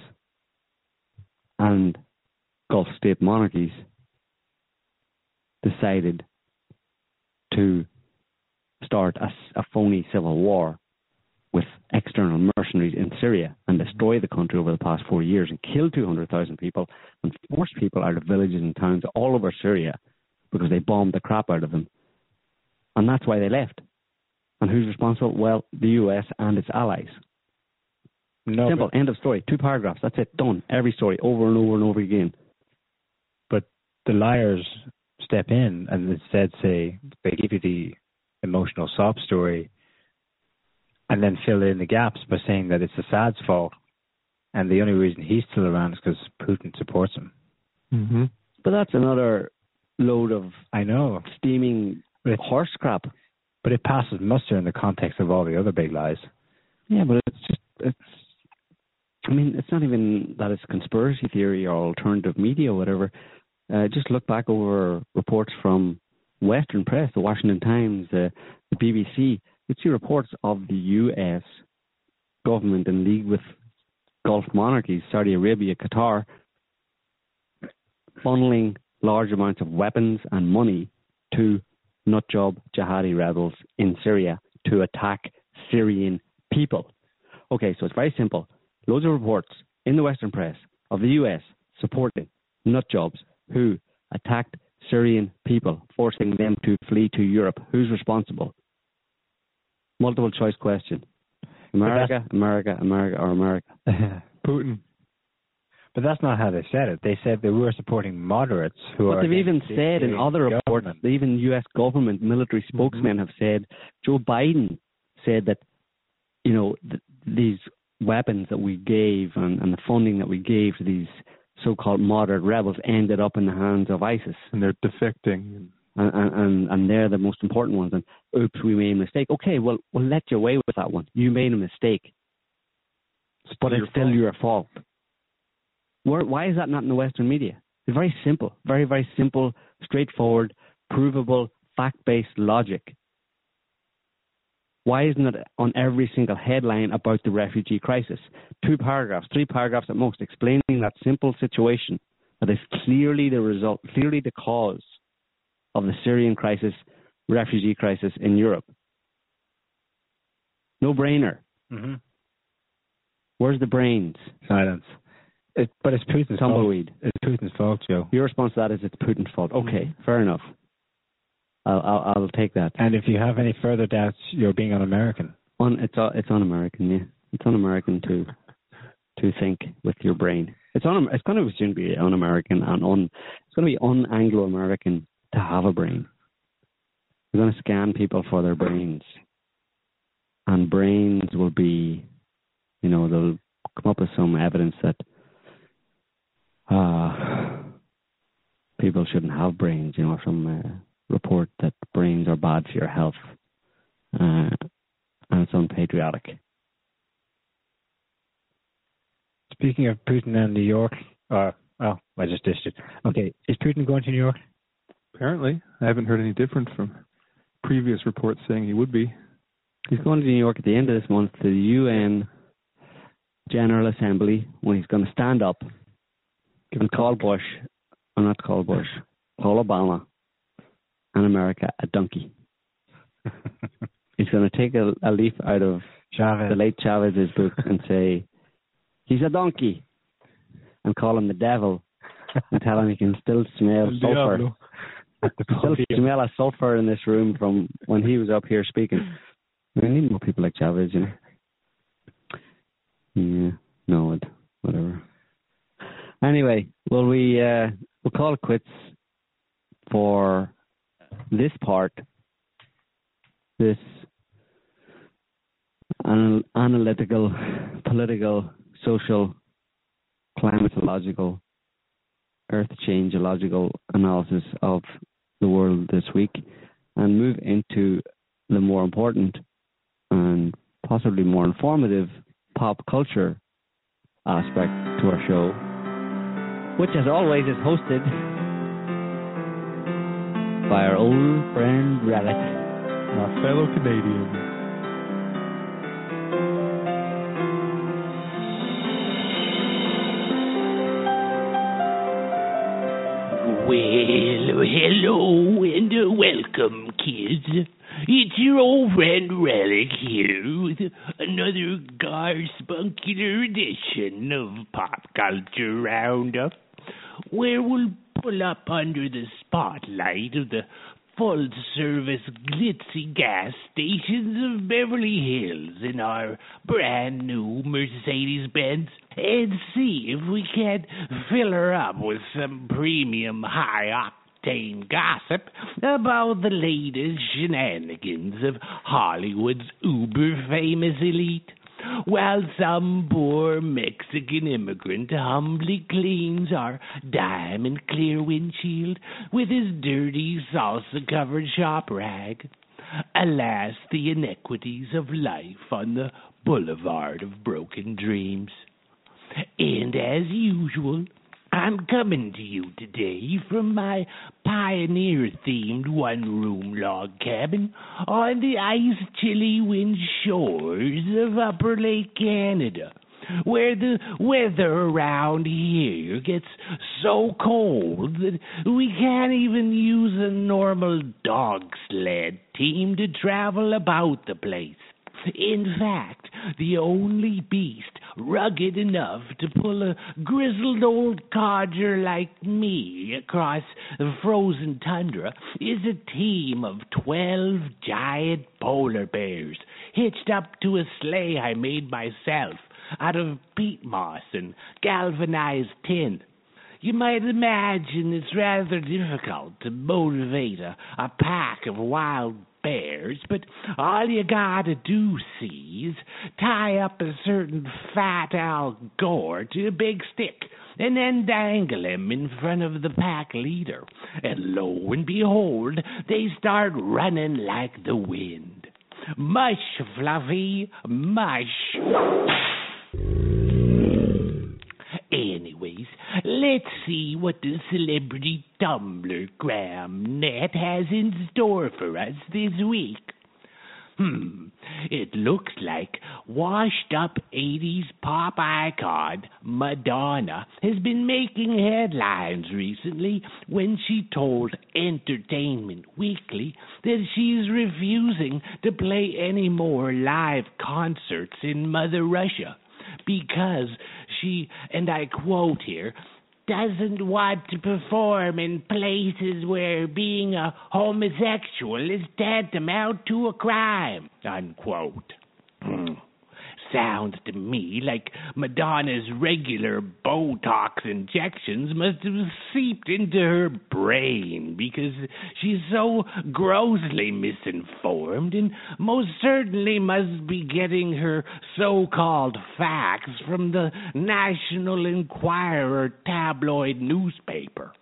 and Gulf state monarchies, decided to start a, a phony civil war with external mercenaries in Syria and destroy the country over the past four years and kill 200,000 people and force people out of villages and towns all over Syria because they bombed the crap out of them. And that's why they left. And who's responsible? Well, the US and its allies. No, Simple. End of story. Two paragraphs. That's it. Done. Every story over and over and over again. But the liars step in and instead say they give you the emotional sob story and then fill in the gaps by saying that it's Assad's fault and the only reason he's still around is because Putin supports him. Mm-hmm. But that's another load of I know steaming but horse crap. But it passes muster in the context of all the other big lies. Yeah, but it's just it's. I mean, it's not even that it's conspiracy theory or alternative media or whatever. Uh, just look back over reports from Western press, the Washington Times, uh, the BBC. You'd see reports of the U.S. government in league with Gulf monarchies, Saudi Arabia, Qatar, funneling large amounts of weapons and money to nutjob jihadi rebels in Syria to attack Syrian people. Okay, so it's very simple. Loads of reports in the Western press of the US supporting nutjobs who attacked Syrian people, forcing them to flee to Europe. Who's responsible? Multiple choice question. America, America, America, or America? Putin. But that's not how they said it. They said they were supporting moderates who but are. They've even said in other reports, the even U.S. government military mm-hmm. spokesmen mm-hmm. have said, Joe Biden said that, you know, th- these weapons that we gave and, and the funding that we gave to these so-called moderate rebels ended up in the hands of ISIS. And they're defecting. And, and, and they're the most important ones. And oops, we made a mistake. Okay, well, we'll let you away with that one. You made a mistake. It's but it's still fault. your fault. Where, why is that not in the Western media? It's very simple, very, very simple, straightforward, provable, fact based logic. Why isn't it on every single headline about the refugee crisis? Two paragraphs, three paragraphs at most, explaining that simple situation that is clearly the result, clearly the cause of the Syrian crisis, refugee crisis in Europe. No brainer. Mm-hmm. Where's the brains? Silence. It, but it's Putin's tumbleweed. Fault. It's Putin's fault, Joe. Your response to that is it's Putin's fault. Okay, mm-hmm. fair enough. I'll, I'll, I'll take that. And if you have any further doubts, you're being un-American. Un, it's uh, it's un-American, yeah. It's un-American to to think with your brain. It's un, it's going to soon be un-American and on. It's going to be un-Anglo-American to have a brain. We're going to scan people for their brains, and brains will be, you know, they'll come up with some evidence that uh, people shouldn't have brains, you know, some report that brains are bad for your health, uh, and it's unpatriotic. Speaking of Putin and New York, uh, oh, I just dished it. Okay, is Putin going to New York? Apparently, I haven't heard any different from previous reports saying he would be. He's going to New York at the end of this month to the UN General Assembly when he's going to stand up Give and a call. Bush, or not call Bush, call Obama and America a donkey. He's going to take a, a leaf out of Chavez. the late Chavez's book and say, he's a donkey, and call him the devil, and tell him he can still smell sulfur. Diablo. At the Still podium. smell a sulfur in this room from when he was up here speaking. We need more people like Chavez, you know. Yeah, no, it, whatever. Anyway, well, we uh, we'll call it quits for this part. This anal- analytical, political, social, climatological, earth changeological analysis of the world this week, and move into the more important and possibly more informative pop culture aspect to our show, which, as always, is hosted by our old friend Relic. My fellow Canadians. Hello and uh, welcome, kids. It's your old friend Relic here with another garspuncular edition of Pop Culture Roundup, where we'll pull up under the spotlight of the full service glitzy gas stations of Beverly Hills in our brand new Mercedes Benz and see if we can't fill her up with some premium high octane gossip about the latest shenanigans of Hollywood's uber famous elite. While some poor Mexican immigrant humbly cleans our diamond clear windshield with his dirty salsa covered shop rag. Alas, the inequities of life on the boulevard of broken dreams. And as usual, I'm coming to you today from my pioneer themed one room log cabin on the ice chilly wind shores of Upper Lake Canada, where the weather around here gets so cold that we can't even use a normal dog sled team to travel about the place. In fact, the only beast rugged enough to pull a grizzled old codger like me across the frozen tundra is a team of twelve giant polar bears hitched up to a sleigh I made myself out of peat moss and galvanized tin. You might imagine it's rather difficult to motivate a, a pack of wild bears, but all you gotta do, see, is tie up a certain fat Al Gore to a big stick and then dangle him in front of the pack leader. And lo and behold, they start running like the wind. Mush, Fluffy, mush. Anyways, let's see what the celebrity Tumblr Gram net has in store for us this week. Hmm, it looks like washed up 80s pop icon Madonna has been making headlines recently when she told Entertainment Weekly that she's refusing to play any more live concerts in Mother Russia because she, and I quote here, doesn't want to perform in places where being a homosexual is tantamount to a crime. Unquote. Hmm. Sounds to me like Madonna's regular Botox injections must have seeped into her brain because she's so grossly misinformed and most certainly must be getting her so called facts from the National Enquirer tabloid newspaper.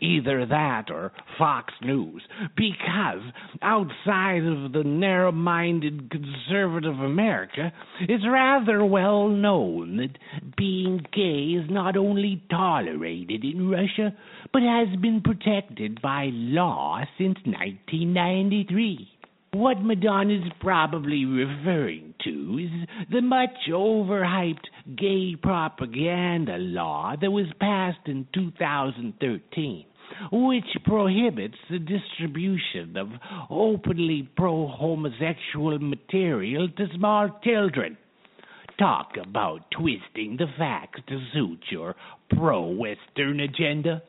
Either that or Fox News, because outside of the narrow minded conservative America, it's rather well known that being gay is not only tolerated in Russia, but has been protected by law since 1993. What Madonna's probably referring to is the much overhyped gay propaganda law that was passed in 2013, which prohibits the distribution of openly pro homosexual material to small children. Talk about twisting the facts to suit your pro Western agenda.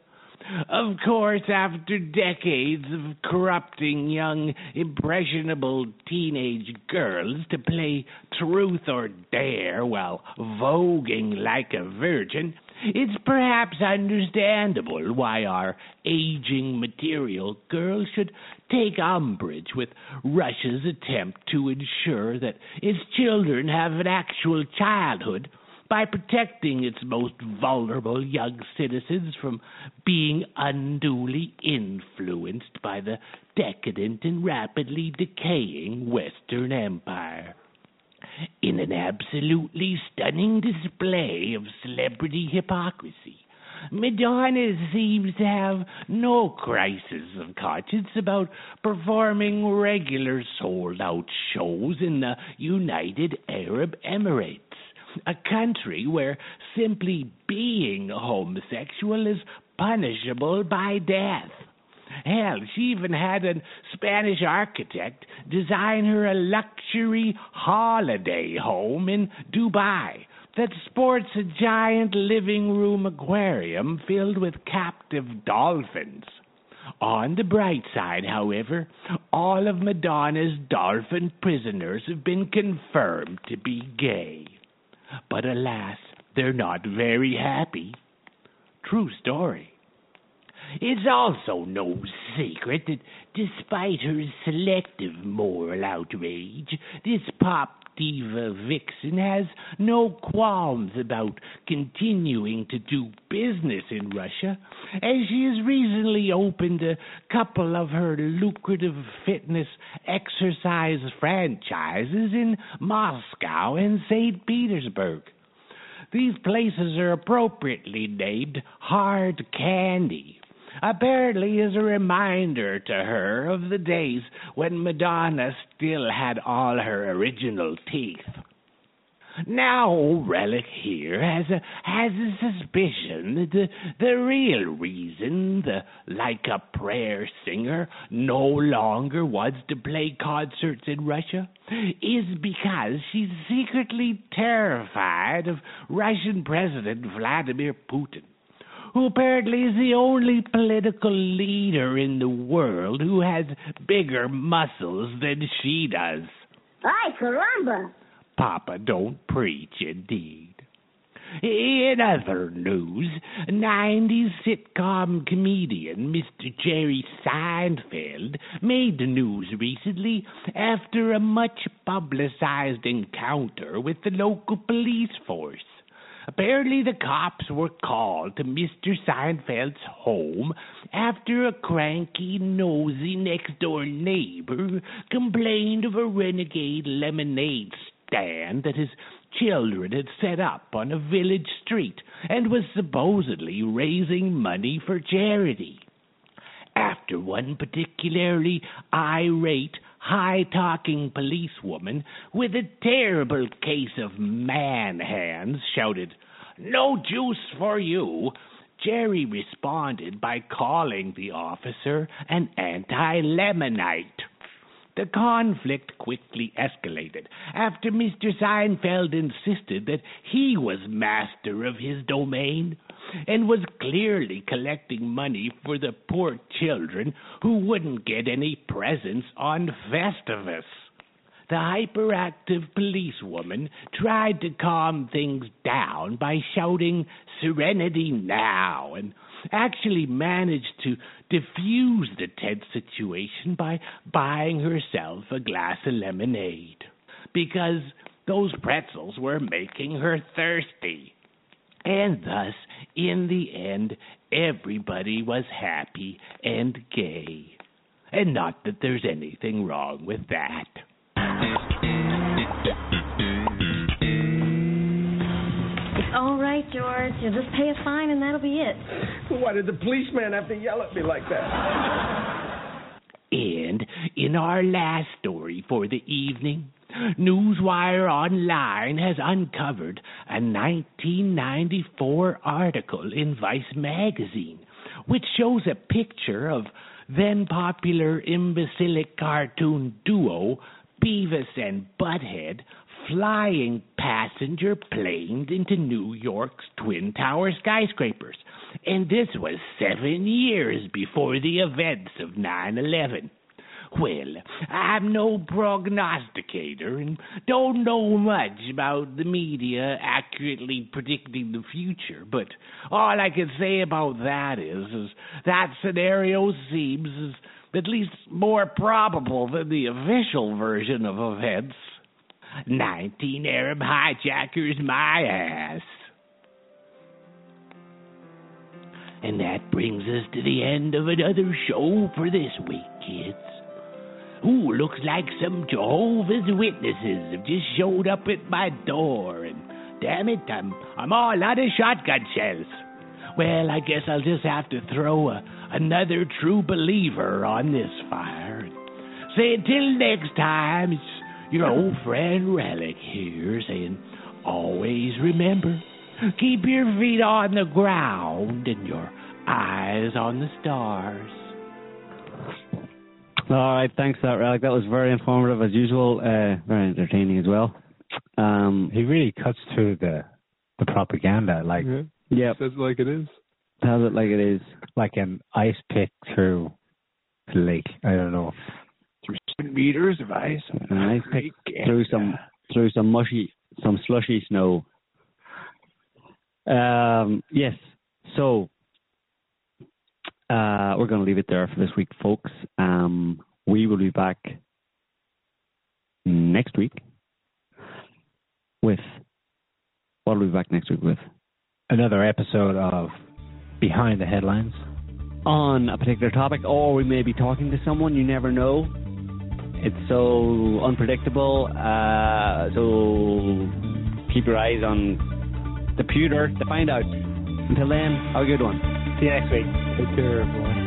Of course, after decades of corrupting young, impressionable teenage girls to play truth or dare while voguing like a virgin, it's perhaps understandable why our aging material girls should take umbrage with Russia's attempt to ensure that its children have an actual childhood by protecting its most vulnerable young citizens from being unduly influenced by the decadent and rapidly decaying Western Empire. In an absolutely stunning display of celebrity hypocrisy, Madonna seems to have no crisis of conscience about performing regular sold out shows in the United Arab Emirates a country where simply being homosexual is punishable by death. Hell, she even had a Spanish architect design her a luxury holiday home in Dubai that sports a giant living room aquarium filled with captive dolphins. On the bright side, however, all of Madonna's dolphin prisoners have been confirmed to be gay. But alas, they're not very happy. True story. It's also no secret that despite her selective moral outrage, this pop diva vixen has no qualms about continuing to do business in Russia, as she has recently opened a couple of her lucrative fitness exercise franchises in Moscow and St. Petersburg. These places are appropriately named Hard Candy apparently as a reminder to her of the days when Madonna still had all her original teeth. Now Relic here has a has a suspicion that the the real reason the like a prayer singer no longer wants to play concerts in Russia is because she's secretly terrified of Russian President Vladimir Putin who apparently is the only political leader in the world who has bigger muscles than she does. Ay, caramba! Papa, don't preach, indeed. In other news, 90s sitcom comedian Mr. Jerry Seinfeld made the news recently after a much publicized encounter with the local police force. Apparently, the cops were called to Mr. Seinfeld's home after a cranky, nosy next door neighbor complained of a renegade lemonade stand that his children had set up on a village street and was supposedly raising money for charity. After one particularly irate, high talking policewoman with a terrible case of man hands shouted, No juice for you. Jerry responded by calling the officer an anti Lemonite. The conflict quickly escalated after Mr. Seinfeld insisted that he was master of his domain and was clearly collecting money for the poor children who wouldn't get any presents on Festivus. The hyperactive policewoman tried to calm things down by shouting Serenity now and actually managed to diffuse the tense situation by buying herself a glass of lemonade. Because those pretzels were making her thirsty. And thus, in the end, everybody was happy and gay. And not that there's anything wrong with that. All right, George. You'll just pay a fine and that'll be it. Why did the policeman have to yell at me like that? And in our last story for the evening, Newswire Online has uncovered a 1994 article in Vice magazine which shows a picture of then popular imbecilic cartoon duo Beavis and Butthead flying passenger planes into New York's Twin Tower skyscrapers. And this was seven years before the events of 9 11. Well, I'm no prognosticator and don't know much about the media accurately predicting the future, but all I can say about that is, is that scenario seems at least more probable than the official version of events. 19 Arab hijackers, my ass. And that brings us to the end of another show for this week, kids. Ooh, looks like some Jehovah's Witnesses have just showed up at my door, and damn it, I'm I'm all out of shotgun shells. Well, I guess I'll just have to throw a, another true believer on this fire. Say until next time, your old friend Relic here saying, always remember, keep your feet on the ground and your eyes on the stars. All right, thanks for that, Relic. That was very informative as usual, uh, very entertaining as well. Um, He really cuts through the the propaganda like Yeah. yeah, Says it like it is. tells it like it is. like an ice pick through the lake. I don't know. Through seven meters of ice. A nice pick through some through some mushy, some slushy snow. Um, yes. So uh, we're going to leave it there for this week, folks. Um, we will be back next week with what will we be back next week with Another episode of Behind the Headlines. on a particular topic, or we may be talking to someone. You never know. It's so unpredictable. Uh, so keep your eyes on the pewter to find out. Until then, have a good one. See you next week. Take care, everyone.